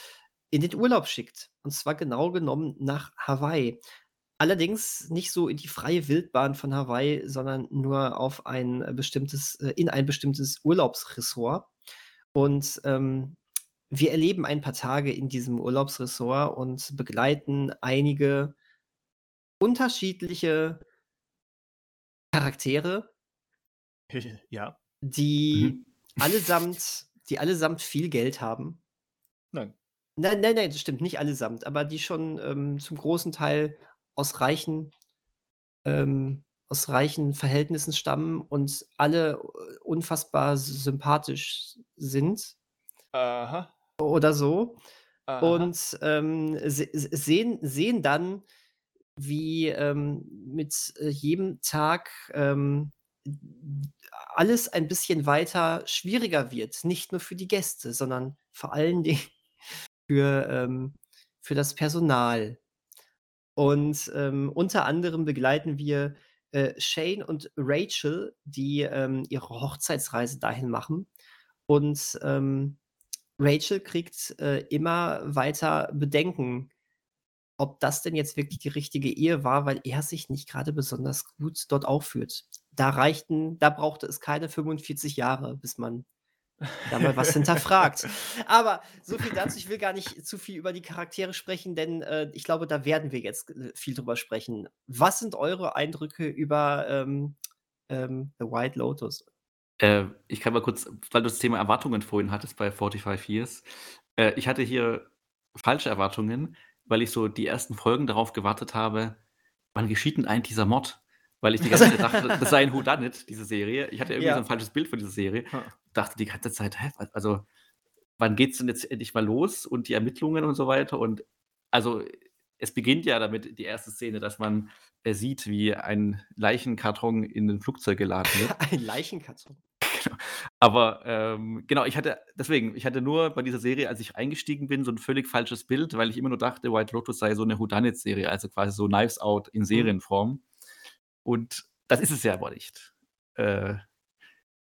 in den Urlaub schickt. Und zwar genau genommen nach Hawaii. Allerdings nicht so in die freie Wildbahn von Hawaii, sondern nur auf ein bestimmtes, äh, in ein bestimmtes Urlaubsressort. Und ähm, wir erleben ein paar Tage in diesem Urlaubsressort und begleiten einige unterschiedliche Charaktere, *laughs* ja. Die Mhm. allesamt, die allesamt viel Geld haben. Nein. Nein, nein, nein, das stimmt nicht allesamt, aber die schon ähm, zum großen Teil aus reichen, ähm, aus reichen Verhältnissen stammen und alle äh, unfassbar sympathisch sind Aha. oder so. aha. und ähm, se se- sehen, sehen dann, wie ähm, mit äh, jedem Tag ähm, alles ein bisschen weiter schwieriger wird. Nicht nur für die Gäste, sondern vor allen *laughs* Dingen für, ähm, für das Personal. Und ähm, unter anderem begleiten wir äh, Shane und Rachel, die ähm, ihre Hochzeitsreise dahin machen. Und ähm, Rachel kriegt äh, immer weiter Bedenken, ob das denn jetzt wirklich die richtige Ehe war, weil er sich nicht gerade besonders gut dort aufführt. Da reichten, da brauchte es keine 45 Jahre, bis man da mal was *laughs* hinterfragt. Aber so viel dazu. Ich will gar nicht zu viel über die Charaktere sprechen, denn äh, ich glaube, da werden wir jetzt äh, viel drüber sprechen. Was sind eure Eindrücke über ähm, ähm, The White Lotus? Äh, ich kann mal kurz, weil du das Thema Erwartungen vorhin hattest bei 45 Years. Äh, ich hatte hier falsche Erwartungen, weil ich so die ersten Folgen darauf gewartet habe, wann geschieht denn eigentlich dieser Mord? Weil ich die ganze Zeit dachte, das sei ein Whodunit, diese Serie. Ich hatte irgendwie Ja. so ein falsches Bild von dieser Serie. Dachte die ganze Zeit, hä, also wann geht's denn jetzt endlich mal los und die Ermittlungen und so weiter? Und also es beginnt ja damit, die erste Szene, dass man äh, sieht, wie ein Leichenkarton in ein Flugzeug geladen wird. *laughs* Ein Leichenkarton. Aber ähm, genau, ich hatte deswegen, ich hatte nur bei dieser Serie, als ich eingestiegen bin, so ein völlig falsches Bild, weil ich immer nur dachte, White Lotus sei so eine Whodunit-Serie, also quasi so Knives Out in Serienform. Und das ist es ja aber nicht. Äh,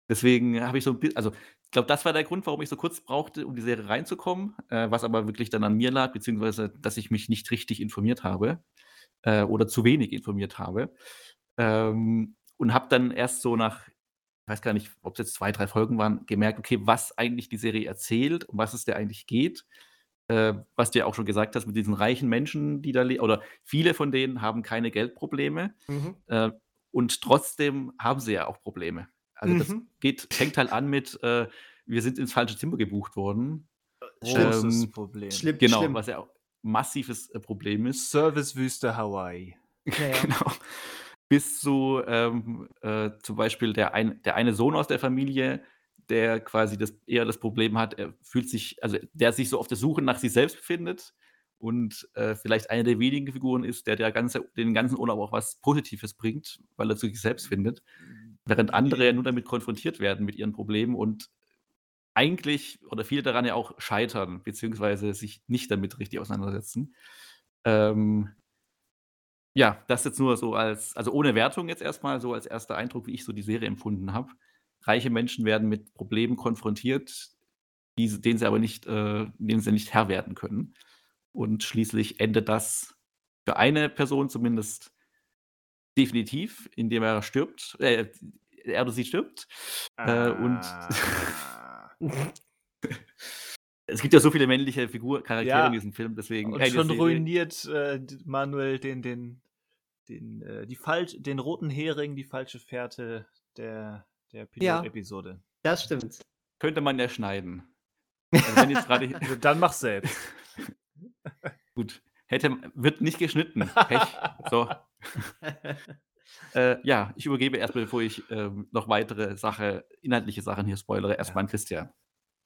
deswegen habe ich so ein bisschen, also ich glaube, das war der Grund, warum ich so kurz brauchte, um die Serie reinzukommen, äh, was aber wirklich dann an mir lag, beziehungsweise, dass ich mich nicht richtig informiert habe äh, oder zu wenig informiert habe. Ähm, und habe dann erst so nach, ich weiß gar nicht, ob es jetzt zwei, drei Folgen waren, gemerkt, okay, was eigentlich die Serie erzählt, um was es der eigentlich geht. Äh, was du ja auch schon gesagt hast, mit diesen reichen Menschen, die da leben, oder viele von denen haben keine Geldprobleme Mhm. äh, und trotzdem haben sie ja auch Probleme. Also das Mhm. geht, fängt halt an mit, äh, wir sind ins falsche Zimmer gebucht worden. Großes Ähm, Problem. Schlimm, Genau, schlimm. was ja auch massives äh, Problem ist. Servicewüste Hawaii. Ja, ja. *laughs* Genau. Bis zu ähm, äh, zum Beispiel der, ein, der eine Sohn aus der Familie, der quasi das, eher das Problem hat, er fühlt sich, also der sich so auf der Suche nach sich selbst befindet und äh, vielleicht eine der wenigen Figuren ist, der, der ganze, den ganzen Urlaub auch was Positives bringt, weil er zu sich selbst findet. Während andere ja nur damit konfrontiert werden mit ihren Problemen und eigentlich oder viele daran ja auch scheitern, beziehungsweise sich nicht damit richtig auseinandersetzen. Ähm, ja, das jetzt nur so als also ohne Wertung jetzt erstmal so als erster Eindruck, wie ich so die Serie empfunden habe. Reiche Menschen werden mit Problemen konfrontiert, die denen sie aber nicht äh, denen sie nicht Herr werden können. Und schließlich endet das für eine Person zumindest definitiv, indem er stirbt, äh, er oder sie stirbt. Äh, und Ah. *laughs* es gibt ja so viele männliche Figur Charaktere Ja. in diesem Film, deswegen Und äh, schon ruiniert äh, Manuel den, den, den, äh, die falsch, den roten Hering, die falsche Fährte der, der Ja. Pilot-Episode. Das stimmt. könnte man ja schneiden. Also wenn jetzt gerade Also *laughs* dann mach's selbst. *laughs* gut, hätte wird nicht geschnitten. Pech. So. *laughs* Äh, ja, ich übergebe erstmal, bevor ich ähm, noch weitere Sache, inhaltliche Sachen hier spoilere, erstmal an Christian.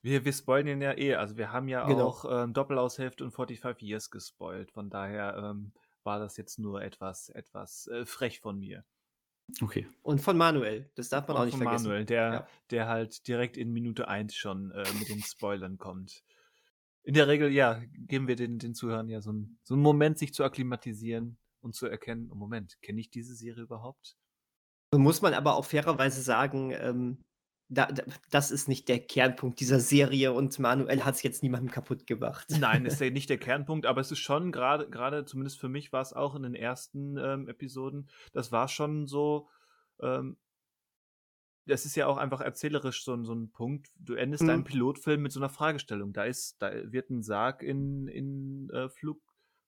Wir, wir spoilen ihn ja eh. Also wir haben ja Genau. auch ähm, Doppelaushälfte und 45 Years gespoilt. Von daher ähm, war das jetzt nur etwas, etwas äh, frech von mir. Okay. Und von Manuel, das darf man auch Und nicht von vergessen. Manuel, der, Ja. der halt direkt in Minute 1 schon äh, mit den Spoilern kommt. In der Regel, ja, geben wir den, den Zuhörern ja so, ein, so einen Moment, sich zu akklimatisieren und zu erkennen, oh Moment, kenne ich diese Serie überhaupt? Muss man aber auch fairerweise sagen, ähm, da, da, das ist nicht der Kernpunkt dieser Serie und Manuel hat es jetzt niemandem kaputt gemacht. Nein, *laughs* ist ja nicht der Kernpunkt, aber es ist schon gerade, gerade zumindest für mich war es auch in den ersten ähm, Episoden, das war schon so, ähm, das ist ja auch einfach erzählerisch so, ein- so ein Punkt. Du endest Mhm. deinen Pilotfilm mit so einer Fragestellung. Da ist, da wird ein Sarg in, in äh, Flug,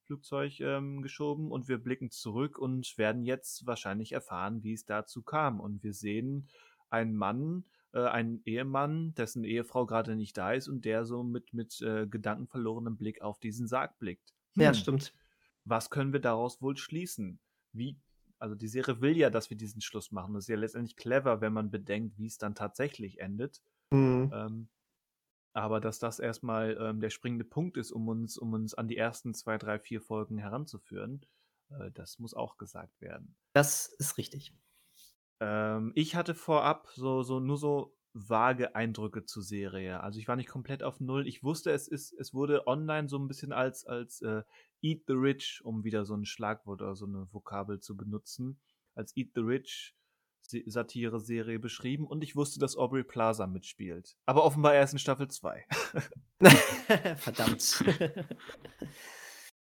Flugzeug ähm, geschoben und wir blicken zurück und werden jetzt wahrscheinlich erfahren, wie es dazu kam. Und wir sehen einen Mann, äh, einen Ehemann, dessen Ehefrau gerade nicht da ist und der so mit, mit äh, gedankenverlorenem Blick auf diesen Sarg blickt. Ja, Hm, stimmt. Was können wir daraus wohl schließen? Wie, also die Serie will ja, dass wir diesen Schluss machen. Das ist ja letztendlich clever, wenn man bedenkt, wie es dann tatsächlich endet. Mhm. Ähm, aber dass das erstmal ähm, der springende Punkt ist, um uns, um uns an die ersten zwei, drei, vier Folgen heranzuführen, äh, das muss auch gesagt werden. Das ist richtig. Ähm, ich hatte vorab so, so nur so vage Eindrücke zur Serie. Also ich war nicht komplett auf Null. Ich wusste, es ist, es wurde online so ein bisschen als, als äh, Eat the Rich, um wieder so ein Schlagwort oder so eine Vokabel zu benutzen, als Eat the Rich Se- Satire-Serie beschrieben und ich wusste, dass Aubrey Plaza mitspielt. Aber offenbar erst in Staffel 2. *laughs* Verdammt. *laughs*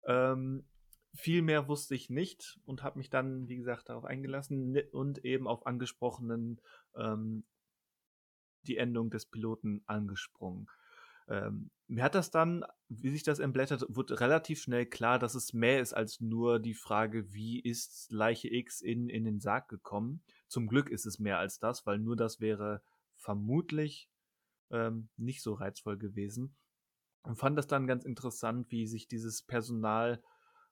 Ähm, viel mehr wusste ich nicht und habe mich dann, wie gesagt, darauf eingelassen und eben auf angesprochenen ähm, die Endung des Piloten angesprungen. Ähm, mir hat das dann, wie sich das entblättert, wurde relativ schnell klar, dass es mehr ist als nur die Frage, wie ist Leiche X in, in den Sarg gekommen. Zum Glück ist es mehr als das, weil nur das wäre vermutlich ähm, nicht so reizvoll gewesen. Und fand das dann ganz interessant, wie sich dieses Personal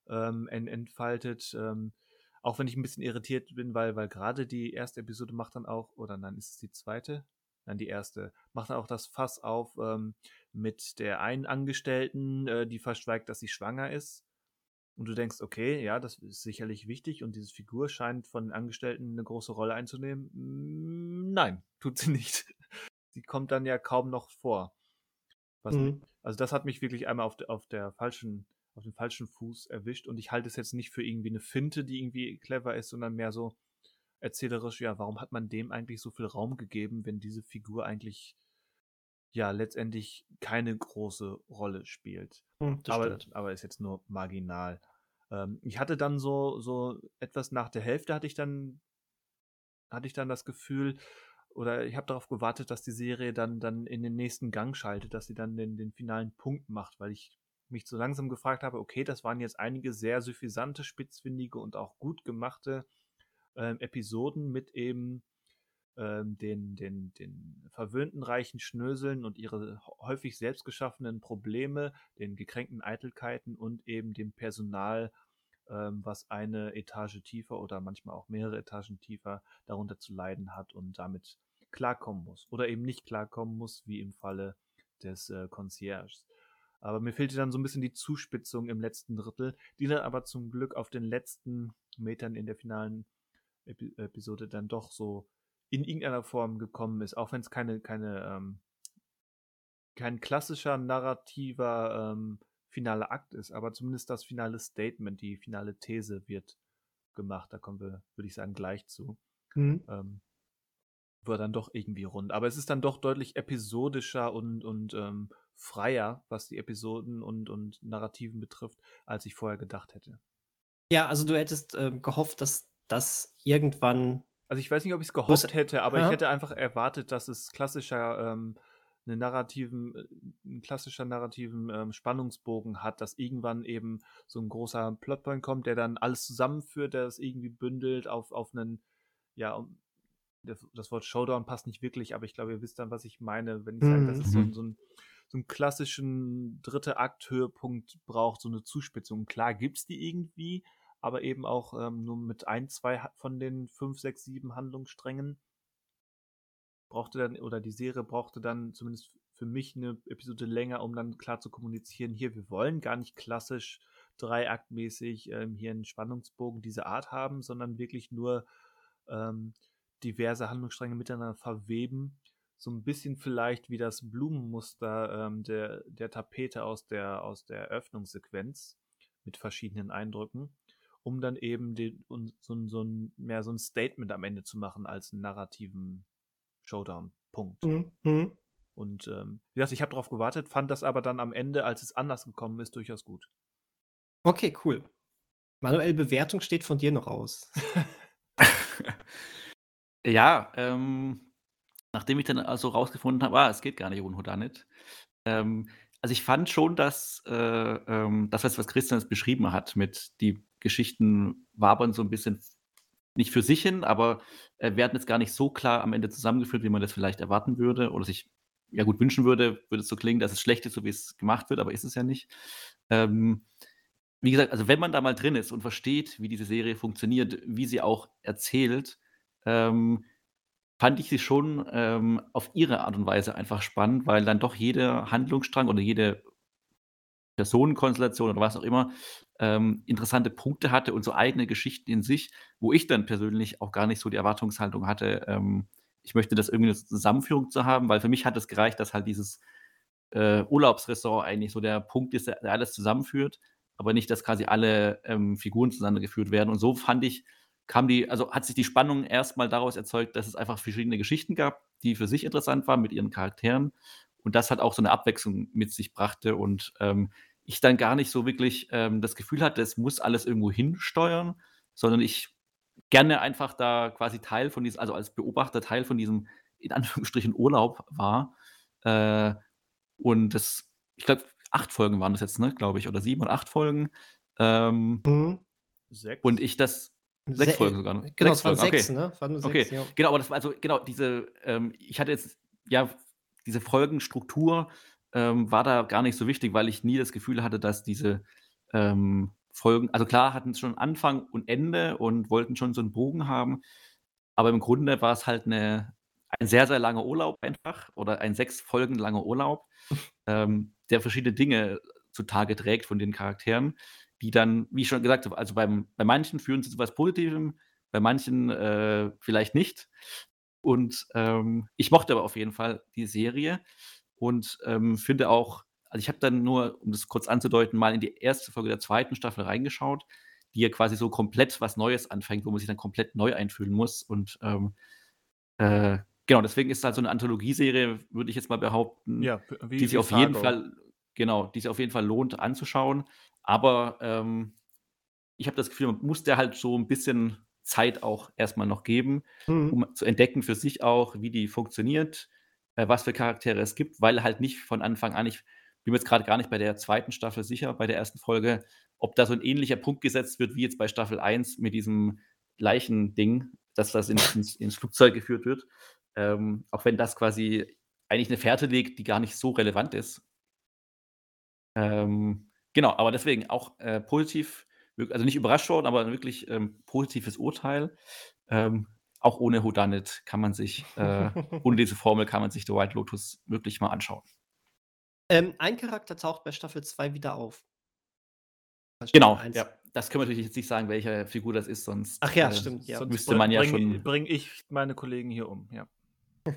ähm, en- entfaltet. Ähm, auch wenn ich ein bisschen irritiert bin, weil, weil gerade die erste Episode macht dann auch, oder nein, ist es die zweite? Nein, die erste, macht dann auch das Fass auf ähm, mit der einen Angestellten, äh, die verschweigt, dass sie schwanger ist. Und du denkst, okay, ja, das ist sicherlich wichtig und diese Figur scheint von den Angestellten eine große Rolle einzunehmen. Mm, Nein, tut sie *laughs* nicht. Sie kommt dann ja kaum noch vor. Was Mhm. also das hat mich wirklich einmal auf, auf der falschen, auf dem falschen Fuß erwischt und ich halte es jetzt nicht für irgendwie eine Finte, die irgendwie clever ist, sondern mehr so erzählerisch, ja, warum hat man dem eigentlich so viel Raum gegeben, wenn diese Figur eigentlich ja letztendlich keine große Rolle spielt. Hm, das aber, stimmt. aber ist jetzt nur marginal. Ähm, ich hatte dann so, so etwas nach der Hälfte hatte ich dann, hatte ich dann das Gefühl, oder ich habe darauf gewartet, dass die Serie dann, dann in den nächsten Gang schaltet, dass sie dann den, den finalen Punkt macht, weil ich mich so langsam gefragt habe, okay, das waren jetzt einige sehr suffisante, spitzfindige und auch gut gemachte ähm, Episoden mit eben ähm, den, den, den verwöhnten reichen Schnöseln und ihre häufig selbst geschaffenen Probleme, den gekränkten Eitelkeiten und eben dem Personal, ähm, was eine Etage tiefer oder manchmal auch mehrere Etagen tiefer darunter zu leiden hat und damit klarkommen muss oder eben nicht klarkommen muss, wie im Falle des äh, Concierges. Aber mir fehlte dann so ein bisschen die Zuspitzung im letzten Drittel, die dann aber zum Glück auf den letzten Metern in der finalen Epi Episode dann doch so in irgendeiner Form gekommen ist, auch wenn es keine, keine ähm, kein klassischer narrativer ähm, finaler Akt ist, aber zumindest das finale Statement, die finale These wird gemacht. Da kommen wir, würde ich sagen, gleich zu. Mhm. Ähm, war dann doch irgendwie rund. Aber es ist dann doch deutlich episodischer und, und ähm, freier, was die Episoden und, und Narrativen betrifft, als ich vorher gedacht hätte. Ja, also du hättest ähm, gehofft, dass das irgendwann. Also ich weiß nicht, ob ich es gehofft Was- hätte, aber Ja. ich hätte einfach erwartet, dass es klassischer, ähm, eine narrativen, äh, ein klassischer narrativen ähm, Spannungsbogen hat, dass irgendwann eben so ein großer Plotpoint kommt, der dann alles zusammenführt, der das irgendwie bündelt auf, auf einen, ja, das, das Wort Showdown passt nicht wirklich, aber ich glaube, ihr wisst dann, was ich meine, wenn ich sage, dass es so, Mhm. so, ein, so einen klassischen dritte Akt-Höhepunkt braucht, so eine Zuspitzung. Klar gibt's die irgendwie, aber eben auch ähm, nur mit ein, zwei von den fünf, sechs, sieben Handlungssträngen brauchte dann, oder die Serie brauchte dann zumindest für mich eine Episode länger, um dann klar zu kommunizieren, hier, wir wollen gar nicht klassisch dreiaktmäßig ähm, hier einen Spannungsbogen dieser Art haben, sondern wirklich nur ähm, diverse Handlungsstränge miteinander verweben. So ein bisschen vielleicht wie das Blumenmuster ähm, der, der Tapete aus der, aus der Eröffnungssequenz mit verschiedenen Eindrücken, um dann eben den, und so, ein- so ein, mehr so ein Statement am Ende zu machen als einen narrativen Showdown-Punkt. Mhm. Mhm. Und ähm, wie gesagt, ich habe darauf gewartet, fand das aber dann am Ende, als es anders gekommen ist, durchaus gut. Okay, cool. Manuel, Bewertung steht von dir noch aus. *laughs* Ja, ähm, nachdem ich dann also rausgefunden habe, ah, es geht gar nicht ohne Houdanit. Ähm, also ich fand schon, dass äh, ähm, das, was, was Christian jetzt beschrieben hat, mit die Geschichten wabern so ein bisschen nicht für sich hin, aber äh, werden jetzt gar nicht so klar am Ende zusammengeführt, wie man das vielleicht erwarten würde oder sich ja gut wünschen würde, würde es so klingen, dass es schlecht ist, so wie es gemacht wird, aber ist es ja nicht. Ähm, wie gesagt, also wenn man da mal drin ist und versteht, wie diese Serie funktioniert, wie sie auch erzählt, ähm, fand ich sie schon ähm, auf ihre Art und Weise einfach spannend, weil dann doch jeder Handlungsstrang oder jede Personenkonstellation oder was auch immer ähm, interessante Punkte hatte und so eigene Geschichten in sich, wo ich dann persönlich auch gar nicht so die Erwartungshaltung hatte, ähm, ich möchte das irgendwie eine Zusammenführung zu haben, weil für mich hat es gereicht, dass halt dieses äh, Urlaubsressort eigentlich so der Punkt ist, der, alles zusammenführt, aber nicht, dass quasi alle ähm, Figuren zusammengeführt werden. Und so fand ich, kam die, also hat sich die Spannung erstmal daraus erzeugt, dass es einfach verschiedene Geschichten gab, die für sich interessant waren mit ihren Charakteren und das hat auch so eine Abwechslung mit sich brachte und ähm, ich dann gar nicht so wirklich ähm, das Gefühl hatte, es muss alles irgendwo hinsteuern, sondern ich gerne einfach da quasi Teil von diesem, also als Beobachter Teil von diesem in Anführungsstrichen Urlaub war. Äh, und das, ich glaube, acht Folgen waren das jetzt, ne, glaube ich, oder sieben oder acht Folgen. Ähm, Mhm. Sechs. und ich das, sechs Se- Folgen sogar, ne? Genau, Sechs es waren Folgen, sechs, okay. ne? Es waren nur Okay, sechs, ja. genau, aber das war also genau diese, ähm, ich hatte jetzt ja diese Folgenstruktur ähm, war da gar nicht so wichtig, weil ich nie das Gefühl hatte, dass diese ähm, Folgen, also klar hatten es schon Anfang und Ende und wollten schon so einen Bogen haben, aber im Grunde war es halt eine, ein sehr, sehr langer Urlaub einfach oder ein sechs Folgen langer Urlaub, *laughs* ähm, der verschiedene Dinge zutage trägt von den Charakteren, die dann, wie ich schon gesagt habe, also beim, bei manchen führen sie zu was Positivem, bei manchen äh, vielleicht nicht. Und ähm, ich mochte aber auf jeden Fall die Serie und ähm, finde auch, also ich habe dann nur, um das kurz anzudeuten, mal in die erste Folge der zweiten Staffel reingeschaut, die ja quasi so komplett was Neues anfängt, wo man sich dann komplett neu einfühlen muss. Und ähm, äh, genau, deswegen ist es halt so eine Anthologieserie, würde ich jetzt mal behaupten, ja, die sich auf jeden. Fall, genau, die sich auf jeden Fall lohnt anzuschauen. Aber ähm, ich habe das Gefühl, man muss der halt so ein bisschen Zeit auch erstmal noch geben, Mhm. um zu entdecken für sich auch, wie die funktioniert, äh, was für Charaktere es gibt, weil halt nicht von Anfang an, ich bin mir jetzt gerade gar nicht bei der zweiten Staffel sicher, bei der ersten Folge, ob da so ein ähnlicher Punkt gesetzt wird wie jetzt bei Staffel 1 mit diesem Leichending, dass das ins, ins, ins Flugzeug geführt wird. Ähm, auch wenn das quasi eigentlich eine Fährte legt, die gar nicht so relevant ist. Ähm, genau, aber deswegen auch äh, positiv, also nicht überrascht worden, aber wirklich ähm, positives Urteil. Ähm, auch ohne Houdanet kann man sich, äh, *laughs* ohne diese Formel kann man sich The White Lotus wirklich mal anschauen. ähm, ein Charakter taucht bei Staffel 2 wieder auf. Genau, 1. ja. Das können wir natürlich jetzt nicht sagen, welche Figur das ist, sonst Ach ja, äh, stimmt, ja. Sonst müsste man ja bring, schon. Bring ich meine Kollegen hier um, ja. *laughs*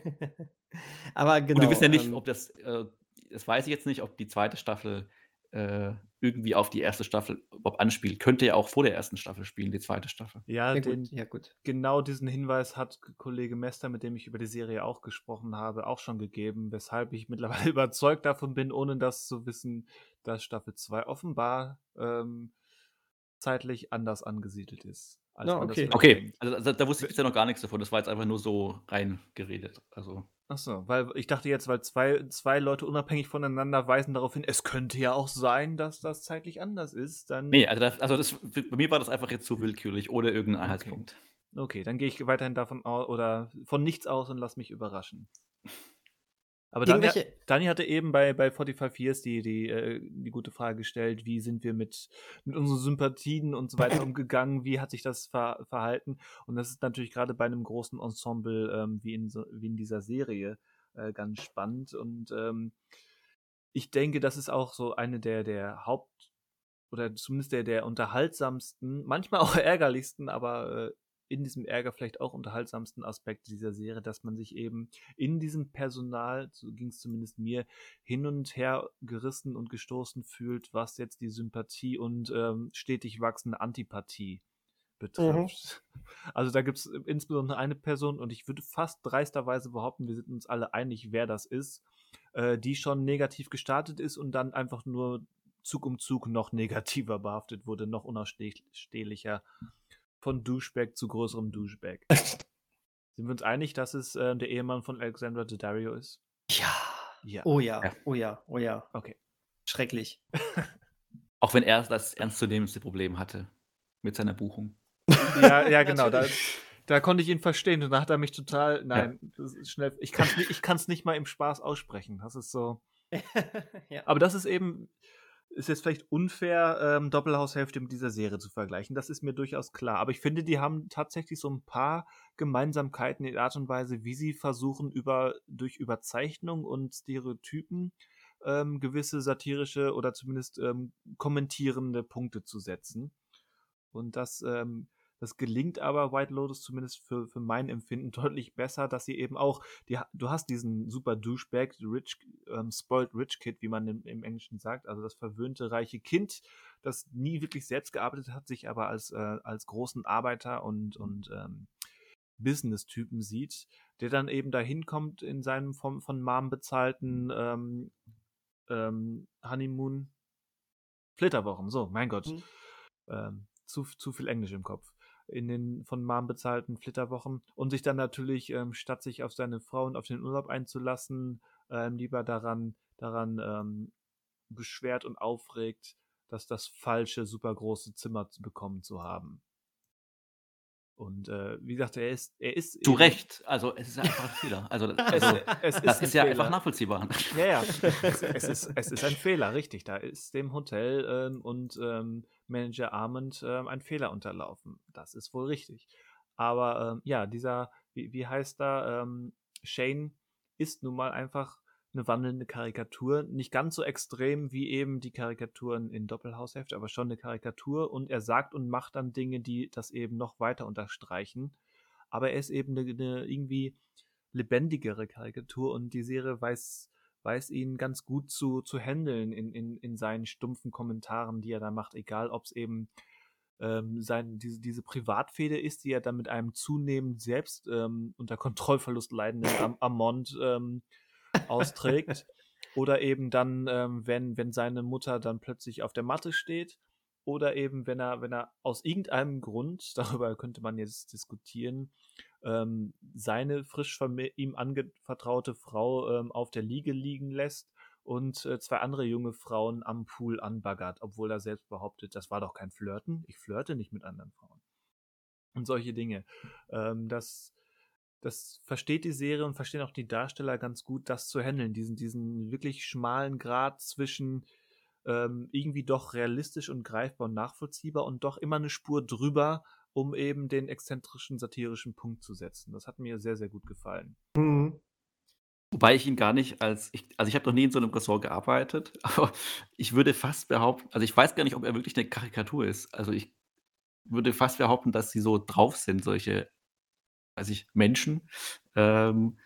*laughs* Aber Und genau. wir wissen ja nicht, ähm, ob das äh, das weiß ich jetzt nicht, ob die zweite Staffel äh, irgendwie auf die erste Staffel überhaupt anspielt. Könnte ja auch vor der ersten Staffel spielen, die zweite Staffel. Ja, Ja, den, gut, ja, gut. genau diesen Hinweis hat Kollege Mester, mit dem ich über die Serie auch gesprochen habe, auch schon gegeben, weshalb ich mittlerweile *laughs* überzeugt davon bin, ohne das zu wissen, dass Staffel 2 offenbar ähm, zeitlich anders angesiedelt ist. Als Ah, das okay. Okay, also da, da wusste ich bisher noch gar nichts davon. Das war jetzt einfach nur so reingeredet. Also, Achso, weil ich dachte jetzt, weil zwei, zwei Leute unabhängig voneinander weisen darauf hin, es könnte ja auch sein, dass das zeitlich anders ist, dann. nee, also, das, also das, bei mir war das einfach jetzt zu willkürlich, ohne irgendeinen Okay. Anhaltspunkt. Okay, dann gehe ich weiterhin davon aus oder von nichts aus und lass mich überraschen. Aber Dani, Dani hatte eben bei, bei 45 Years die, die, äh, die gute Frage gestellt, wie sind wir mit, mit unseren Sympathien und so weiter *laughs* umgegangen, wie hat sich das ver verhalten? Und das ist natürlich gerade bei einem großen Ensemble ähm, wie, in wie in dieser Serie äh, ganz spannend. Und ähm, ich denke, das ist auch so eine der, der Haupt- oder zumindest der, der unterhaltsamsten, manchmal auch *laughs* ärgerlichsten, aber äh, in diesem Ärger vielleicht auch unterhaltsamsten Aspekt dieser Serie, dass man sich eben in diesem Personal, so ging es zumindest mir, hin und her gerissen und gestoßen fühlt, was jetzt die Sympathie und ähm, stetig wachsende Antipathie betrifft. *laughs* Also da gibt es insbesondere eine Person und ich würde fast dreisterweise behaupten, wir sind uns alle einig, wer das ist, äh, die schon negativ gestartet ist und dann einfach nur Zug um Zug noch *laughs* negativer behaftet wurde, noch unausstehlicher von Douchebag zu größerem Douchebag. *laughs* Sind wir uns einig, dass es äh, der Ehemann von Alexandra Daddario ist? ja. Ja. Oh ja, Ja. oh ja, oh ja. Okay. Schrecklich. Auch wenn er das ernstzunehmendste Problem hatte mit seiner Buchung. Ja, ja, genau. Da, da konnte ich ihn verstehen und da hat er mich total. Nein, das ist schnell. Ich kann es nicht, ich nicht mal im Spaß aussprechen. Das ist so. *laughs* ja. Aber das ist eben, ist jetzt vielleicht unfair, ähm, Doppelhaushälfte mit dieser Serie zu vergleichen. Das ist mir durchaus klar. Aber ich finde, die haben tatsächlich so ein paar Gemeinsamkeiten in der Art und Weise, wie sie versuchen, über, durch Überzeichnung und Stereotypen ähm, gewisse satirische oder zumindest ähm, kommentierende Punkte zu setzen. Und das, ähm, das gelingt aber White Lotus zumindest für, für mein Empfinden *laughs* deutlich besser, dass sie eben auch, die, du hast diesen super Douchebag, rich, ähm, spoiled rich kid, wie man im, im Englischen sagt, also das verwöhnte reiche Kind, das nie wirklich selbst gearbeitet hat, sich aber als, äh, als großen Arbeiter und, und ähm, Business-Typen sieht, der dann eben dahin kommt in seinem vom, von Mom bezahlten ähm, ähm, Honeymoon Flitterwochen, so, mein Gott. Mhm. Ähm, zu, zu viel Englisch im Kopf. In den von Mom bezahlten Flitterwochen und sich dann natürlich, ähm, statt sich auf seine Frau und auf den Urlaub einzulassen, ähm, lieber daran, daran ähm, beschwert und aufregt, dass das falsche, super große Zimmer bekommen zu haben. Und äh, wie gesagt, er ist, er ist. Zu Recht. Also es ist einfach ein Fehler. Also, *laughs* Es, also es ist, das ein ist ja Fehler. einfach nachvollziehbar. Ja, ja. *laughs* Es, es, ist, es ist ein Fehler, richtig. Da ist dem Hotel ähm, und ähm, Manager Armand ähm, ein Fehler unterlaufen. Das ist wohl richtig. Aber ähm, ja, dieser, wie, wie heißt da, ähm, Shane ist nun mal einfach eine wandelnde Karikatur. Nicht ganz so extrem wie eben die Karikaturen in Doppelhausheft, aber schon eine Karikatur. Und er sagt und macht dann Dinge, die das eben noch weiter unterstreichen. Aber er ist eben eine, eine irgendwie lebendigere Karikatur und die Serie weiß, weiß ihn ganz gut zu, zu handeln in, in, in seinen stumpfen Kommentaren, die er da macht, egal ob es eben ähm, sein, diese, diese Privatfehde ist, die er dann mit einem zunehmend selbst ähm, unter Kontrollverlust leidenden Am Amont ähm, austrägt. Oder eben dann, ähm, wenn, wenn seine Mutter dann plötzlich auf der Matte steht. Oder eben, wenn er, wenn er aus irgendeinem Grund, *laughs* darüber könnte man jetzt diskutieren, ähm, seine frisch ihm anvertraute Frau ähm, auf der Liege liegen lässt und äh, zwei andere junge Frauen am Pool anbaggert, obwohl er selbst behauptet, das war doch kein Flirten. Ich flirte nicht mit anderen Frauen. Und solche Dinge. Ähm, das, das versteht die Serie und verstehen auch die Darsteller ganz gut, das zu handeln. Diesen, diesen wirklich schmalen Grad zwischen ähm, irgendwie doch realistisch und greifbar und nachvollziehbar und doch immer eine Spur drüber, um eben den exzentrischen, satirischen Punkt zu setzen. Das hat mir sehr, sehr gut gefallen. Mhm. Wobei ich ihn gar nicht als, ich, also ich habe noch nie in so einem Ressort gearbeitet, *laughs* aber ich würde fast behaupten, also ich weiß gar nicht, ob er wirklich eine Karikatur ist. Also ich würde fast behaupten, dass sie so drauf sind, solche, weiß ich, Menschen, ähm,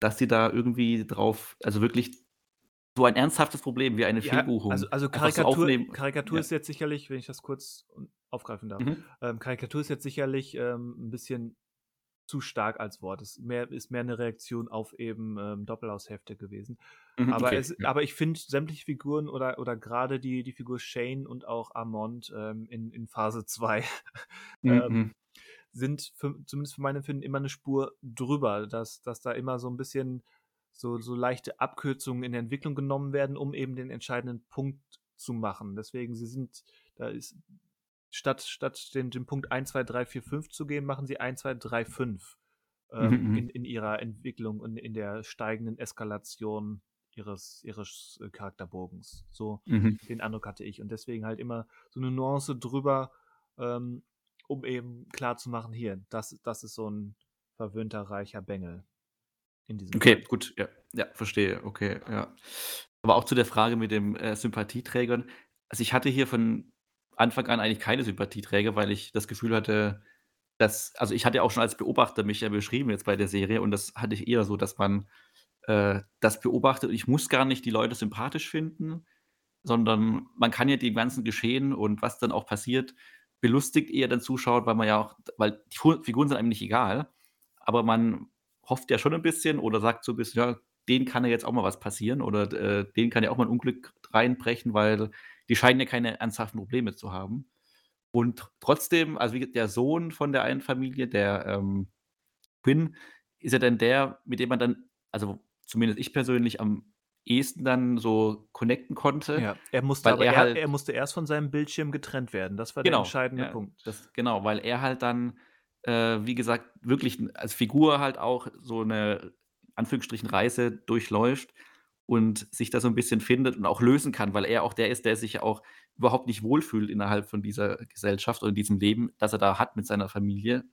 dass sie da irgendwie drauf, also wirklich so ein ernsthaftes Problem wie eine Ja, Fehlbuchung also, also einfach so Karikatur. Karikatur Ja. ist jetzt sicherlich, wenn ich das kurz aufgreifen darf, Mhm. ähm, Karikatur ist jetzt sicherlich ähm, ein bisschen zu stark als Wort. Es ist mehr, ist mehr eine Reaktion auf eben ähm, Doppelhaushälfte gewesen. Mhm, Aber, okay, es, ja. aber ich finde sämtliche Figuren oder, oder gerade die, die Figur Shane und auch Armand ähm, in, in Phase 2 *laughs* ähm, Mhm. Sind für, zumindest für mein Empfinden immer eine Spur drüber, dass, dass da immer so ein bisschen so, so leichte Abkürzungen in der Entwicklung genommen werden, um eben den entscheidenden Punkt zu machen. Deswegen, sie sind, da ist, statt, statt den, den Punkt 1, 2, 3, 4, 5 zu gehen, machen sie 1, 2, 3, 5 ähm, Mhm, mhm. in, in ihrer Entwicklung und in der steigenden Eskalation ihres, ihres äh, Charakterbogens. So Mhm. den Eindruck hatte ich. Und deswegen halt immer so eine Nuance drüber, ähm, um eben klar zu machen, hier, das, das ist so ein verwöhnter, reicher Bengel. In diesem Okay, Fall. gut, ja, ja, verstehe, okay, ja. Aber auch zu der Frage mit dem äh, Sympathieträgern. Also ich hatte hier von Anfang an eigentlich keine Sympathieträger, weil ich das Gefühl hatte, dass, also ich hatte ja auch schon als Beobachter mich ja beschrieben jetzt bei der Serie und das hatte ich eher so, dass man äh, das beobachtet und ich muss gar nicht die Leute sympathisch finden, sondern man kann ja dem ganzen Geschehen und was dann auch passiert, belustigt eher den Zuschauer, weil man ja auch, weil die Figuren sind einem nicht egal, aber man hofft ja schon ein bisschen oder sagt so ein bisschen, ja, denen kann ja jetzt auch mal was passieren oder äh, denen kann ja auch mal ein Unglück reinbrechen, weil die scheinen ja keine ernsthaften Probleme zu haben. Und trotzdem, also wie der Sohn von der einen Familie, der ähm, Quinn, ist ja dann der, mit dem man dann, also zumindest ich persönlich, am ehesten dann so connecten konnte. Ja, er musste aber er halt- er musste erst von seinem Bildschirm getrennt werden. Das war der Genau, entscheidende ja, Punkt. Das, genau, weil er halt dann, äh, wie gesagt, wirklich als Figur halt auch so eine Anführungsstrichen Reise durchläuft und sich da so ein bisschen findet und auch lösen kann, weil er auch der ist, der sich ja auch überhaupt nicht wohlfühlt innerhalb von dieser Gesellschaft oder in diesem Leben, das er da hat mit seiner Familie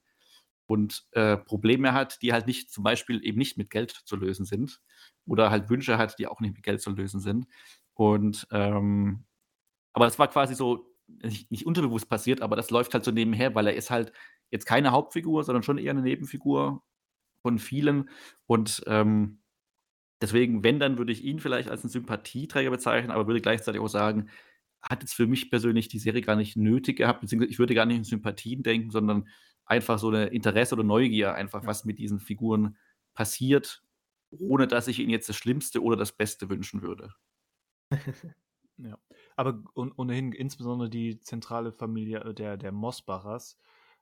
und äh, Probleme hat, die halt nicht zum Beispiel eben nicht mit Geld zu lösen sind oder halt Wünsche hat, die auch nicht mit Geld zu lösen sind. Und ähm, aber das war quasi so nicht, nicht unterbewusst passiert, aber das läuft halt so nebenher, weil er ist halt jetzt keine Hauptfigur, sondern schon eher eine Nebenfigur von vielen. Und ähm, deswegen, wenn, dann würde ich ihn vielleicht als einen Sympathieträger bezeichnen, aber würde gleichzeitig auch sagen, hat jetzt für mich persönlich die Serie gar nicht nötig gehabt, beziehungsweise ich würde gar nicht in Sympathien denken, sondern einfach so eine Interesse oder Neugier, einfach was mit diesen Figuren passiert, ohne dass ich ihnen jetzt das Schlimmste oder das Beste wünschen würde. *laughs* Ja. Aber ohnehin insbesondere die zentrale Familie äh, der, der Mosbachers.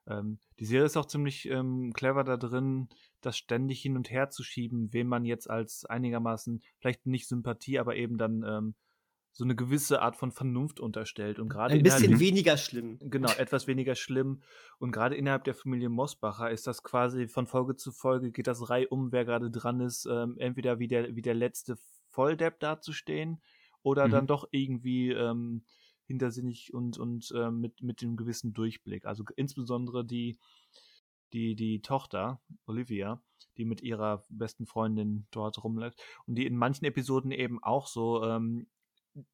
Ähm, die Serie ist auch ziemlich ähm, clever da drin, das ständig hin und her zu schieben, wem man jetzt als einigermaßen, vielleicht nicht Sympathie, aber eben dann ähm, so eine gewisse Art von Vernunft unterstellt. Und gerade Ein bisschen innerhalb- weniger schlimm. Genau, etwas weniger schlimm. Und gerade innerhalb der Familie Mosbacher ist das quasi von Folge zu Folge geht das reihum, wer gerade dran ist, ähm, entweder wie der, wie der letzte Volldepp dazustehen oder dann Mhm. doch irgendwie ähm, hintersinnig und, und ähm, mit, mit dem gewissen Durchblick. Also insbesondere die, die, die Tochter, Olivia, die mit ihrer besten Freundin dort rumläuft und die in manchen Episoden eben auch so ähm,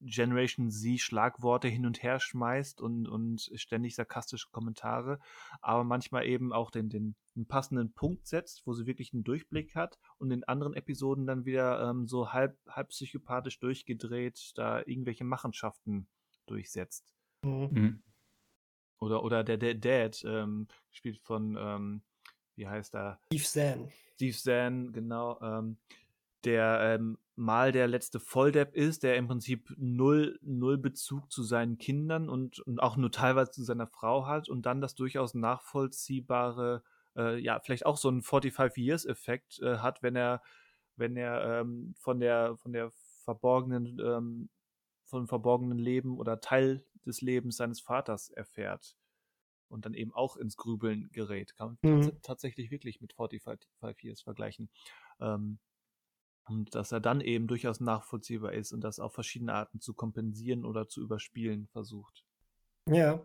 Generation Z Schlagworte hin und her schmeißt und, und ständig sarkastische Kommentare, aber manchmal eben auch den, den, den passenden Punkt setzt, wo sie wirklich einen Durchblick hat und in anderen Episoden dann wieder ähm, so halb, halb psychopathisch durchgedreht da irgendwelche Machenschaften durchsetzt. Mhm. Mhm. Oder, oder der, der Dad, ähm, gespielt von, ähm, wie heißt er? Steve Zahn. Steve Zahn, genau, ähm, der ähm, mal der letzte Volldepp ist, der im Prinzip null, null Bezug zu seinen Kindern und, und auch nur teilweise zu seiner Frau hat und dann das durchaus nachvollziehbare, äh, ja, vielleicht auch so einen 45-Years-Effekt äh, hat, wenn er, wenn er ähm, von der, von der verborgenen, ähm, von verborgenen Leben oder Teil des Lebens seines Vaters erfährt und dann eben auch ins Grübeln gerät. Kann man Mhm. tats tatsächlich wirklich mit 45 Years vergleichen. Ähm, und dass er dann eben durchaus nachvollziehbar ist und das auf verschiedene Arten zu kompensieren oder zu überspielen versucht. Ja.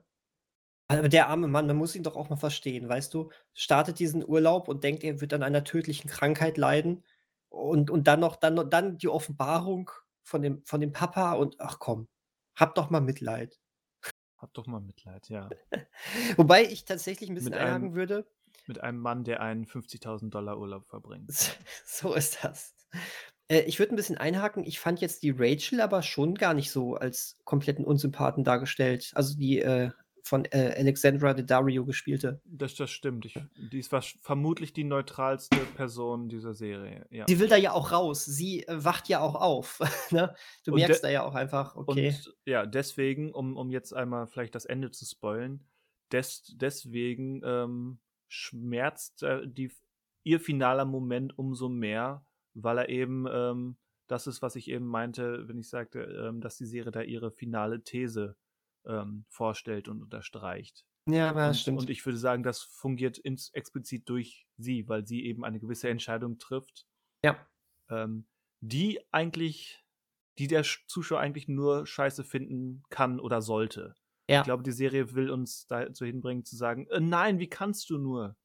Aber der arme Mann, man muss ihn doch auch mal verstehen, weißt du? Startet diesen Urlaub und denkt, er wird an einer tödlichen Krankheit leiden. Und, und dann noch, dann, dann die Offenbarung von dem, von dem Papa und ach komm, hab doch mal Mitleid. Hab doch mal Mitleid, ja. *laughs* Wobei ich tatsächlich ein bisschen einhaken würde. Mit einem Mann, der einen 50.000 Dollar Urlaub verbringt. *laughs* So ist das. Äh, ich würde ein bisschen einhaken. Ich fand jetzt die Rachel aber schon gar nicht so als kompletten Unsympathen dargestellt. Also die äh, von äh, Alexandra Daddario gespielte. Das, das stimmt. Ich, die ist vermutlich die neutralste Person dieser Serie. Ja. Sie will da ja auch raus. Sie äh, wacht ja auch auf. *laughs* ne? Du Und merkst da ja auch einfach, okay. Und ja, deswegen, um, um jetzt einmal vielleicht das Ende zu spoilen, des, deswegen ähm, schmerzt äh, die, ihr finaler Moment umso mehr, weil er eben, ähm, das ist, was ich eben meinte, wenn ich sagte, ähm, dass die Serie da ihre finale These ähm, vorstellt und unterstreicht. ja, ja, und, stimmt. und ich würde sagen, das fungiert ins, explizit durch sie, weil sie eben eine gewisse Entscheidung trifft, ja. ähm, die eigentlich, die der Sch- Zuschauer eigentlich nur scheiße finden kann oder sollte. Ja. Ich glaube, die Serie will uns dazu hinbringen, zu sagen, äh, nein, wie kannst du nur?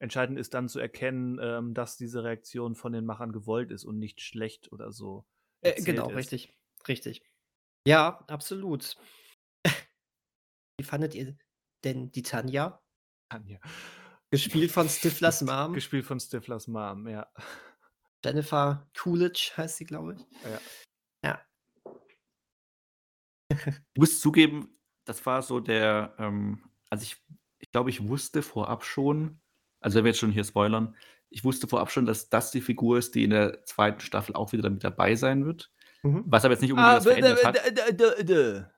Entscheidend ist dann zu erkennen, ähm, dass diese Reaktion von den Machern gewollt ist und nicht schlecht oder so. Äh, genau, ist. richtig. Richtig. Ja, absolut. *laughs* Wie fandet ihr denn die Tanja? Tanja. Gespielt von Stiflers *laughs* Mom. Gespielt von Stiflers Mom, ja. Jennifer Coolidge heißt sie, glaube ich. Ja. Ja. Ich muss zugeben, das war so der, ähm, also ich, ich glaube, ich wusste vorab schon, also wenn wir jetzt schon hier spoilern, ich wusste vorab schon, dass das die Figur ist, die in der zweiten Staffel auch wieder damit dabei sein wird. Mhm. Was aber jetzt nicht unbedingt was verändert hat.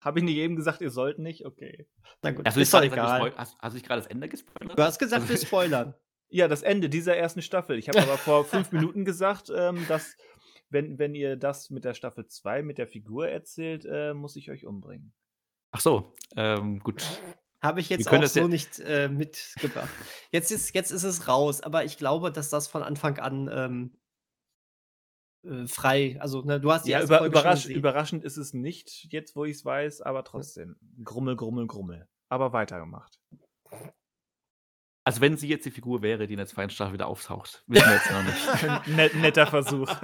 Habe ich nicht eben gesagt, ihr sollt nicht? Okay. Na gut, du ist doch egal. hast, hast du nicht gerade das Ende gespoilert? Du hast gesagt, wir Also- spoilern. *laughs* Ja, das Ende dieser ersten Staffel. Ich habe aber vor *laughs* fünf Minuten gesagt, ähm, dass, wenn, wenn ihr das mit der Staffel 2 mit der Figur erzählt, äh, muss ich euch umbringen. Ach so, ähm, gut. Habe ich jetzt auch ja- so nicht äh, mitgebracht. *laughs* Jetzt ist, jetzt ist es raus, aber ich glaube, dass das von Anfang an ähm, äh, frei, also ne, du hast Ja, über, überrasch, überraschend ist es nicht, jetzt wo ich es weiß, aber trotzdem. Grummel, grummel, grummel. Aber weitergemacht. Also wenn sie jetzt die Figur wäre, die in der zweiten Staffel wieder auftaucht, wissen wir jetzt noch nicht. *laughs* Net, netter Versuch. *laughs*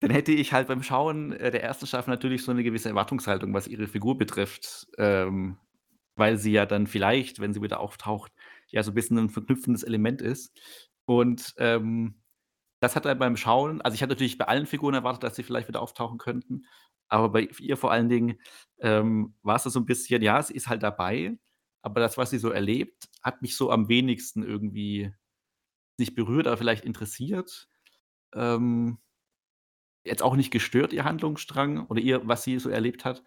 Dann hätte ich halt beim Schauen äh, der ersten Staffel natürlich so eine gewisse Erwartungshaltung, was ihre Figur betrifft. Ähm, weil sie ja dann vielleicht, wenn sie wieder auftaucht, ja so ein bisschen ein verknüpfendes Element ist. Und ähm, das hat dann beim Schauen, also ich hatte natürlich bei allen Figuren erwartet, dass sie vielleicht wieder auftauchen könnten. Aber bei ihr vor allen Dingen ähm, war es so ein bisschen, ja, sie ist halt dabei, aber das, was sie so erlebt, hat mich so am wenigsten irgendwie nicht berührt, aber vielleicht interessiert. Ähm, jetzt auch nicht gestört, ihr Handlungsstrang oder ihr, was sie so erlebt hat.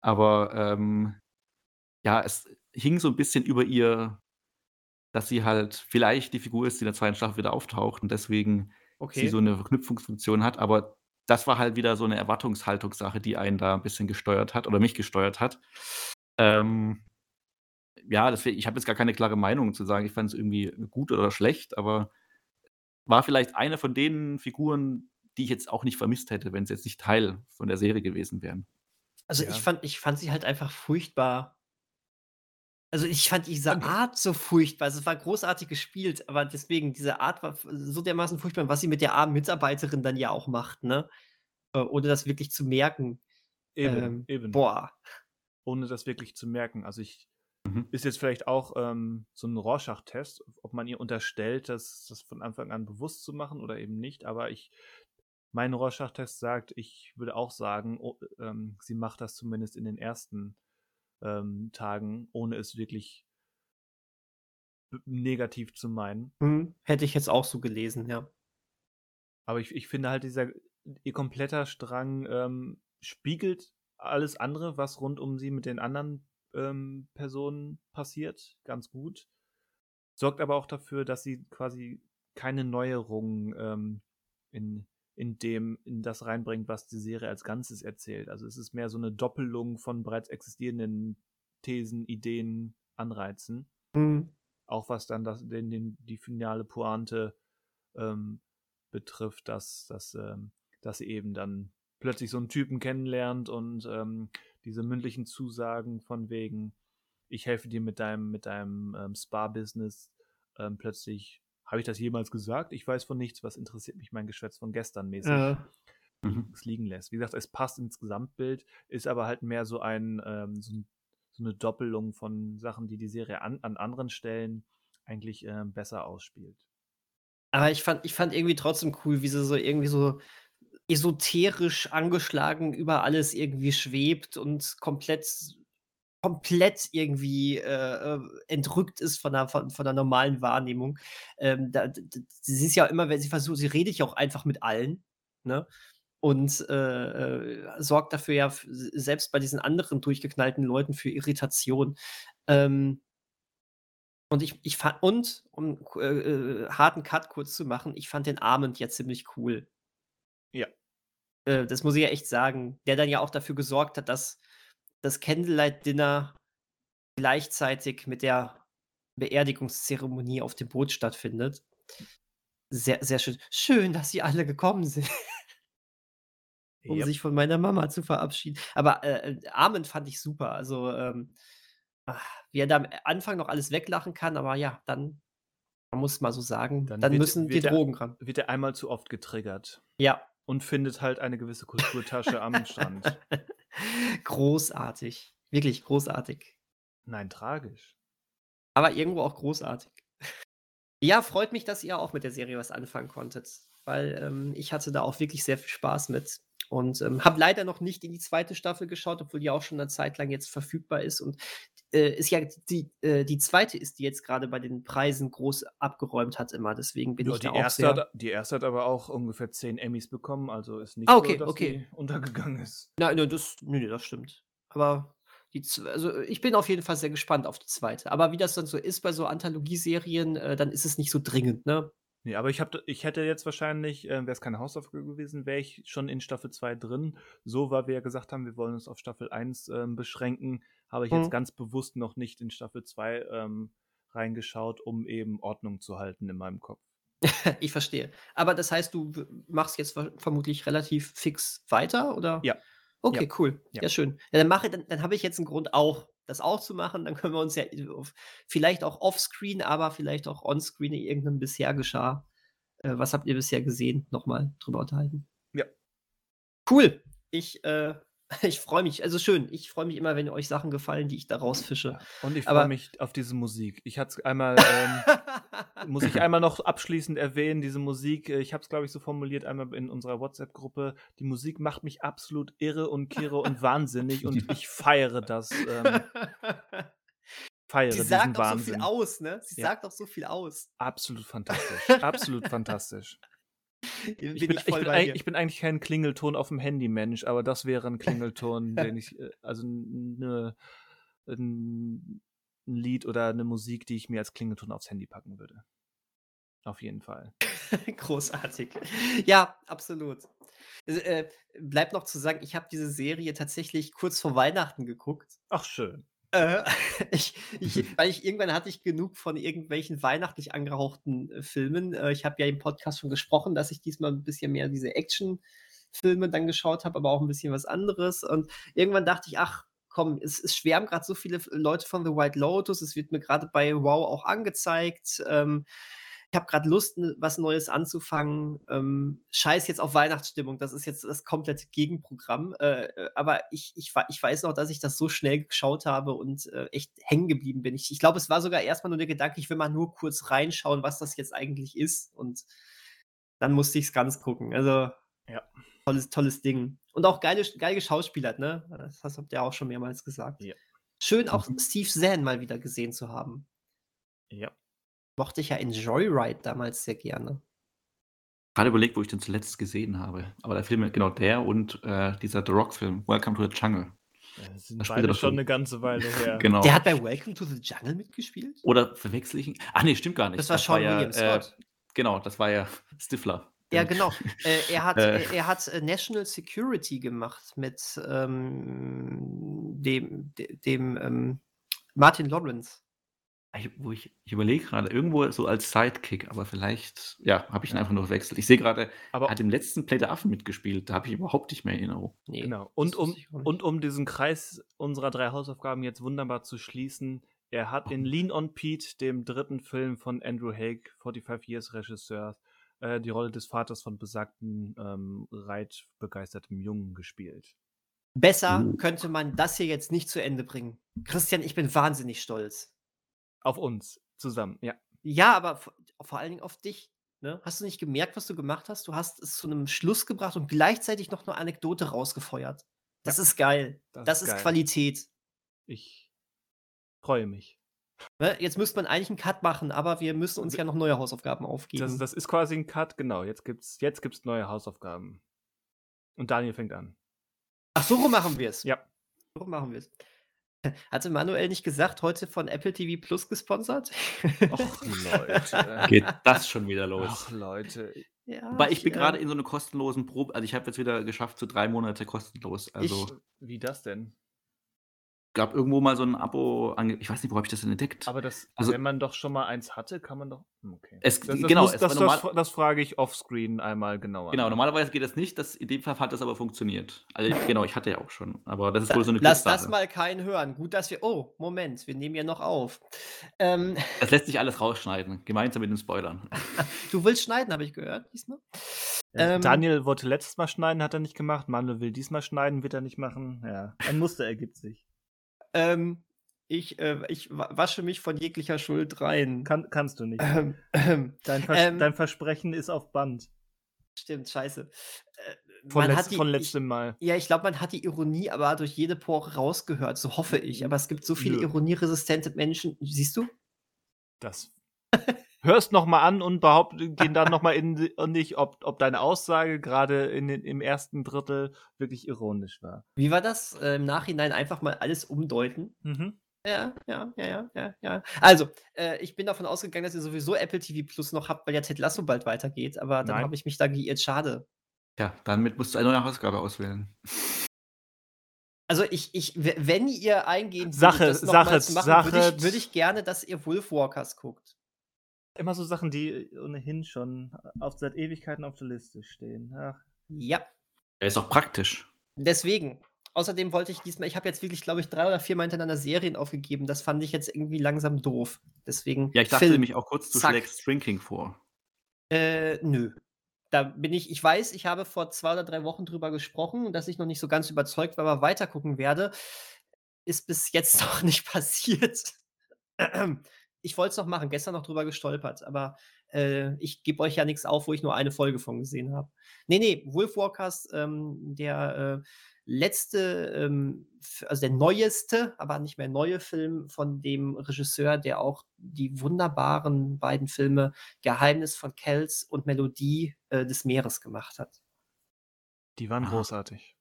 Aber ähm, ja, es hing so ein bisschen über ihr, dass sie halt vielleicht die Figur ist, die in der zweiten Staffel wieder auftaucht und deswegen sie okay. so eine Verknüpfungsfunktion hat. Aber das war halt wieder so eine Erwartungshaltungssache, die einen da ein bisschen gesteuert hat oder mich gesteuert hat. Ähm, ja, deswegen, ich habe jetzt gar keine klare Meinung zu sagen, ich fand es irgendwie gut oder schlecht, aber war vielleicht eine von den Figuren, die ich jetzt auch nicht vermisst hätte, wenn sie jetzt nicht Teil von der Serie gewesen wären. Also Ja. ich fand, ich fand sie halt einfach furchtbar. Also ich fand diese Okay. Art so furchtbar. Also es war großartig gespielt, aber deswegen, diese Art war so dermaßen furchtbar, was sie mit der armen Mitarbeiterin dann ja auch macht, ne? Äh, Ohne das wirklich zu merken. Eben, Ähm, eben. Boah. Ohne das wirklich zu merken. Also ich Mhm. ist jetzt vielleicht auch ähm, so ein Rorschach-Test, ob man ihr unterstellt, das, das von Anfang an bewusst zu machen oder eben nicht. Aber ich, mein Rorschach-Test sagt, ich würde auch sagen, oh, ähm, sie macht das zumindest in den ersten ähm, Tagen, ohne es wirklich negativ zu meinen. Hm, hätte ich jetzt auch so gelesen, ja. Aber ich, ich finde halt, dieser ihr kompletter Strang ähm, spiegelt alles andere, was rund um sie mit den anderen ähm, Personen passiert, ganz gut. Sorgt aber auch dafür, dass sie quasi keine Neuerungen ähm, in, in dem, in das reinbringt, was die Serie als Ganzes erzählt. Also es ist mehr so eine Doppelung von bereits existierenden Thesen, Ideen, Anreizen Hm. auch was dann das, den, den, die finale Pointe ähm, betrifft, dass, dass, ähm, dass sie eben dann plötzlich so einen Typen kennenlernt und ähm, diese mündlichen Zusagen von wegen, ich helfe dir mit deinem, mit deinem ähm, Spa-Business, ähm, plötzlich, habe ich das jemals gesagt? Ich weiß von nichts, was interessiert mich mein Geschwätz von gestern mäßig Äh, Mhm. es liegen lässt. Wie gesagt, es passt ins Gesamtbild, ist aber halt mehr so ein, ähm, so, ein so eine Doppelung von Sachen, die die Serie an, an anderen Stellen eigentlich äh, besser ausspielt. Aber ich fand, ich fand irgendwie trotzdem cool, wie sie so irgendwie so esoterisch angeschlagen über alles irgendwie schwebt und komplett komplett irgendwie äh, äh, entrückt ist von der, von, von der normalen Wahrnehmung. Ähm, da, da, sie ist ja immer, wenn sie versucht, sie redet ja auch einfach mit allen, ne? Und äh, äh, sorgt dafür ja selbst bei diesen anderen durchgeknallten Leuten für Irritation. Ähm, und ich, ich fand, und um äh, äh, harten Cut kurz zu machen, ich fand den Armand ja ziemlich cool. Ja. Äh, das muss ich ja echt sagen. Der dann ja auch dafür gesorgt hat, dass das Candlelight Dinner gleichzeitig mit der Beerdigungszeremonie auf dem Boot stattfindet. Sehr, sehr schön. Schön, dass Sie alle gekommen sind. *laughs* um Yep. sich von meiner Mama zu verabschieden. Aber äh, äh, Armin fand ich super. Also, ähm, ach, wie er da am Anfang noch alles weglachen kann, aber ja, dann, man muss mal so sagen, dann, Dann wird- müssen die wird er- Drogen ran. Wird er einmal zu oft getriggert Ja. Und findet halt eine gewisse Kulturtasche am Strand. *laughs* großartig. Wirklich großartig. Nein, tragisch. Aber irgendwo auch großartig. Ja, freut mich, dass ihr auch mit der Serie was anfangen konntet, weil ähm, ich hatte da auch wirklich sehr viel Spaß mit und ähm, habe leider noch nicht in die zweite Staffel geschaut, obwohl die auch schon eine Zeit lang jetzt verfügbar ist und äh, ist ja die, äh, die zweite ist, die jetzt gerade bei den Preisen groß abgeräumt hat immer, deswegen bin Ja, ich die, da auch erste sehr... hat, die erste hat aber auch ungefähr 10 Emmys bekommen, also ist nicht Ah, okay, so, dass okay. die *laughs* untergegangen ist. Nein, nein, das, nee, das stimmt. Aber die, also ich bin auf jeden Fall sehr gespannt auf die zweite. Aber wie das dann so ist bei so Anthologieserien, äh, dann ist es nicht so dringend, ne? Nee, aber ich, hab, ich hätte jetzt wahrscheinlich, äh, wäre es keine Hausaufgabe gewesen, wäre ich schon in Staffel 2 drin. So, weil wir ja gesagt haben, wir wollen uns auf Staffel 1 ähm, beschränken, habe ich Mhm. jetzt ganz bewusst noch nicht in Staffel 2 ähm, reingeschaut, um eben Ordnung zu halten in meinem Kopf. *laughs* Ich verstehe. Aber das heißt, du machst jetzt ver- vermutlich relativ fix weiter, oder? Ja. Okay, cool. Ja, Ja. schön. Ja, dann mache, dann, dann habe ich jetzt einen Grund auch, das auch zu machen. Dann können wir uns ja auf, vielleicht auch offscreen, aber vielleicht auch onscreen in irgendeinem bisher geschah. Äh, was habt ihr bisher gesehen? Nochmal drüber unterhalten. Ja. Cool. Ich, äh, *laughs* ich freue mich. Also schön. Ich freue mich immer, wenn euch Sachen gefallen, die ich da rausfische. Und ich freue mich auf diese Musik. Ich hatte es einmal, *laughs* ähm, muss ich einmal noch abschließend erwähnen, diese Musik, äh, ich habe es, glaube ich, so formuliert, einmal in unserer WhatsApp-Gruppe, die Musik macht mich absolut irre und kirre und wahnsinnig und *laughs* ich feiere das, ähm, feiere Sie sagt auch so viel aus, ne? Sie Ja. sagt auch so viel aus. Absolut fantastisch, *laughs* absolut fantastisch. Bin Ich bin, ich, bin, ich bin eigentlich kein Klingelton auf dem Handy, Mensch, aber das wäre ein Klingelton, *laughs* den ich, äh, also eine, ein, ein Lied oder eine Musik, die ich mir als Klingelton aufs Handy packen würde. Auf jeden Fall. *laughs* Großartig. Ja, absolut. Also, äh, bleibt noch zu sagen, ich habe diese Serie tatsächlich kurz vor Weihnachten geguckt. Ach, schön. Äh, *laughs* ich, ich, weil ich irgendwann hatte ich genug von irgendwelchen weihnachtlich angehauchten äh, Filmen. Äh, ich habe ja im Podcast schon gesprochen, dass ich diesmal ein bisschen mehr diese Action-Filme dann geschaut habe, aber auch ein bisschen was anderes. Und irgendwann dachte ich, ach komm, es, es schwärmen gerade so viele Leute von The White Lotus. Es wird mir gerade bei Wow auch angezeigt. Ähm, ich habe gerade Lust, was Neues anzufangen. Ähm, scheiß jetzt auf Weihnachtsstimmung, das ist jetzt das komplette Gegenprogramm. Äh, äh, aber ich, ich, ich weiß noch, dass ich das so schnell geschaut habe und äh, echt hängen geblieben bin. Ich, ich glaube, es war sogar erstmal nur der Gedanke, ich will mal nur kurz reinschauen, was das jetzt eigentlich ist. Und dann musste ich es ganz gucken. Also, Ja. Tolles, tolles Ding. Und auch geile, geil geschauspielert, ne? Das habt ihr auch schon mehrmals gesagt. Ja. Schön auch Mhm. Steve Zahn mal wieder gesehen zu haben. Ja. Mochte ich ja in Joyride damals sehr gerne. Gerade überlegt, wo ich den zuletzt gesehen habe. Aber der Film, genau der und äh, dieser The Rock-Film, Welcome to the Jungle. Das sind Das spielt er beide doch schon eine ganze Weile her. *laughs* Genau. Der hat bei Welcome to the Jungle mitgespielt? Oder verwechsel ich ihn? Ach nee, stimmt gar nicht. Das war Sean ja, William äh, Scott. genau, das war ja *laughs* Stifler. Ja, genau. Äh, er hat, *laughs* Äh. er, er hat äh, National Security gemacht mit ähm, dem, de- dem ähm, Martin Lawrence. Ich, wo ich, ich überlege gerade, irgendwo so als Sidekick, aber vielleicht, ja, habe ich ihn einfach nur verwechselt. Ich sehe gerade, er hat im letzten Play der Affen mitgespielt. Da habe ich überhaupt nicht mehr in Erinnerung. Nee, Genau. Und um, und um diesen Kreis unserer drei Hausaufgaben jetzt wunderbar zu schließen, er hat in Lean on Pete, dem dritten Film von Andrew Haig, 45 Years Regisseur, äh, die Rolle des Vaters von besagten ähm, reitbegeistertem Jungen gespielt. Besser Uh. könnte man das hier jetzt nicht zu Ende bringen. Christian, ich bin wahnsinnig stolz. Auf uns zusammen, ja. Ja, aber vor allen Dingen auf dich, ne? Hast du nicht gemerkt, was du gemacht hast? Du hast es zu 'nem Schluss gebracht und gleichzeitig noch 'ne Anekdote rausgefeuert. Das Ja. ist geil. Das Das ist ist geil. Qualität. Ich freue mich. Ne, jetzt müsste man eigentlich 'n Cut machen, aber wir müssen uns ja noch neue Hausaufgaben Das aufgeben. das ist quasi 'n Cut, genau. Jetzt gibt's jetzt gibt's neue Hausaufgaben. Und Daniel fängt an. Ach, so rum machen wir's. Ja. So rum machen wir's. *laughs* Hatte Manuel nicht gesagt, heute von Apple TV Plus gesponsert? Och, *laughs* Leute. Geht das schon wieder los? Ach, Leute. Ja, Wobei ich bin äh grade in so 'ne kostenlosen Probe also, ich habe jetzt wieder geschafft, so 3 Monate kostenlos. Also Ich Wie das denn? Gab irgendwo mal so 'n Abo ange ich weiß nicht, wo habe ich das denn entdeckt? Aber das Also wenn man doch schon mal eins hatte, kann man doch hm, okay. Es Das das genau, muss es das war normal das das frage ich offscreen einmal genauer Genau, normalerweise geht das nicht. Das in dem Fall hat das aber funktioniert. Also, genau, ich hatte ja auch schon, aber das ist wohl so 'ne lass das mal keinen hören. Gut, dass wir oh, Moment, wir nehmen ja noch auf. Ähm, Das lässt sich alles rausschneiden, gemeinsam mit den Spoilern. *laughs* du willst schneiden, habe ich gehört, diesmal? Ähm Daniel wollte letztes Mal schneiden, hat er nicht gemacht. Manuel will diesmal schneiden, wird er nicht machen. Ja, ein Muster ergibt sich. Ähm, ich, äh, ich wa wasche mich von jeglicher Schuld rein. Kann kannst du nicht. Ähm, ähm, Dein Vers ähm dein Versprechen ist auf Band. Stimmt, scheiße. Äh, Von man letz hat die von ich letztem Mal. ja, ich glaube, man hat die Ironie aber durch jede Pore rausgehört, so hoffe ich. Aber es gibt so viele Nö. ironieresistente Menschen. Siehst du? Das *laughs* hörst noch mal an und behaupt gehen dann noch mal in und nicht, ob ob deine Aussage in den im 1. Drittel wirklich ironisch war. Wie war das? Äh, Im Nachhinein einfach mal alles umdeuten? Mhm. Ja, ja, ja, ja, ja, ja. Also, äh, ich bin davon ausgegangen, dass ihr sowieso Apple TV Plus noch habt, weil ja Ted Lasso bald weitergeht, aber dann habe ich mich da geirrt. Schade. Ja, damit musst du eine neue Hausaufgabe auswählen. Also, ich ich we wenn ihr eingehen würdet, Sache Sache zu machen, würde Sache ich würde ich gerne, dass ihr Wolfwalkers guckt. Immer so Sachen, die ohnehin schon auf seit Ewigkeiten auf der Liste stehen. Ach. Ja. Ja, ist doch praktisch. Deswegen. Außerdem wollte ich diesmal ich habe jetzt wirklich, glaube ich, 3 oder 4 Mal hintereinander Serien aufgegeben. Das fand ich jetzt irgendwie langsam doof. Deswegen Ja, ich dachte Film. nämlich auch kurz, du Zack. schlägst Shrinking vor. Äh, nö. Da bin ich ich weiß, ich habe vor 2 oder 3 Wochen drüber gesprochen, dass ich noch nicht so ganz überzeugt war, aber weitergucken werde. Ist bis jetzt *laughs* noch nicht passiert. Ich wollte es noch machen, gestern noch drüber gestolpert, aber, äh, ich gebe euch ja nix auf, wo ich nur eine Folge von gesehen habe. Ne, ne, Wolfwalkers, ähm, der, äh, letzte, ähm, also der neueste, aber nicht mehr neue Film von dem Regisseur, der auch die wunderbaren beiden Filme Geheimnis von Kells und Melodie, äh, des Meeres gemacht hat. Die waren Aha. großartig.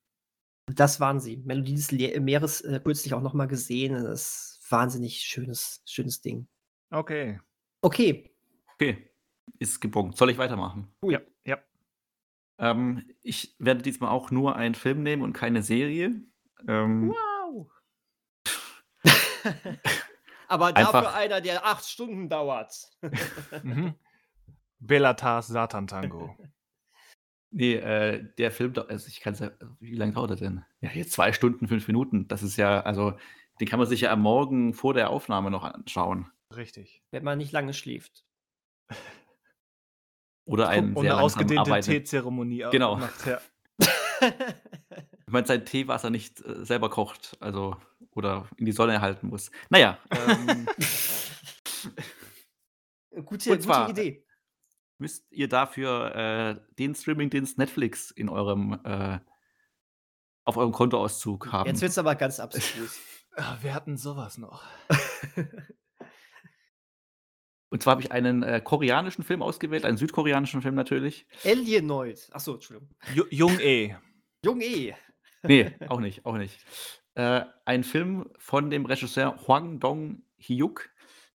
Das waren sie. Melodie des Le Meeres, äh, kürzlich auch noch mal gesehen. Das ist wahnsinnig schönes schönes Ding. Okay. Okay. Okay, ist gebongt. Soll ich weitermachen? Ja, ja. Ähm, ich werde diesmal auch nur einen Film nehmen und keine Serie. Ähm, Wow. *laughs* Aber dafür Einfach einer, der 8 Stunden dauert. *laughs* Mhm. Belatars Satan-Tango. *laughs* ne, äh, der Film also, ich kann's ja wie lang dauert der denn? Ja, jetzt 2 Stunden, 5 Minuten. Das ist ja also, den kann man sich ja am Morgen vor der Aufnahme noch anschauen. Richtig. Wenn man nicht lange schläft. Oder einen sehr eine ausgedehnte Teezeremonie au Genau. macht, ja. *laughs* Wenn man sein Teewasser nicht, äh, selber kocht, also oder in die Sonne halten muss. Na ja, ähm *laughs* Gute Und gute zwar Idee. müsst ihr dafür, äh, den Streamingdienst Netflix in eurem, äh auf eurem Kontoauszug Jetzt haben. wird's aber ganz abstrus. *laughs* Ah, wir hatten so was noch. Und zwar habe ich einen, äh, koreanischen Film ausgewählt, einen südkoreanischen Film natürlich. Alienoid. Ach so, Entschuldigung. Ju Jung E. Jung E. Ne, auch nicht, auch nicht. Äh, ein Film von dem Regisseur Hwang Dong-hyuk,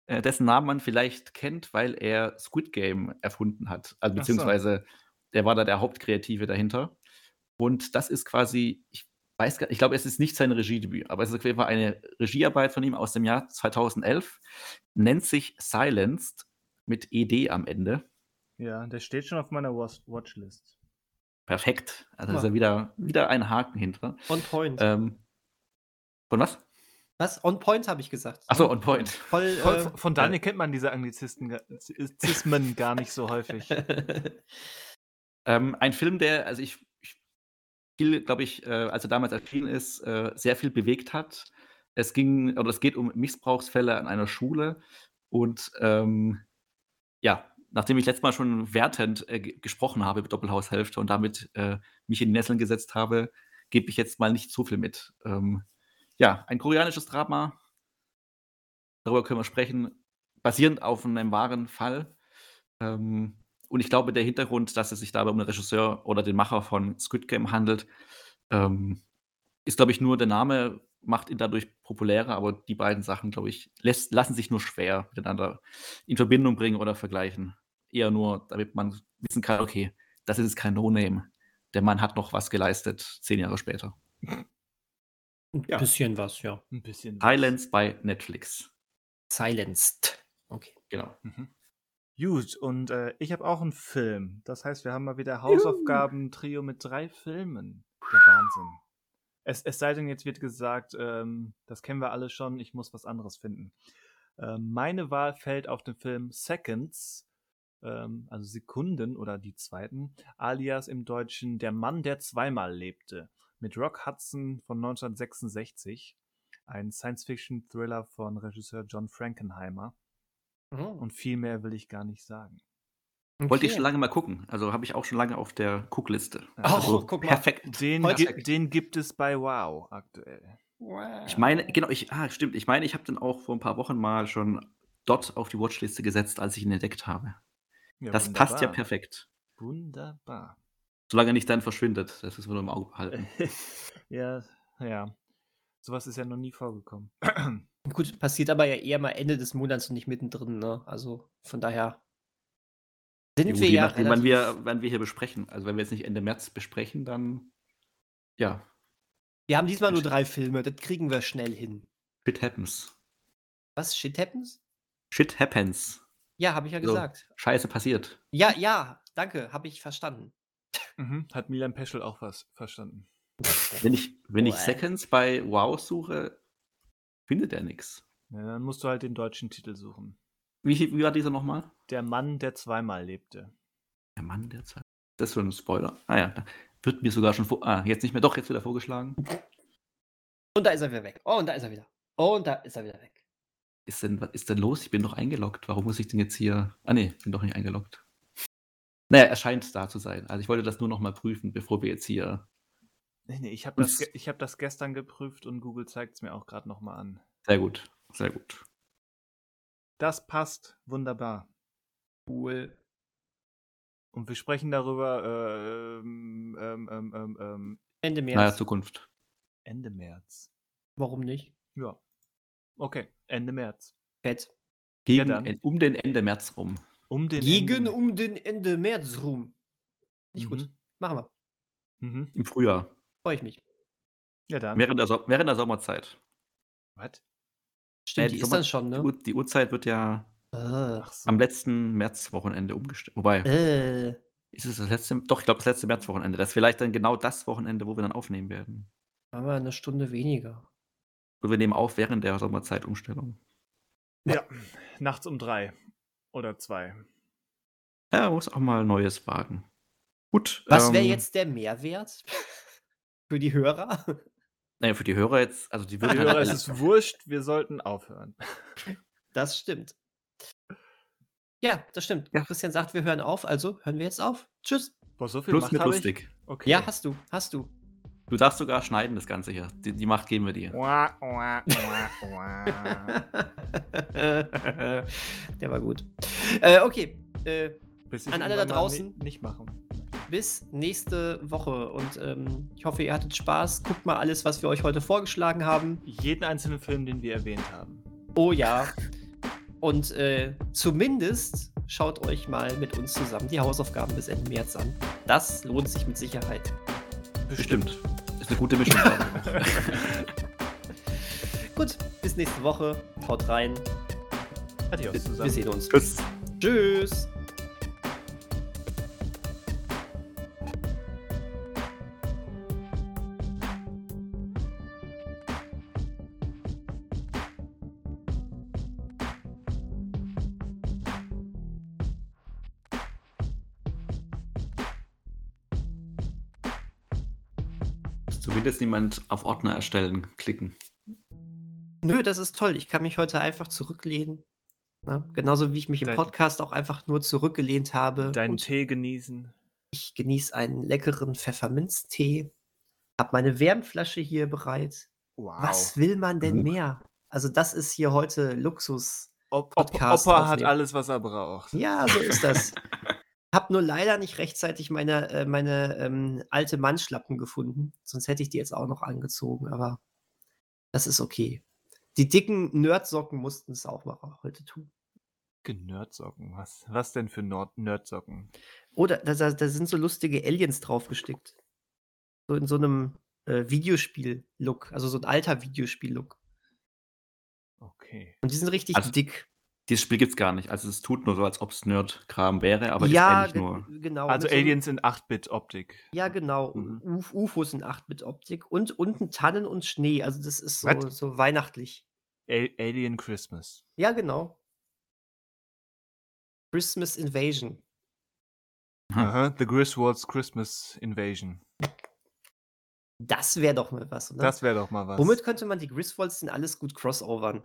äh, dessen Namen man vielleicht kennt, weil er Squid Game erfunden hat. Also Ach so. beziehungsweise der war da der Hauptkreative dahinter. Und das ist quasi, ich weiß gar ich glaube, es ist nicht sein Regiedebüt, aber es ist auf jeden Fall eine Regiearbeit von ihm aus dem Jahr 2011, nennt sich Silenced mit ED am Ende. Ja, der steht schon auf meiner Watch Watchlist. Perfekt. Also Guck ist ja wieder wieder ein Haken hinter. On point. Ähm, von was? Was? On point habe ich gesagt. Ach so, on point. Voll, Von, äh, von- Daniel kennt man diese Anglizisten, ga- Z- Zismen gar nicht so häufig. *laughs* Ähm, ein Film, der, also ich viel, glaube ich, äh, als er damals erschienen ist, äh, sehr viel bewegt hat. Es ging, oder es geht um Missbrauchsfälle an einer Schule und ähm, ja, nachdem ich letztes Mal schon wertend äh, gesprochen habe über Doppelhaushälfte und damit äh, mich in die Nesseln gesetzt habe, gebe ich jetzt mal nicht so viel mit. Ähm, ja, ein koreanisches Drama, darüber können wir sprechen, basierend auf einem wahren Fall. Ähm, und ich glaube, der Hintergrund, dass es sich dabei um den Regisseur oder den Macher von Squid Game handelt, ähm, ist, glaube ich, nur der Name macht ihn dadurch populärer, aber die beiden Sachen, glaube ich, lässt, lassen sich nur schwer miteinander in Verbindung bringen oder vergleichen. Eher nur, damit man wissen kann, okay, das ist kein No-Name. Der Mann hat noch was geleistet, zehn Jahre später. Ein ja. bisschen was, ja. Ein bisschen. Silence bei Netflix. Silenced. Okay. Genau. Mhm. Gut, und äh, ich habe auch einen Film. Das heißt, wir haben mal wieder Hausaufgaben-Trio mit drei Filmen. Der Wahnsinn. Es, es sei denn, jetzt wird gesagt, ähm, das kennen wir alle schon, ich muss was anderes finden. Ähm, meine Wahl fällt auf den Film Seconds, ähm, also Sekunden oder die zweiten, alias im Deutschen Der Mann, der zweimal lebte, mit Rock Hudson von 1966, ein Science-Fiction-Thriller von Regisseur John Frankenheimer. Oh. Und viel mehr will ich gar nicht sagen. Okay. Wollte ich schon lange mal gucken. Also habe ich auch schon lange auf der Guckliste. Ach, also, guck mal. Perfekt. Den, Perfekt. den gibt es bei Wow aktuell. Wow. Ich meine, genau, ich, ah, stimmt. Ich meine, ich habe den auch vor ein paar Wochen mal schon dort auf die Watchliste gesetzt, als ich ihn entdeckt habe. Ja, das wunderbar. passt ja perfekt. Wunderbar. Solange er nicht dann verschwindet. Das ist nur im Auge behalten. *laughs* ja, ja. Sowas ist ja noch nie vorgekommen. *clears throat* Gut, passiert aber ja eher mal Ende des Monats und nicht mittendrin, ne? Also von daher sind ja, wir ja nachdem, wann wir, wann wir hier besprechen. Also wenn wir jetzt nicht Ende März besprechen, dann ja. Wir haben diesmal nur drei Filme, das kriegen wir schnell hin. Shit happens. Was? Shit happens? Shit happens. Ja, habe ich ja so, gesagt. Scheiße passiert. Ja, ja, danke, habe ich verstanden. Mhm, hat Milan Peschel auch was verstanden. Wenn ich, wenn ich Seconds bei Wow suche, findet er nichts. Ja, dann musst du halt den deutschen Titel suchen. Wie, wie war dieser nochmal? Der Mann, der zweimal lebte. Der Mann, der zweimal. Das ist so ein Spoiler. Ah ja, da wird mir sogar schon vor. Ah, jetzt nicht mehr, doch, jetzt wieder vorgeschlagen. Und da ist er wieder weg. Oh, und da ist er wieder. Oh, und da ist er wieder weg. Ist denn, was ist denn los? Ich bin doch eingeloggt. Warum muss ich denn jetzt hier. Ah, nee, bin doch nicht eingeloggt. Naja, er scheint da zu sein. Also ich wollte das nur noch mal prüfen, bevor wir jetzt hier. Nee, nee, ich habe das, hab das gestern geprüft und Google zeigt es mir auch gerade noch mal an. Sehr gut, sehr gut. Das passt wunderbar. Cool. Und wir sprechen darüber äh, ähm, ähm, ähm, ähm, ähm Ende März. Naja, Zukunft. Ende März. Warum nicht? Ja. Okay, Ende März. Fett. Gegen, ja, um den Ende März rum. Um den Gegen Ende. um den Ende März rum. Nicht mhm. gut. Machen wir. Mhm. Im Frühjahr. Freue ich mich. Ja, dann. Während der, so während der Sommerzeit. Was? Stimmt, die, die ist dann schon, ne? Die, Uhrzeit wird ja äh. so. am letzten Märzwochenende umgestellt. Wobei, äh. ist es das letzte? Doch, ich glaube, das letzte Märzwochenende. Das ist vielleicht dann genau das Wochenende, wo wir dann aufnehmen werden. Aber eine Stunde weniger. Und wir nehmen auf während der Sommerzeitumstellung. Ja, nachts um drei oder zwei. Ja, muss auch mal Neues wagen. Gut. Was wäre ähm, jetzt der Mehrwert für die Hörer? Naja, für die Hörer jetzt, also die Für die Hörer ist es wurscht, wir sollten aufhören. Das stimmt. Ja, das stimmt. Ja. Christian sagt, wir hören auf, also hören wir jetzt auf. Tschüss. Boah, so viel Plus Macht mit lustig. Okay. Ja, hast du, hast du. Du darfst sogar schneiden, das Ganze hier. Die, die Macht geben wir dir. *laughs* Der war gut. Äh, okay. Äh, an alle da draußen. Nicht machen bis nächste Woche. Und ähm, ich hoffe, ihr hattet Spaß. Guckt mal alles, was wir euch heute vorgeschlagen haben. Jeden einzelnen Film, den wir erwähnt haben. Oh ja. Und äh, zumindest schaut euch mal mit uns zusammen die Hausaufgaben bis Ende März an. Das lohnt sich mit Sicherheit. Bestimmt. Ist eine gute Mischung. *laughs* Gut, bis nächste Woche. Haut rein. Adios zusammen. Wir sehen uns. Tschüss. Tschüss. Jetzt niemand auf Ordner erstellen klicken. Nö, das ist toll. Ich kann mich heute einfach zurücklehnen Ne? Genauso wie ich mich im Dein- Podcast auch einfach nur zurückgelehnt habe. Deinen und Tee genießen. ich genieße einen leckeren Pfefferminztee, habe meine Wärmflasche hier bereit. Wow. Was will man denn Mhm. mehr? Also das ist hier heute Luxus. Podcast Opa hat aufnehmen. alles, was er braucht. Ja, so ist das. *laughs* Hab nur leider nicht rechtzeitig meine, äh, meine ähm, alte Mannschlappen gefunden. Sonst hätte ich die jetzt auch noch angezogen, aber das ist okay. Die dicken Nerdsocken mussten es auch mal heute tun. Nerdsocken. Was, was denn für Nord Nerdsocken? Oder da, da, da sind so lustige Aliens draufgestickt. So in so einem äh, Videospiel-Look. Also so ein alter Videospiel-Look. Okay. Und die sind richtig Also, dick. Dieses Spiel gibt's gar nicht. Also es tut nur so, als ob es Nerd-Kram wäre, aber ja, ist eigentlich ge- nur. genau. Also so Aliens in 8-Bit-Optik. Ja, genau. Mhm. Uf UFOs in 8-Bit-Optik und unten Tannen und Schnee. Also das ist so, What? so weihnachtlich. A Alien Christmas. Ja, genau. Christmas Invasion. Aha, The Griswolds Christmas Invasion. Das wäre doch mal was, oder? Das wäre doch mal was. Womit könnte man die Griswolds denn alles gut crossovern?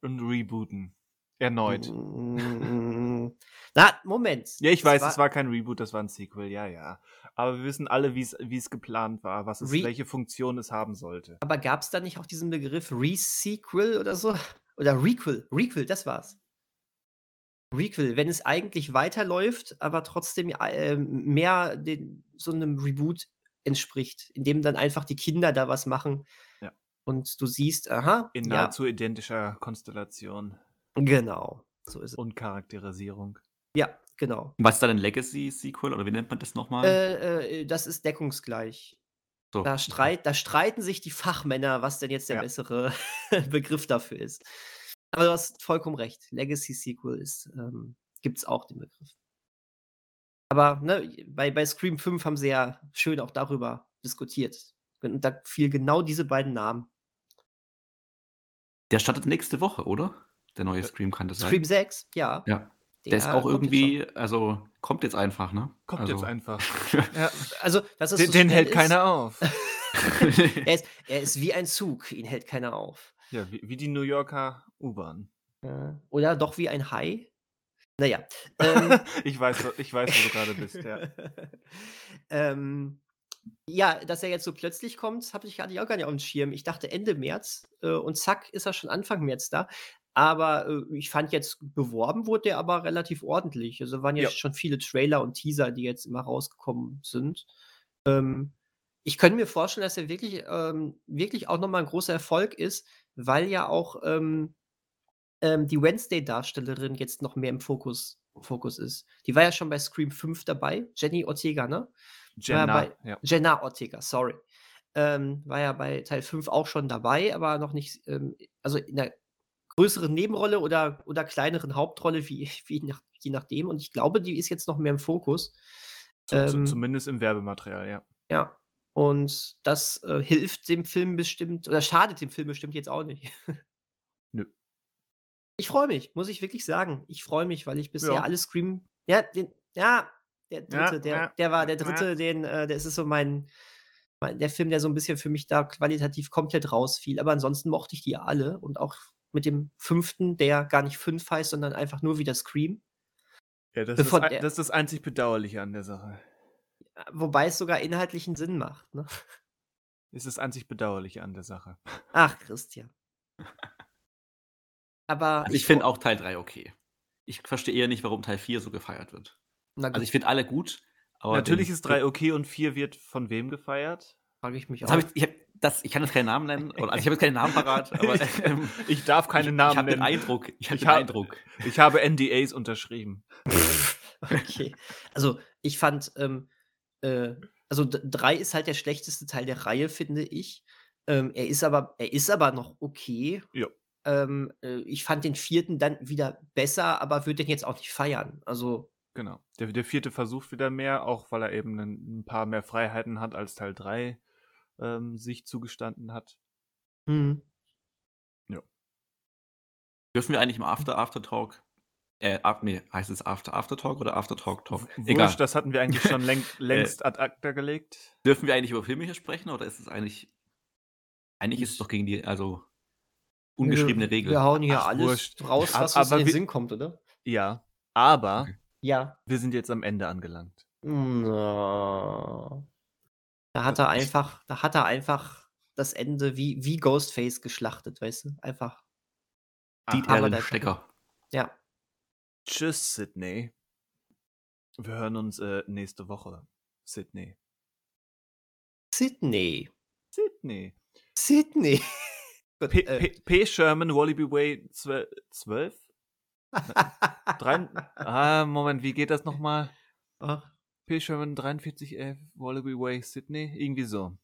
Und rebooten. Erneut. Mm, Na, Moment. Ja, ich Es weiß, es war kein Reboot, das war ein Sequel, ja, ja. Aber wir wissen alle, wie es geplant war, was es, Re- welche Funktion es haben sollte. Aber gab es da nicht auch diesen Begriff Re-Sequel oder so? Oder Requel? Requel, das war's. Requel, wenn es eigentlich weiterläuft, aber trotzdem äh, mehr den, so einem Reboot entspricht, in dem dann einfach die Kinder da was machen. Ja. Und du siehst, aha, In ja, nahezu identischer Konstellation genau. So ist es. und Charakterisierung. Ja, genau. Was ist dann ein Legacy-Sequel oder wie nennt man das nochmal? Äh, äh, das ist deckungsgleich. so. Da, streit, da streiten sich die Fachmänner, was denn jetzt der Ja. bessere *laughs* Begriff dafür ist. Aber du hast vollkommen recht. Legacy Sequel ist, ähm, gibt es auch den Begriff. Aber ne, bei, bei Scream 5 haben sie ja schön auch darüber diskutiert. Und da fiel genau diese beiden Namen. Der startet nächste Woche, oder? Der neue Scream kann das Scream sein. 6, ja. Ja. Der, ist der auch kommt jetzt irgendwie, also kommt jetzt einfach, ne? Kommt also, jetzt einfach. *laughs* ja, Also, dass es den so den hält ist, keiner auf. *laughs* er, ist, er ist wie ein Zug, ihn hält keiner auf. Ja, wie, wie die New Yorker U-Bahn. Ja. Oder doch wie ein Hai. Naja. Ähm, *laughs* ich, weiß, wo- ich weiß, wo du gerade bist, ja. ähm, ja, dass er jetzt so plötzlich kommt, habe ich, hatte ich auch gar nicht auf dem Schirm. Ich dachte Ende März äh, und zack, ist er schon Anfang März da. Aber äh, ich fand jetzt, beworben wurde der aber relativ ordentlich. Also waren Ja. jetzt schon viele Trailer und Teaser, die jetzt immer rausgekommen sind. Ähm, ich könnte mir vorstellen, dass er wirklich, ähm, wirklich auch nochmal ein großer Erfolg ist, weil ja auch ähm, ähm, die Wednesday-Darstellerin jetzt noch mehr im Fokus, Fokus ist. Die war ja schon bei Scream 5 dabei, Jenny Ortega, ne? Jenna, bei- ja. Jenna Ortega, sorry. Ähm, war ja bei Teil 5 auch schon dabei, aber noch nicht, ähm, also in einer größeren Nebenrolle oder, oder kleineren Hauptrolle, wie, *laughs* wie nach, je nachdem. Und ich glaube, die ist jetzt noch mehr im Fokus. Ähm, zumindest im Werbematerial, ja. Ja. Und das äh, hilft dem Film bestimmt, oder schadet dem Film bestimmt jetzt auch nicht. *laughs* Nö. Ich freue mich, muss ich wirklich sagen. Ich freue mich, weil ich bisher Ja. alle Scream. Ja, den, ja, der dritte, Ja, der, ja, der war der dritte, den, äh, der ist so mein, mein, der Film, der so ein bisschen für mich da qualitativ komplett rausfiel. Aber ansonsten mochte ich die alle und auch mit dem fünften, der gar nicht fünf heißt, sondern einfach nur wieder Scream. ja das, Bevor ist, das ist das einzig Bedauerliche an der Sache. Wobei es sogar inhaltlichen Sinn macht. Ne? Ist das einzig Bedauerliche an der Sache. Ach, Christian. Aber Also ich finde auch Teil 3 okay. Ich verstehe eher nicht, warum Teil 4 so gefeiert wird. Also ich finde alle gut, aber Natürlich ist 3 okay und 4 wird von wem gefeiert? frage ich mich auch. hab ich, ich, das, ich kann jetzt keinen Namen nennen, oder, also ich habe jetzt keinen Namen parat, aber *laughs* ähm, Ich darf keine ich, Namen ich nennen. Eindruck, ich habe Ich den hab- Eindruck. Ich habe NDAs unterschrieben. *laughs* Okay. Also, ich fand, ähm, äh, also 3 ist halt der schlechteste Teil der Reihe, finde ich. Ähm, er ist aber, er ist aber noch okay. Ja. Ähm, äh, ich fand den vierten dann wieder besser, aber würde den jetzt auch nicht feiern. Also, Genau. Der, der vierte versucht wieder mehr, auch weil er eben ein, ein paar mehr Freiheiten hat, als Teil 3 ähm, sich zugestanden hat. hm. Dürfen wir eigentlich im After After Talk, äh, ab, nee, heißt es After After Talk oder After Talk Talk? Wurscht, Egal. Äh, das hatten wir eigentlich schon *laughs* läng, längst ad acta gelegt. Dürfen wir eigentlich über Filme hier sprechen oder ist es eigentlich, eigentlich ist es doch gegen die, also ungeschriebene Regel. Wir hauen hier Ach, alles wurscht. raus, was uns in aber den Sinn kommt, oder? Ja, aber Okay. Ja. wir sind jetzt am Ende angelangt. Na. Da hat er einfach, da hat er einfach das Ende wie, wie Ghostface geschlachtet, weißt du? Einfach. Er den da- Stecker. Ja. Tschüss, Sydney. Wir hören uns äh, nächste Woche. Sydney. Sydney. Sydney. Sydney. *laughs* P, äh, P, P. Sherman, Wallaby Way 12? *laughs* Drei, ah, Moment, wie geht das nochmal? Ach, P. Sherman 4311, Wallaby Way, Sydney? Irgendwie so.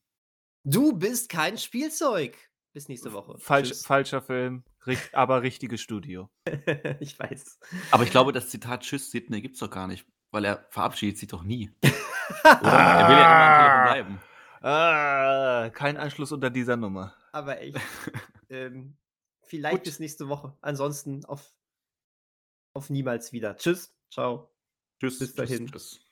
Du bist kein Spielzeug. Bis nächste Woche. Falsch, Tschüss. falscher Film, richt, aber richtiges Studio. *laughs* ich weiß. Aber ich glaube, das Zitat Tschüss, Sidney gibt es doch gar nicht, weil er verabschiedet sich doch nie. *laughs* Oder? Er will ja immer am Telefon bleiben. Ah, kein Anschluss unter dieser Nummer. Aber echt. *laughs* ähm, vielleicht Gut. bis nächste Woche. Ansonsten auf, auf niemals wieder. Tschüss. Ciao. Tschüss. Bis dahin. Tschüss. tschüss.